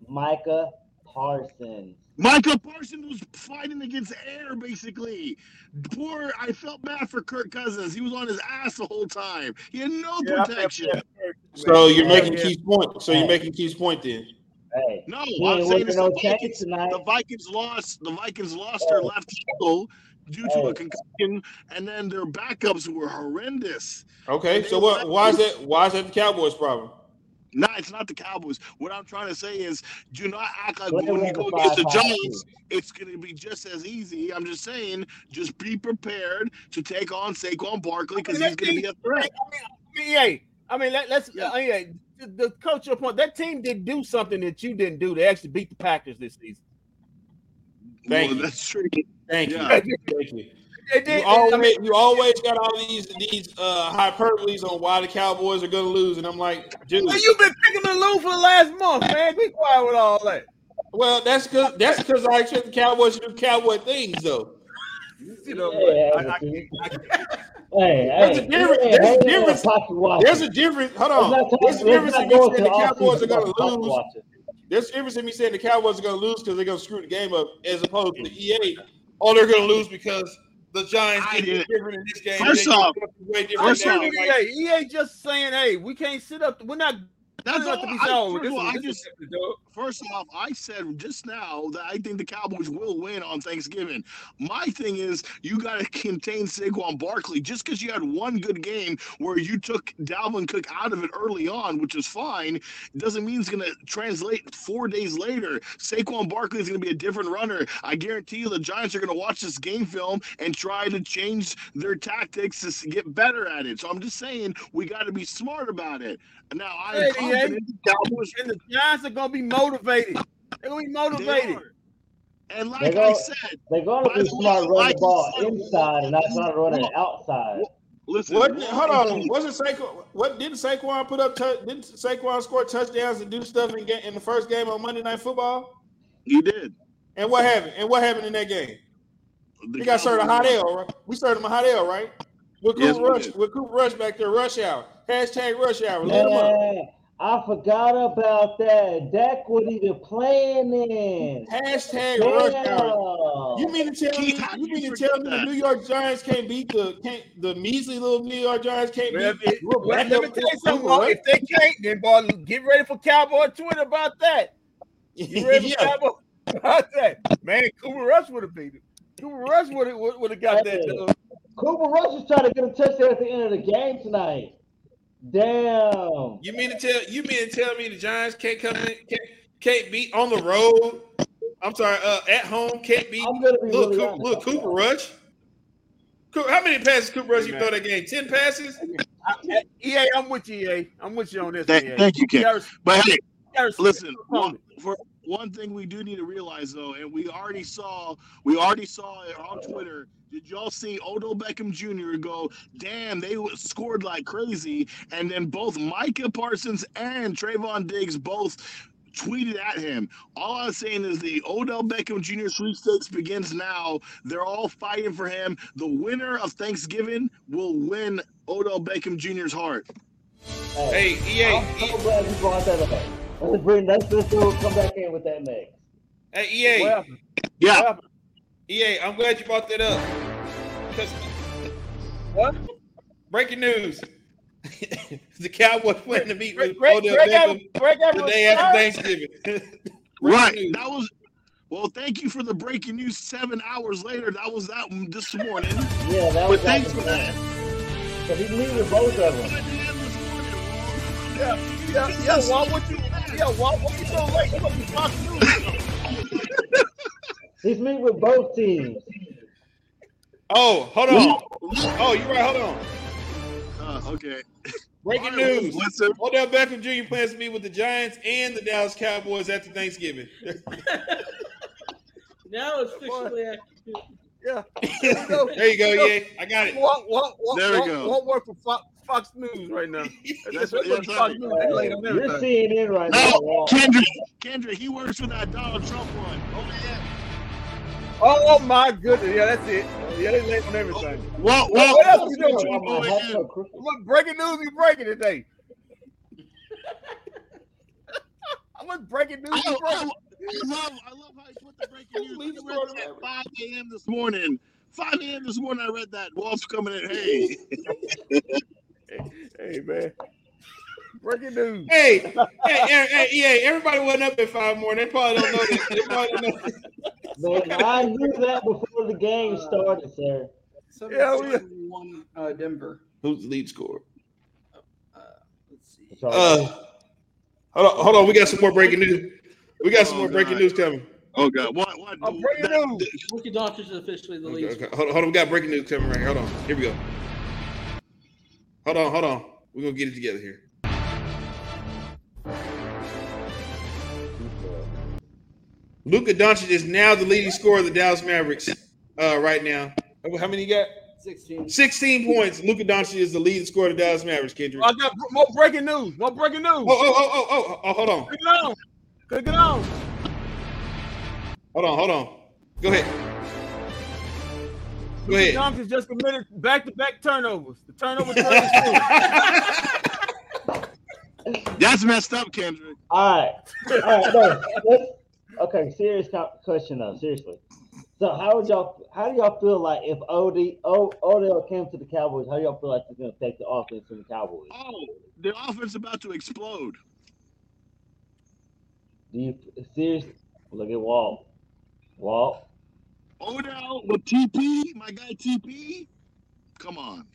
Speaker 4: Micah Parsons.
Speaker 11: Micah Parsons was fighting against air, basically. Poor, I felt bad for Kirk Cousins. He was on his ass the whole time. He had no
Speaker 1: Yeah,
Speaker 11: protection.
Speaker 1: bad So you're making
Speaker 11: Yeah.
Speaker 1: Keith's point. So you're making Keith's point then.
Speaker 4: Hey,
Speaker 11: No,
Speaker 4: he
Speaker 11: I'm saying
Speaker 4: working
Speaker 11: it's
Speaker 4: no
Speaker 11: the Vikings. The Vikings lost. The Vikings lost their left tackle due to a concussion, and then their backups were horrendous.
Speaker 1: Okay, so what?
Speaker 11: left-
Speaker 1: Why is that? Why is that the Cowboys' problem?
Speaker 11: No, it's not the Cowboys. What I'm trying to say is, do not act like when you go against the Giants, it's going to be just as easy. I'm just saying, just be prepared to take on Saquon Barkley because he's going to be a threat.
Speaker 2: I mean, yeah. I mean, let, let's. Yeah. Uh, yeah. The, the coach, your point. That team did do something that you didn't do. They actually beat the Packers this season.
Speaker 1: Thank
Speaker 11: Well,
Speaker 1: you.
Speaker 11: that's true.
Speaker 1: Thank you. Thank you.
Speaker 2: They did-
Speaker 1: You
Speaker 2: they- I
Speaker 1: always,
Speaker 2: mean-
Speaker 1: you always got all these these uh, hyperboles on why the Cowboys are going to lose, and I'm like, dude.
Speaker 2: Man, you've been picking the to lose for the last month, man. Be quiet with all that.
Speaker 1: Well, that's because that's because I expect the Cowboys to do Cowboy things, though.
Speaker 2: You know
Speaker 4: Yeah,
Speaker 2: what? I, I,
Speaker 4: Hey,
Speaker 1: There's
Speaker 4: hey,
Speaker 1: a difference.
Speaker 4: hey,
Speaker 1: There's a difference. There's a difference. Hold on.
Speaker 4: not
Speaker 1: There's a difference in me saying the
Speaker 4: the
Speaker 1: Cowboys are going to lose. There's a difference in me saying the Cowboys are going to lose because they're going to screw the game up, as opposed to the EA. Oh, they're going to lose because the Giants
Speaker 11: I
Speaker 1: did
Speaker 11: did-
Speaker 1: different in this game.
Speaker 11: First
Speaker 1: They
Speaker 11: off-
Speaker 1: something way different.
Speaker 11: first off-
Speaker 1: game. Like,
Speaker 2: EA, EA just saying, hey, we can't sit up. We're not.
Speaker 11: That's
Speaker 2: enough to be
Speaker 11: I, first
Speaker 2: This
Speaker 11: of all,
Speaker 2: is-
Speaker 11: I just first off, I said just now that I think the Cowboys will win on Thanksgiving. My thing is you got to contain Saquon Barkley. Just because you had one good game where you took Dalvin Cook out of it early on, which is fine, doesn't mean it's going to translate four days later. Saquon Barkley is going to be a different runner. I guarantee you, the Giants are going to watch this game film and try to change their tactics to get better at it. So I'm just saying we got to be smart about it. Now I'm
Speaker 2: Hey,
Speaker 11: confident Cowboys
Speaker 2: And the Giants are gonna be motivated. They're gonna be motivated.
Speaker 11: And like
Speaker 4: They're
Speaker 11: I
Speaker 4: gonna,
Speaker 11: said,
Speaker 4: they're gonna be smart running
Speaker 11: like
Speaker 4: the ball
Speaker 11: said,
Speaker 4: inside and not trying to run it outside.
Speaker 11: listen,
Speaker 1: What?
Speaker 11: what
Speaker 1: Hold on. Wasn't Saquon? What didn't Saquon put up? tou- didn't Saquon score touchdowns and do stuff in, in the first game on Monday Night Football?
Speaker 11: He did.
Speaker 1: And what happened? And what happened in that game?
Speaker 11: The
Speaker 1: We got served a hot
Speaker 11: Cowboys-
Speaker 1: L, right? We served him a hot L, right? With Cooper
Speaker 11: we
Speaker 1: Rush, with Cooper Rush back there, rush hour. Hashtag rush hour. Lit him up.
Speaker 4: Man, I forgot about that. Dak wasn't even playing in.
Speaker 1: Hashtag rush You mean to tell me? You mean to tell me the? New York Giants can't beat the can't the measly little New York Giants can't
Speaker 2: Well,
Speaker 1: beat?
Speaker 2: if it- well, let me tell you something. Well, if they can't, then boy, get ready for Cowboy Twitter about that. Get ready for Cowboy about that. Man, Cooper Rush would have beat him. Cooper Rush would have would have got that.
Speaker 4: Hey.
Speaker 2: dub.
Speaker 4: Cooper Rush is trying to get a touchdown at the end of the game tonight. Damn.
Speaker 1: You mean to tell you mean to tell me the Giants can't come in can't, can't beat on the road? I'm sorry, uh, at home can't beat
Speaker 4: I'm gonna be
Speaker 1: little,
Speaker 4: really
Speaker 1: Cooper,
Speaker 4: honest.
Speaker 1: little Cooper Rush. Cooper, how many passes Cooper Rush you throw that game? Ten passes?
Speaker 2: I- EA, I'm with you, EA. I'm with you on this.
Speaker 11: Thank-
Speaker 2: EA.
Speaker 11: thank you, Ken. But hey,
Speaker 2: you gotta respect
Speaker 11: listen,
Speaker 2: your
Speaker 11: one,
Speaker 2: opponent.
Speaker 11: for one thing we do need to realize though, and we already saw, we already saw it on Twitter. Did y'all see Odell Beckham Jr. go? Damn, they scored like crazy, and then both Micah Parsons and Trevon Diggs both tweeted at him. All I'm saying is the Odell Beckham Jr. sweepstakes begins now. They're all fighting for him. The winner of Thanksgiving will win Odell Beckham Jr.'s heart.
Speaker 1: Hey, EA,
Speaker 4: I'm so glad you brought that up. Let's bring let's let's come back in with that next.
Speaker 1: hey EA,
Speaker 2: What?
Speaker 11: Yeah.
Speaker 2: What?
Speaker 1: EA, I'm glad you brought that up. Because
Speaker 2: What?
Speaker 1: breaking news. the Cowboys plan to meet with
Speaker 2: Greg,
Speaker 1: Odell
Speaker 2: Greg,
Speaker 1: Beckham
Speaker 2: Greg, Greg
Speaker 1: the
Speaker 2: Evans
Speaker 1: day after
Speaker 2: retired?
Speaker 1: Thanksgiving.
Speaker 11: Right.
Speaker 1: news.
Speaker 11: That was well, thank you for the breaking news seven hours later. That was that one this morning.
Speaker 4: Yeah, that
Speaker 11: But thanks for that.
Speaker 4: So he needed both of them.
Speaker 2: Yeah, yeah, yeah. Why would you? Yeah, why, why you so late? You must be Fox News.
Speaker 4: He's meeting with both teams.
Speaker 1: Oh, hold on. Oh, you're right. Hold on.
Speaker 11: Uh, okay.
Speaker 1: Breaking news.
Speaker 11: listen.
Speaker 1: Odell Beckham Jr. plans to meet with the Giants and the Dallas Cowboys after Thanksgiving.
Speaker 3: Now it's officially active.
Speaker 2: Yeah.
Speaker 1: there you go. Yeah, I got it.
Speaker 2: What, what, what,
Speaker 1: There we
Speaker 2: what,
Speaker 1: go.
Speaker 2: What work for Fox, Fox News right now? That's, that's,
Speaker 11: That's
Speaker 2: what Fox News they late on
Speaker 4: You're
Speaker 2: everything.
Speaker 4: CNN right now.
Speaker 11: No,
Speaker 4: Walt.
Speaker 11: Kendrick, Kendrick, he works for that Donald Trump one. Oh yeah.
Speaker 2: Oh my goodness! Yeah, that's it. Yeah, they late on everything. Oh.
Speaker 11: What?
Speaker 2: What,
Speaker 11: What?
Speaker 2: else you doing?
Speaker 11: What you doing?
Speaker 2: What breaking news you breaking today? How much breaking news
Speaker 11: I,
Speaker 2: you breaking?
Speaker 11: I love, I love how he put the breaking news. I read that at 5 a.m. this morning. 5 a.m. this morning, I read that. Wolf's coming in. Hey.
Speaker 2: Hey man, breaking news.
Speaker 1: Hey, hey, hey, hey, yeah, everybody wasn't up at five more. They probably don't know that. They probably don't know.
Speaker 4: Man, I knew that before the game started, sir.
Speaker 2: Yeah, we-
Speaker 3: 71 uh, Denver.
Speaker 1: Who's the lead scorer?
Speaker 4: It's all
Speaker 1: Uh, hold on, hold on. We got some more breaking news. We got some
Speaker 11: Oh,
Speaker 1: more breaking news coming.
Speaker 11: Oh God! What? What?
Speaker 2: Oh, breaking news.
Speaker 3: Luka Doncic is officially the lead.
Speaker 1: Okay, okay. Hold on, hold on. We got breaking news coming right here. Hold on. Here we go. Hold on, hold on. We're gonna get it together here. Luka Doncic is now the leading scorer of the Dallas Mavericks uh, right now. How many you got?
Speaker 3: 16.
Speaker 1: 16 points. Luka Doncic is the leading scorer of the Dallas Mavericks, Kendrick.
Speaker 2: I got more breaking news. More breaking news.
Speaker 1: Oh, oh, oh, oh, oh, oh, hold on.
Speaker 2: Click it on. Click it on.
Speaker 1: Hold on, hold on. Go ahead. Go ahead.
Speaker 2: Doncic just committed back-to-back turnovers. The turnover turnovers.
Speaker 11: That's messed up, Kendrick.
Speaker 4: All right. All right. No, let's, okay. Serious question though. Seriously. So how would y'all? How do y'all feel like if Od o, Odell came to the Cowboys? How do y'all feel like it's gonna affect the offense of the Cowboys?
Speaker 11: Oh, the offense is about to explode.
Speaker 4: Do you seriously look at Walt? Walt.
Speaker 11: Odell with TP, my guy TP. Come on.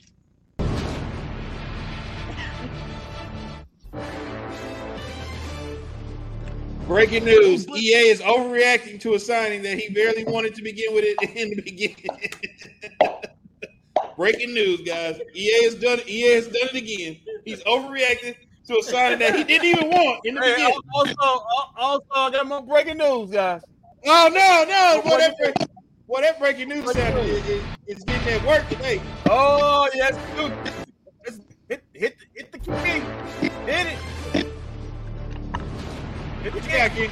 Speaker 1: Breaking news: EA is overreacting to a signing that he barely wanted to begin with it in the beginning. Breaking news, guys: EA has done EA has done it again. He's overreacting to a signing that he didn't even want in the
Speaker 2: Hey,
Speaker 1: beginning.
Speaker 2: also, also, I got more breaking news, guys.
Speaker 1: Oh no, no!
Speaker 2: More
Speaker 1: Whatever,
Speaker 2: breaking-
Speaker 1: whatever breaking news
Speaker 2: Breaking
Speaker 1: sound is, is, is getting that work today.
Speaker 2: Oh yes, dude. Let's hit, hit, hit the key. Hit it. Hit the
Speaker 1: What
Speaker 2: key.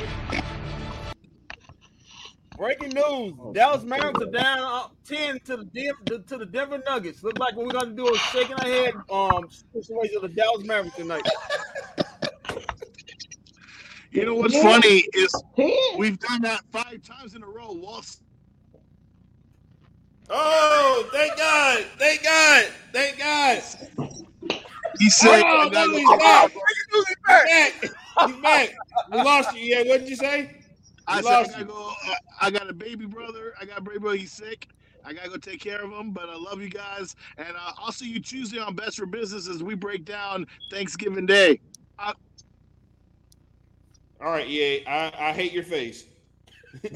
Speaker 2: Breaking news: Dallas Mavericks are down uh, ten to the Dem- to, to the Denver Nuggets. Look like what we're gonna do is shaking our head um situation of the Dallas Mavericks tonight.
Speaker 11: You know what's
Speaker 4: Yeah.
Speaker 11: funny is we've done that five times in a row. Walt's
Speaker 1: Oh, thank God! Thank God! Thank God!
Speaker 11: he said,
Speaker 1: Oh,
Speaker 11: I gotta
Speaker 1: he's back. He's back. He's back. We lost you. Yeah, what did you say?
Speaker 11: I
Speaker 1: We
Speaker 11: said I
Speaker 1: lost
Speaker 11: gotta
Speaker 1: you.
Speaker 11: go. uh, I got a baby brother. I got a baby brother. He's sick. I gotta go take care of him. But I love you guys, and uh, I'll see you Tuesday on Best for Business as we break down Thanksgiving Day. Uh,
Speaker 1: All right, EA. I, I hate your face.
Speaker 2: I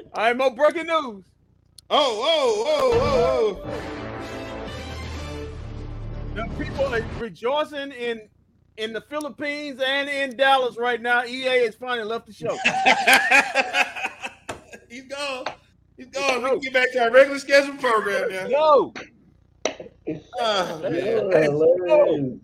Speaker 2: All right, more breaking news.
Speaker 1: Oh, oh, oh, oh, oh.
Speaker 2: The people are rejoicing in in the Philippines and in Dallas right now. EA has finally left the show.
Speaker 1: He's gone. He's gone. We can get back to our regular scheduled program now.
Speaker 2: No.
Speaker 1: Ah, man.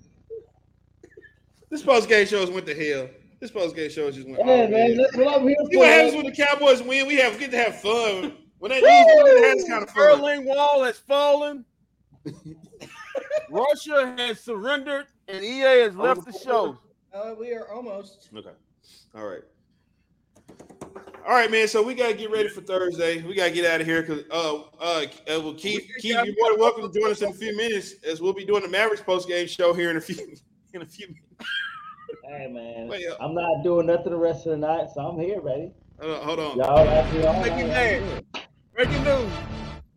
Speaker 1: This post game shows went to hell. This post game shows just went.
Speaker 4: Hey
Speaker 1: all
Speaker 4: man,
Speaker 1: red.
Speaker 4: that's what I'm here
Speaker 1: See what happens when the Cowboys win? We have get to have fun. When they lose, we get to have this kind of fun.
Speaker 2: Berlin Wall has fallen. Russia has surrendered, and EA has left the show.
Speaker 3: Uh, we are almost.
Speaker 1: Okay. All right. All right, man. So we gotta get ready for Thursday. We gotta get out of here because uh uh, uh well Keith Keith, you're more than welcome to join us in a few minutes as we'll be doing the Mavericks post game show here in a few in a few minutes.
Speaker 4: Hey man,
Speaker 1: Wait, uh,
Speaker 4: I'm not doing nothing the rest of the night, so I'm here, ready.
Speaker 1: Hold on, hold on.
Speaker 4: Y'all ask me all
Speaker 2: Make
Speaker 4: night.
Speaker 2: you
Speaker 4: I'm
Speaker 2: mad. Breaking news.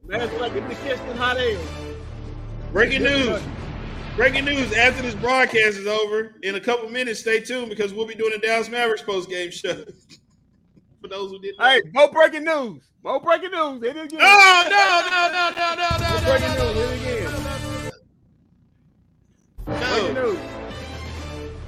Speaker 2: Man's like in the kitchen hot ale.
Speaker 1: Breaking news. Breaking news after this broadcast is over, in a couple minutes, stay tuned because we'll be doing a Dallas Mavericks post game show. For those who didn't.
Speaker 2: Hey, more breaking news. More breaking news. Hit it again.
Speaker 1: Oh, no, no, no, no, no, no,
Speaker 2: More
Speaker 1: no,
Speaker 2: breaking
Speaker 1: no,
Speaker 2: news. Hit it again. Breaking news.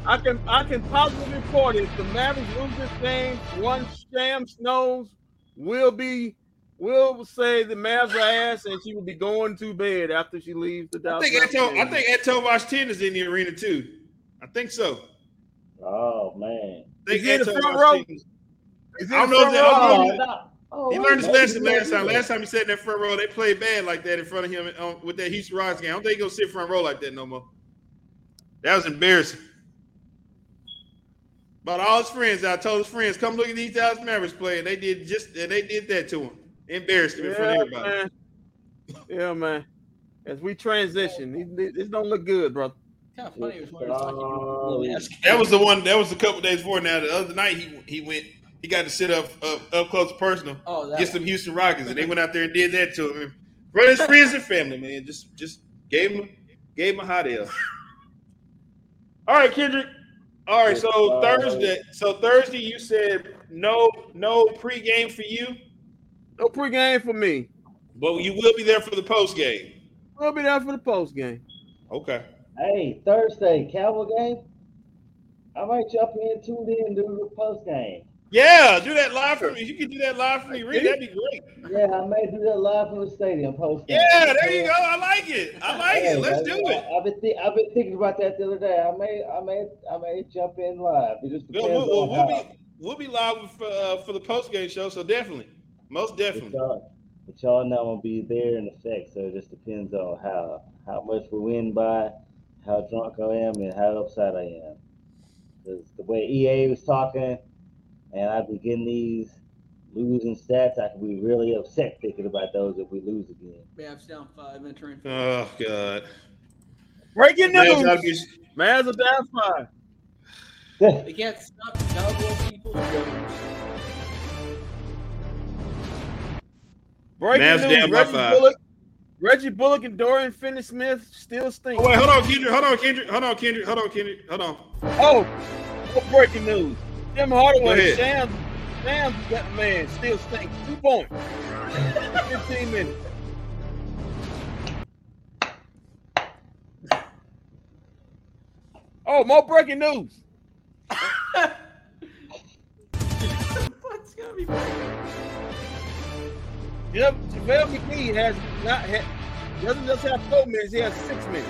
Speaker 2: I can I can positively report if the Mavericks lose this game, one Sam Snows will be will say the Mavs are ass and she will be going to bed after she leaves the Dallas.
Speaker 1: I think
Speaker 2: Mavericks
Speaker 1: Eto, I think Eto Vosh 10 is in the arena too. I think so.
Speaker 4: Oh man.
Speaker 1: I think
Speaker 2: Is he the front row?
Speaker 1: 10 is-
Speaker 2: Is he
Speaker 1: I don't know if that.
Speaker 2: row?
Speaker 1: I don't know
Speaker 4: Oh, no. Oh,
Speaker 1: He learned his lesson last time. Last time he sat in that front row, they played bad like that in front of him um, with that Houston Rockets game. I don't think he gonna sit front row like that no more. That was embarrassing. But all his friends, I told his friends, come look at these Dallas Mavericks play, and they did just and they did that to him. Embarrassed him in front of everybody.
Speaker 2: man. Yeah, man. As we transition, these- these- this don't look good, bro.
Speaker 3: Kind of funny. Um, was when I was watching
Speaker 1: That was the one. That was a couple days before. Now the other night he he went. He got to sit up up, up close personal.
Speaker 3: Oh, that
Speaker 1: get some Houston Rockets, and they went out there and did that to him. For his friends and family, man, just just gave him gave him a hot L. All right, Kendrick. All right, so Thursday. So Thursday, you said no no pregame for you,
Speaker 2: No pregame for me.
Speaker 1: but you will be there for the post game.
Speaker 2: We'll be there for the post game.
Speaker 1: Okay.
Speaker 4: Hey, Thursday, Cowboy game. I might jump in, tune in, do the post game.
Speaker 1: Yeah, do that live for me. You can do that live for me, Reed, that'd be great.
Speaker 4: Yeah, I may do that live from the stadium post game.
Speaker 1: Yeah, there you go. I like it. I like it. Let's do it.
Speaker 4: I've been thi- I've been thinking about that the other day. I may I may I may jump in live. It just
Speaker 1: We'll, we'll,
Speaker 4: on
Speaker 1: we'll
Speaker 4: how.
Speaker 1: be we'll be live for uh, for the post game show. So definitely, most
Speaker 4: But
Speaker 1: definitely.
Speaker 4: y'all, but y'all know I'm gonna be there in effect, so it just depends on how how much we win by, how drunk I am, and how upset I am. Because the way EA was talking, and I've been getting these losing stats, I could be really upset thinking about those if we lose again.
Speaker 3: Mavs down five, entering.
Speaker 1: Oh God.
Speaker 2: Breaking
Speaker 1: Mavs
Speaker 2: news.
Speaker 1: gotta be-
Speaker 2: Mavs are down five.
Speaker 3: They can't stop the Cowboy people.
Speaker 2: Breaking
Speaker 1: Mavs
Speaker 2: news.
Speaker 1: down by
Speaker 2: Reggie
Speaker 1: five.
Speaker 2: Bullock, Reggie Bullock and Dorian Finney-Smith still stink.
Speaker 1: Oh wait, hold on, Kendrick. Hold on, Kendrick. Hold on, Kendrick. Hold on, Kendrick. Hold on.
Speaker 2: Oh, oh, breaking news. Tim
Speaker 1: Go
Speaker 2: Hardaway,
Speaker 1: ahead.
Speaker 2: Shams, Shams, that man still stinks. Two points. 15 minutes. Oh, more breaking news.
Speaker 3: What's gonna be breaking?
Speaker 2: Yep, JaVale McGee has not had, doesn't just have four minutes, he has six minutes.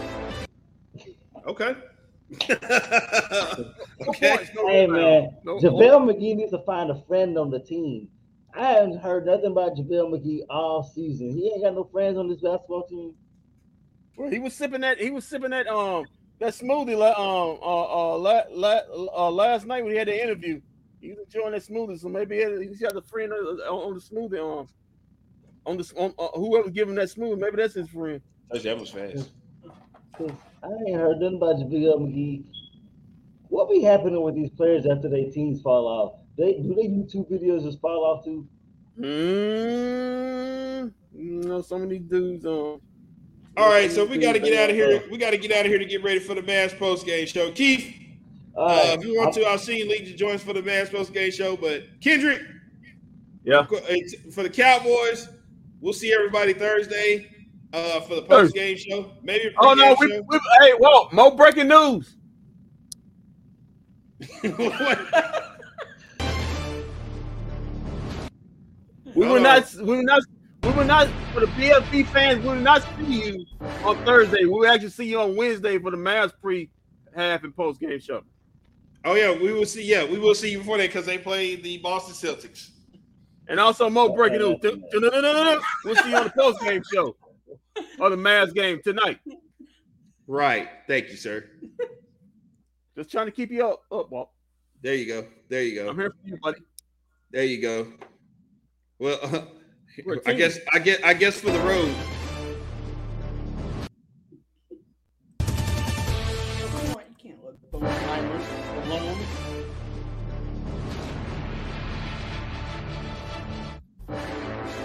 Speaker 1: Okay. Okay.
Speaker 2: no
Speaker 4: Hey man,
Speaker 2: No-
Speaker 4: JaVale McGee needs to find a friend on the team. I haven't heard nothing about JaVale McGee all season. He ain't got no friends on this basketball team.
Speaker 2: Well, he was sipping that. He was sipping that. Um, that smoothie. la- Um, uh, uh, la, la, uh, last night when he had the interview, he was enjoying that smoothie. So maybe he had, he had a friend on, on the smoothie. Um, on the on uh, whoever giving that smoothie, maybe that's his friend.
Speaker 1: That was fast.
Speaker 4: 'Cause I ain't heard nothing about JaVale McGee. What be happening with these players after their teams fall off? They do they YouTube videos just fall off too?
Speaker 2: Mm, you know, some of these dudes. Um,
Speaker 1: All right, so we got to get out of here. We got to get out of here to get ready for the Mavs post game show. Keith,
Speaker 4: All
Speaker 1: uh, if you want to, I'll see you lead to join us for the Mavs post game show. But Kendrick,
Speaker 2: yeah,
Speaker 1: for the Cowboys, we'll see everybody Thursday uh, for the post game show. Maybe.
Speaker 2: Oh no, we, we, hey, whoa, more breaking news. We will not. We will not. We will not. For the BFB fans, we will not see you on Thursday. We will actually see you on Wednesday for the Mavs pre half and post game show.
Speaker 1: Oh yeah, we will see. Yeah, we will see you before that because they play the Boston Celtics.
Speaker 2: And also more oh, breaking news. We'll see you on the post game show or the Mavs game tonight.
Speaker 1: Right. Thank you, sir.
Speaker 2: Just trying to keep you up. Up, Walt.
Speaker 1: There you go. There you go.
Speaker 2: I'm here for you, buddy.
Speaker 1: There you go. Well,
Speaker 2: a
Speaker 1: I guess I get I guess for the road.